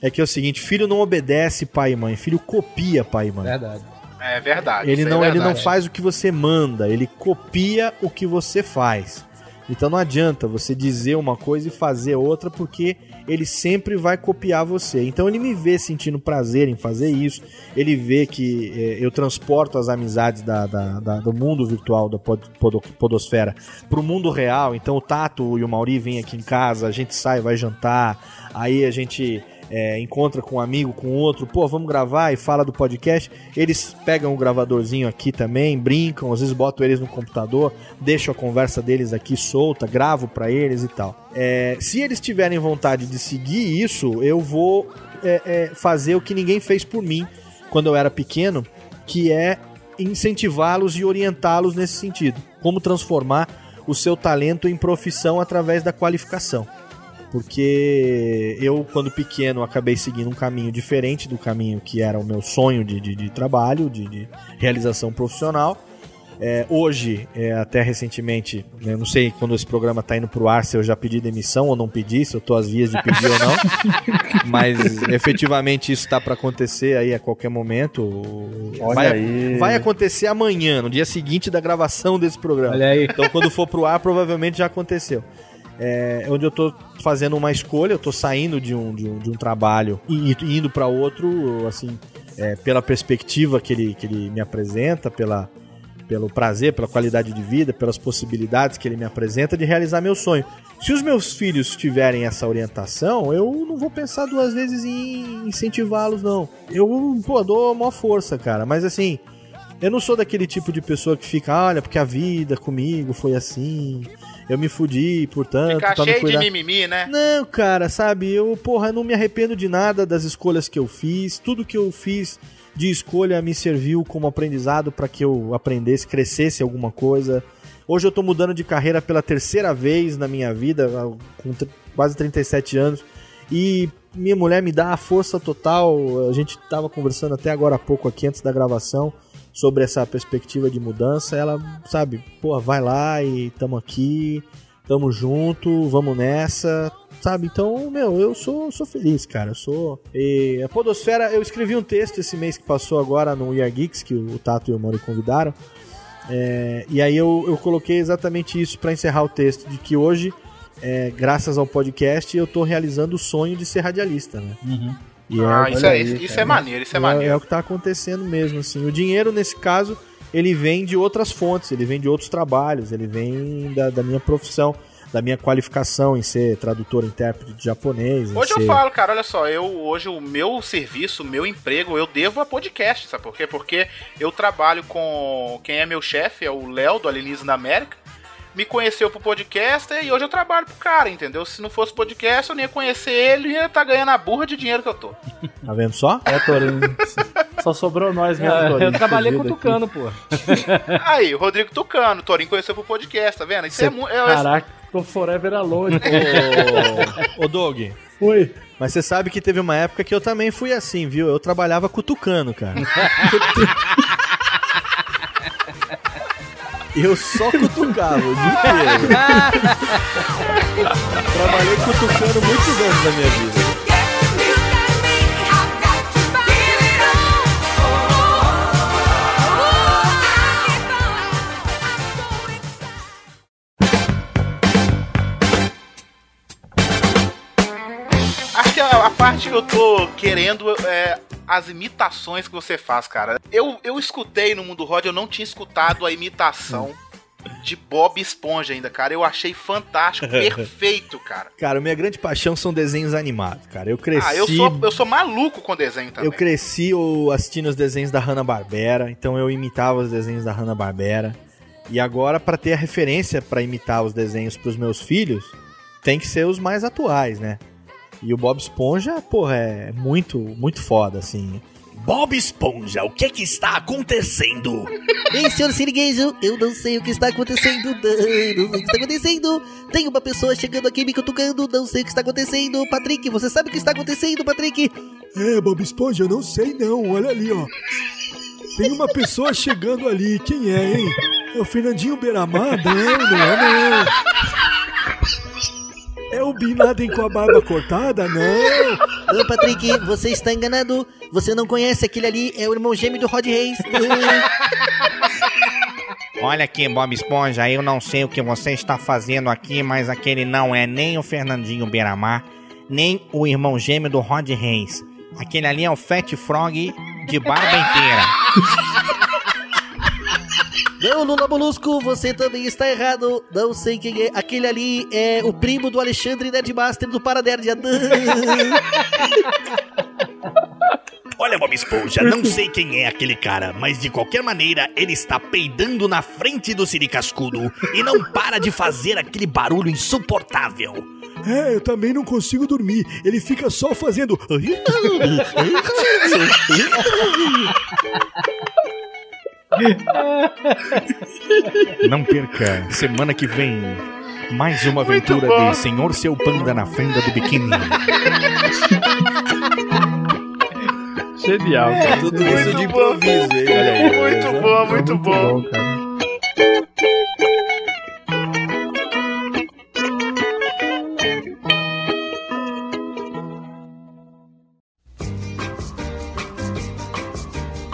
é que é o seguinte: filho não obedece pai e mãe, filho copia pai e mãe. Verdade. É verdade. Ele aí não, é ele não verdade. faz o que você manda, ele copia o que você faz. Então não adianta você dizer uma coisa e fazer outra, porque ele sempre vai copiar você. Então ele me vê sentindo prazer em fazer isso, ele vê que eh, eu transporto as amizades da, da- da- do mundo virtual, da pod, podo- podosfera, pro mundo real. Então o Tato e o Mauri vêm aqui em casa, a gente sai, vai jantar, aí a gente é, encontra com um amigo, com outro, pô, vamos gravar e fala do podcast. Eles pegam o gravadorzinho aqui também, brincam, às vezes botam eles no computador, deixo a conversa deles aqui solta, gravo pra eles e tal. É, se eles tiverem vontade de seguir isso, eu vou é, é, fazer o que ninguém fez por mim quando eu era pequeno, que é incentivá-los e orientá-los nesse sentido. Como transformar o seu talento em profissão através da qualificação porque eu, quando pequeno, acabei seguindo um caminho diferente do caminho que era o meu sonho de, de, de trabalho, de, de realização profissional. É, hoje, é, até recentemente, né, não sei quando esse programa tá indo pro ar, se eu já pedi demissão ou não pedi, se eu tô às vias de pedir ou não. *laughs* Mas efetivamente isso tá para acontecer aí a qualquer momento. Olha vai, aí. vai acontecer amanhã, no dia seguinte da gravação desse programa. Olha aí. Então quando for pro ar, provavelmente já aconteceu. É, onde eu tô fazendo uma escolha, eu tô saindo de um, de um, de um trabalho e indo para outro, assim, é, pela perspectiva que ele, que ele me apresenta, pela, pelo prazer, pela qualidade de vida, pelas possibilidades que ele me apresenta de realizar meu sonho. Se os meus filhos tiverem essa orientação, eu não vou pensar duas vezes em incentivá-los, não. Eu, pô, dou maior força, cara. Mas assim, eu não sou daquele tipo de pessoa que fica, olha, porque a vida comigo foi assim, eu me fudi, portanto, Ficar cheio de mimimi, né? Não, cara, sabe, eu, porra, não me arrependo de nada das escolhas que eu fiz. Tudo que eu fiz de escolha me serviu como aprendizado para que eu aprendesse, crescesse alguma coisa. Hoje eu tô mudando de carreira pela terceira vez na minha vida, com quase 37 anos. E minha mulher me dá a força total. A gente tava conversando até agora há pouco aqui, antes da gravação, sobre essa perspectiva de mudança. Ela, sabe, pô, vai lá e tamo aqui, tamo junto, vamos nessa, sabe? Então, meu, eu sou, sou feliz, cara. Eu sou. E a Podosfera, eu escrevi um texto esse mês que passou agora no We Are Geeks, que o Tato e o Mori convidaram. É, e aí eu, eu coloquei exatamente isso pra encerrar o texto, de que hoje, é, graças ao podcast, eu tô realizando o sonho de ser radialista, né? E Ah, é- isso é- aí, isso- é maneiro, isso é É- maneiro. É o que tá acontecendo mesmo, assim. O dinheiro, nesse caso, ele vem de outras fontes, ele vem de outros trabalhos, ele vem da, da minha profissão, da minha qualificação em ser tradutor, intérprete de japonês. Hoje eu ser- falo, cara, olha só, eu hoje o meu serviço, o meu emprego, eu devo a podcast, sabe por quê? Porque eu trabalho com quem é meu chefe, é o Léo do Alienismo da América. Me conheceu pro podcast e hoje eu trabalho pro cara, entendeu? Se não fosse podcast, eu nem ia conhecer ele e ia estar ganhando a burra de dinheiro que eu tô. Tá vendo só? É, Torinho. *laughs* Só sobrou nós mesmo, É, Torinho. eu trabalhei com o aqui. Tucano, pô. *laughs* Aí, o Rodrigo Tucano, o Torinho conheceu pro podcast, tá vendo? Isso Cê- é muito. Caraca, tô forever alone. Ô, ô Doug. Oi. Mas você sabe que teve uma época que eu também fui assim, viu? Eu trabalhava cutucando, cara. *laughs* Eu só cutucava o dia inteiro. Trabalhei cutucando muitos anos da minha vida. A, parte que eu tô querendo é as imitações que você faz, cara. Eu, eu escutei no Mundo Rod, eu não tinha escutado a imitação de Bob Esponja ainda, cara. Eu achei fantástico, *laughs* perfeito, cara. Cara, minha grande paixão são desenhos animados, cara. Eu cresci. Ah, eu sou, eu sou maluco com desenho também. Eu cresci assistindo os desenhos da Hanna-Barbera, então eu imitava os desenhos da Hanna-Barbera. E agora, pra ter a referência pra imitar os desenhos pros meus filhos, tem que ser os mais atuais, né? E o Bob Esponja, porra, é muito, muito foda, assim. Bob Esponja, o que que está acontecendo? *laughs* Ei, senhor Sirigueijo, eu não sei o que está acontecendo, não, não sei o que está acontecendo. Tem uma pessoa chegando aqui me cutucando, não sei o que está acontecendo. Patrick, você sabe o que está acontecendo, Patrick? É, Bob Esponja, eu não sei não. Olha ali, ó. Tem uma pessoa chegando ali. Quem é, hein? É o Fernandinho Beiramar? Não, não é não. O Bin Laden com a barba cortada? Não. Ô, Patrick, você está enganado. Você não conhece aquele ali, é o irmão gêmeo do Rod Reis. *laughs* Olha aqui, Bob Esponja, eu não sei o que você está fazendo aqui, mas aquele não é nem o Fernandinho Beiramar, nem o irmão gêmeo do Rod Reis. Aquele ali é o Fat Frog de barba inteira. *laughs* Não, Lula Molusco, você também está errado. Não sei quem é. Aquele ali é o primo do Alexandre Nerdmaster do Paranerdia. *laughs* Olha, Bob Esponja, não sei quem é aquele cara, mas de qualquer maneira ele está peidando na frente do Siri Cascudo e não para de fazer aquele barulho insuportável. É, eu também não consigo dormir. Ele fica só fazendo. *laughs* Não perca, semana que vem, mais uma aventura bom. de Senhor Seu Panda na fenda do biquíni. Genial, cara. Tudo isso de improviso, hein? Olha aí. Muito bom, muito bom. cara.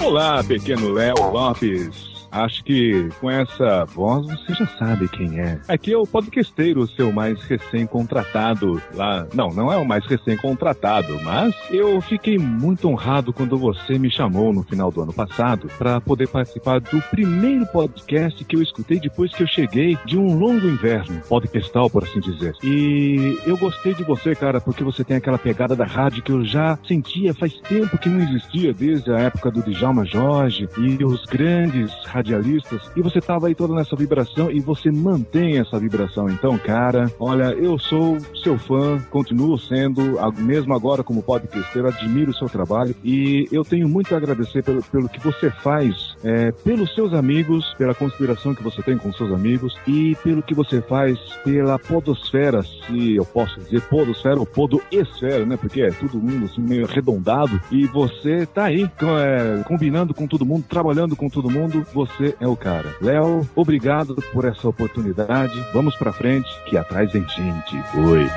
Olá, pequeno Léo Lopes. Acho que com essa voz você já sabe quem é. Aqui é o podcasteiro, seu mais recém-contratado lá. Não, não é o mais recém-contratado, mas eu fiquei muito honrado quando você me chamou no final do ano passado para poder participar do primeiro podcast que eu escutei depois que eu cheguei de um longo inverno, podcastal, por assim dizer. E eu gostei de você, cara, porque você tem aquela pegada da rádio que eu já sentia faz tempo que não existia, desde a época do Djalma Jorge e os grandes radialistas, e você tava aí toda nessa vibração e você mantém essa vibração. Então, cara, olha, eu sou seu fã, continuo sendo, mesmo agora como podcasteiro, admiro o seu trabalho e eu tenho muito a agradecer pelo, pelo que você faz, é, pelos seus amigos, pela conspiração que você tem com seus amigos e pelo que você faz pela podosfera, se eu posso dizer podosfera ou podoesfera, né? Porque é todo mundo assim, meio arredondado e você tá aí é, combinando com todo mundo, trabalhando com todo mundo, você é o cara. Léo, obrigado por essa oportunidade. Vamos pra frente, que atrás vem gente. Oi.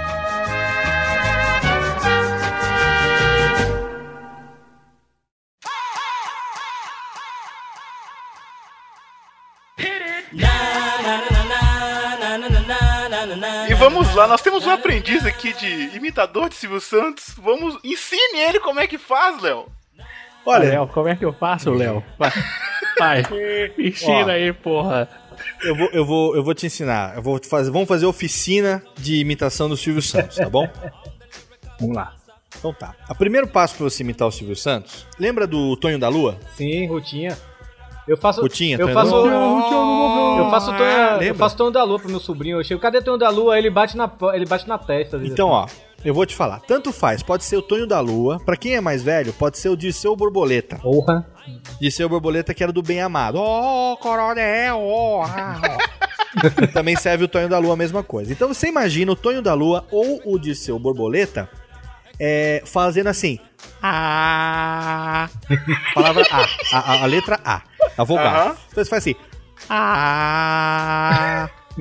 E vamos lá, nós temos um aprendiz aqui de imitador de Silvio Santos. Vamos, ensine ele como é que faz, Léo. Olha, Léo, como é que eu faço, Léo? Vai, vai. *laughs* ensina Ó. aí, porra. Eu vou, eu vou, eu vou te ensinar. Eu vou te fazer, vamos fazer oficina de imitação do Silvio Santos, tá bom? Vamos lá. Então tá. O primeiro passo pra você imitar o Silvio Santos, lembra do Tonho da Lua? Sim, Rutinha. Eu faço. Rutinha, eu Tonho faço. Lua? Eu faço Tonho, eu lembra? faço Tonho da Lua pro meu sobrinho. Eu chego, cadê Tonho da Lua? Ele bate na, ele bate na testa. Então, assim. ó, eu vou te falar. Tanto faz, pode ser o Tonho da Lua. Pra quem é mais velho, pode ser o Dirceu Borboleta. Porra. Dirceu Borboleta que era do Bem Amado. Ó, coronel, ó. ah, ó. *laughs* Também serve o Tonho da Lua a mesma coisa. Então você imagina o Tonho da Lua ou o Dirceu Borboleta é, fazendo assim. A. Palavra A. A, a- a letra A. A vogal. Aham. Então você faz assim. A. *laughs*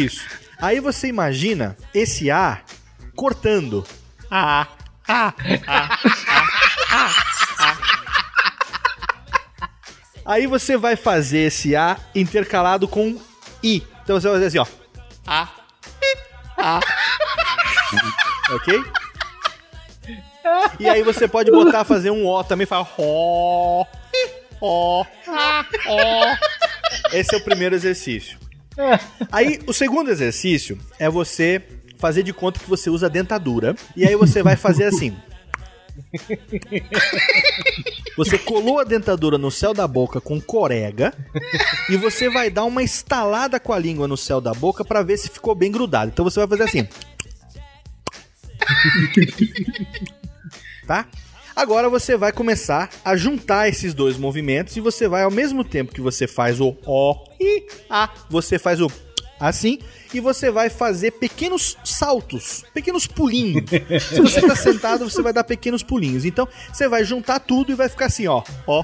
Isso. Aí você imagina esse A cortando. A. A. A. A. A. Aí você vai fazer esse A intercalado com I. Então você vai fazer assim, ó. A. A. Ok? E aí você pode botar, fazer um O também, fala Ó. Ó. Ó. Esse é o primeiro exercício. Aí, o segundo exercício é você fazer de conta que você usa dentadura. E aí você vai fazer assim. Você colou a dentadura no céu da boca com corega e você vai dar uma estalada com a língua no céu da boca pra ver se ficou bem grudado. Então você vai fazer assim. Tá? Agora você vai começar a juntar esses dois movimentos e você vai ao mesmo tempo que você faz o ó e a, você faz o assim, e você vai fazer pequenos saltos, pequenos pulinhos. Se você tá sentado, você vai dar pequenos pulinhos. Então, você vai juntar tudo e vai ficar assim, ó, ó.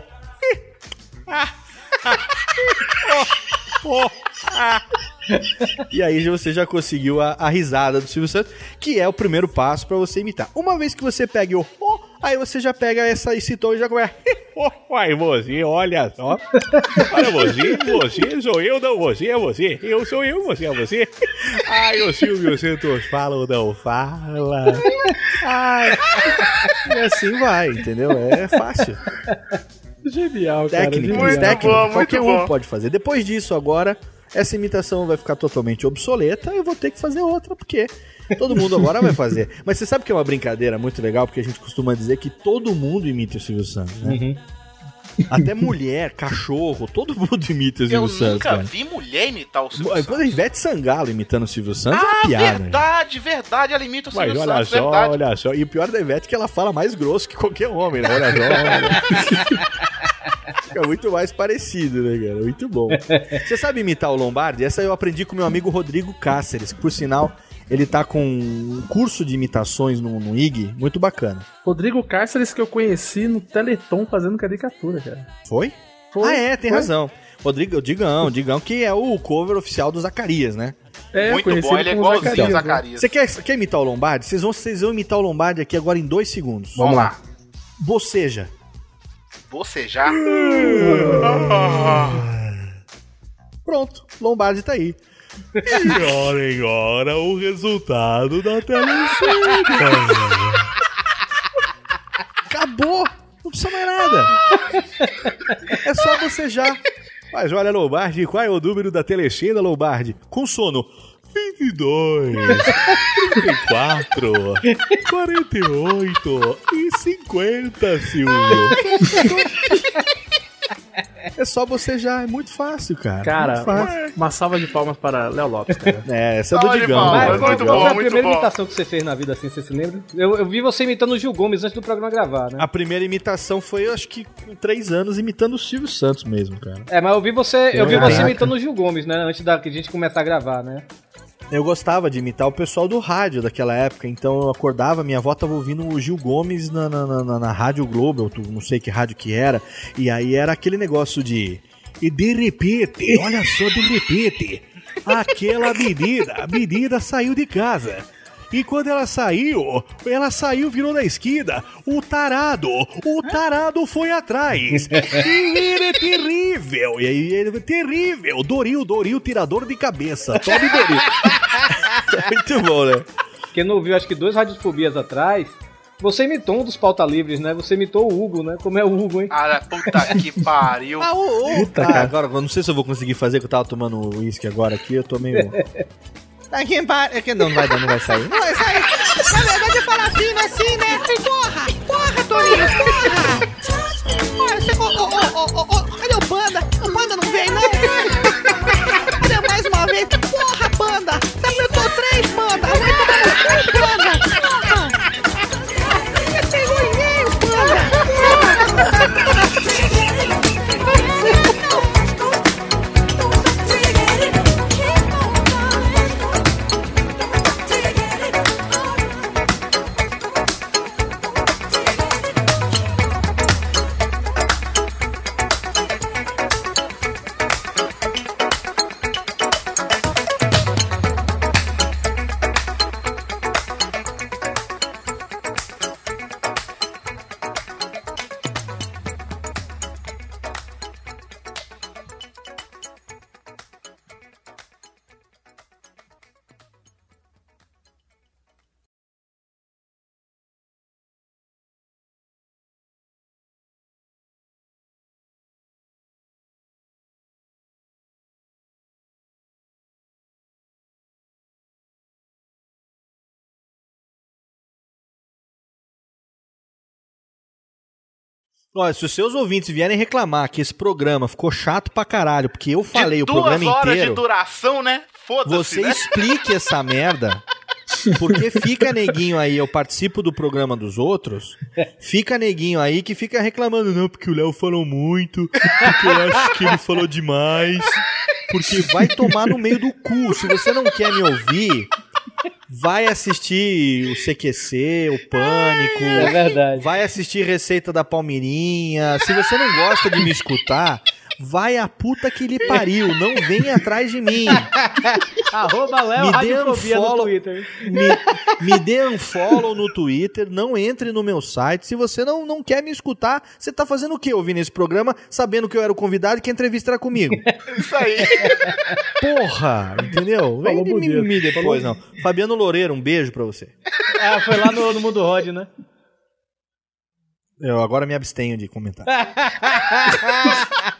Ó, ah. E aí você já conseguiu a, a risada do Silvio Santos, que é o primeiro passo pra você imitar. Uma vez que você pega o ó, aí você já pega essa, esse tom e já começa. *laughs* Uai, você, olha só. Olha você, você sou eu, não você é você. Eu sou eu, você é você. Ai, o Silvio Santos fala ou não fala. Ai. E assim vai, entendeu? É fácil. Genial, cara. Técnicas, genial. técnicas. Qualquer um pode fazer. Depois disso, agora, essa imitação vai ficar totalmente obsoleta eu vou ter que fazer outra, porque todo mundo agora vai fazer. Mas você sabe que é uma brincadeira muito legal, porque a gente costuma dizer que todo mundo imita o Silvio Santos, né? Até mulher, cachorro, todo mundo imita o Silvio Eu Santos, nunca cara. vi mulher imitar o Silvio Quando Santos. a Ivete Sangalo imitando o Silvio Santos é Ah, uma piada. né? verdade, verdade. Ela imita o Mas Silvio olha Santos, só, verdade. olha só. E o pior da Ivete é que ela fala mais grosso que qualquer homem, né? Olha só. olha. *laughs* Fica muito mais parecido, né, cara? Muito bom. Você sabe imitar o Lombardi? Essa eu aprendi com meu amigo Rodrigo Cáceres, que por sinal, ele tá com um curso de imitações no, no IG, muito bacana. Rodrigo Cárceres que eu conheci no Teleton fazendo caricatura, cara. Foi? Foi. Ah, é, tem Foi. razão. Rodrigo, Digão, Digão que é o cover oficial do Zacarias, né? É, Muito bom, ele é igualzinho Zacarias, né? Zacarias. Você quer, quer imitar o Lombardi? Vocês vão, vocês vão imitar o Lombardi aqui agora em dois segundos. Vamos lá. Boceja. Você já? Pronto, Lombardi tá aí. E olhem agora o resultado da telecena. Acabou! Não precisa mais nada. É só bocejar. Mas olha, Lombardi, qual é o número da telecena, Lombardi? Com sono. 22, 34, 48 e 50, Silvio. É só bocejar, é muito fácil, cara. Cara, muito fácil. uma, uma salva de palmas para Léo Lopes, cara. *laughs* É, essa é do Digão. né? Mas, muito qual bom, foi a muito primeira bom. imitação que você fez na vida assim, você se lembra? Eu, eu vi você imitando o Gil Gomes antes do programa gravar, né? A primeira imitação foi, eu acho que com três anos, imitando o Silvio Santos mesmo, cara. É, mas eu vi você, eu vi Caraca. você imitando o Gil Gomes, né? Antes da que a gente começar a gravar, né? Eu gostava de imitar o pessoal do rádio daquela época, então eu acordava, minha avó tava ouvindo o Gil Gomes na, na, na- na Rádio Globo, eu não sei que rádio que era, e aí era aquele negócio de. E de repente, olha só, de repente, aquela menina, a menina saiu de casa. E quando ela saiu, ela saiu, virou na esquina. O tarado, o tarado foi atrás. E ele é terrível. E aí ele terrível. Doril, Doril, tirador de cabeça. Tome Doril. *laughs* Muito bom, né? Quem não ouviu, acho que dois radiofobias atrás, você imitou um dos pauta livres, né? Você imitou o Hugo, né? Como é o Hugo, hein? Ah, puta que *laughs* pariu. Ah, ô, ô. Puta, cara. agora, eu não sei se eu vou conseguir fazer, que eu tava tomando uísque agora aqui, eu tô meio... *laughs* Aqui, é que não vai dar, não vai sair. Não vai sair. Na verdade, eu falo assim, não é assim, né? Porra! Porra, Torinho, porra! Olha, você... Ô, ô, ô, ô, ô, cadê o Panda? O Panda não veio, não? Cadê mais uma vez? Porra, Panda! Olha, se os seus ouvintes vierem reclamar que esse programa ficou chato pra caralho, porque eu falei o Duas programa horas inteiro, de duração, né? Foda-se, você né? explique essa merda. Porque fica neguinho aí, eu participo do programa dos outros, fica neguinho aí que fica reclamando, não, porque o Léo falou muito, porque eu acho que ele falou demais. Porque vai tomar no meio do cu. Se você não quer me ouvir, vai assistir o CQC, o Pânico. É verdade. Vai assistir Receita da Palmeirinha. Se você não gosta de me escutar, vai a puta que lhe pariu. Não vem atrás de mim. *laughs* Arroba Léo Me dê Radiofobia no unfollow. Twitter. Me, me dê unfollow no Twitter, não entre no meu site. Se você não, não quer me escutar, você tá fazendo o quê ouvindo esse programa, sabendo que eu era o convidado e que a entrevista era comigo? *laughs* Isso aí. Porra, entendeu? Vem de mimimi depois, não. Fabiano Loureiro, um beijo pra você. Ah, foi lá no, no Mundo Rod, né? Eu agora me abstenho de comentar. *laughs*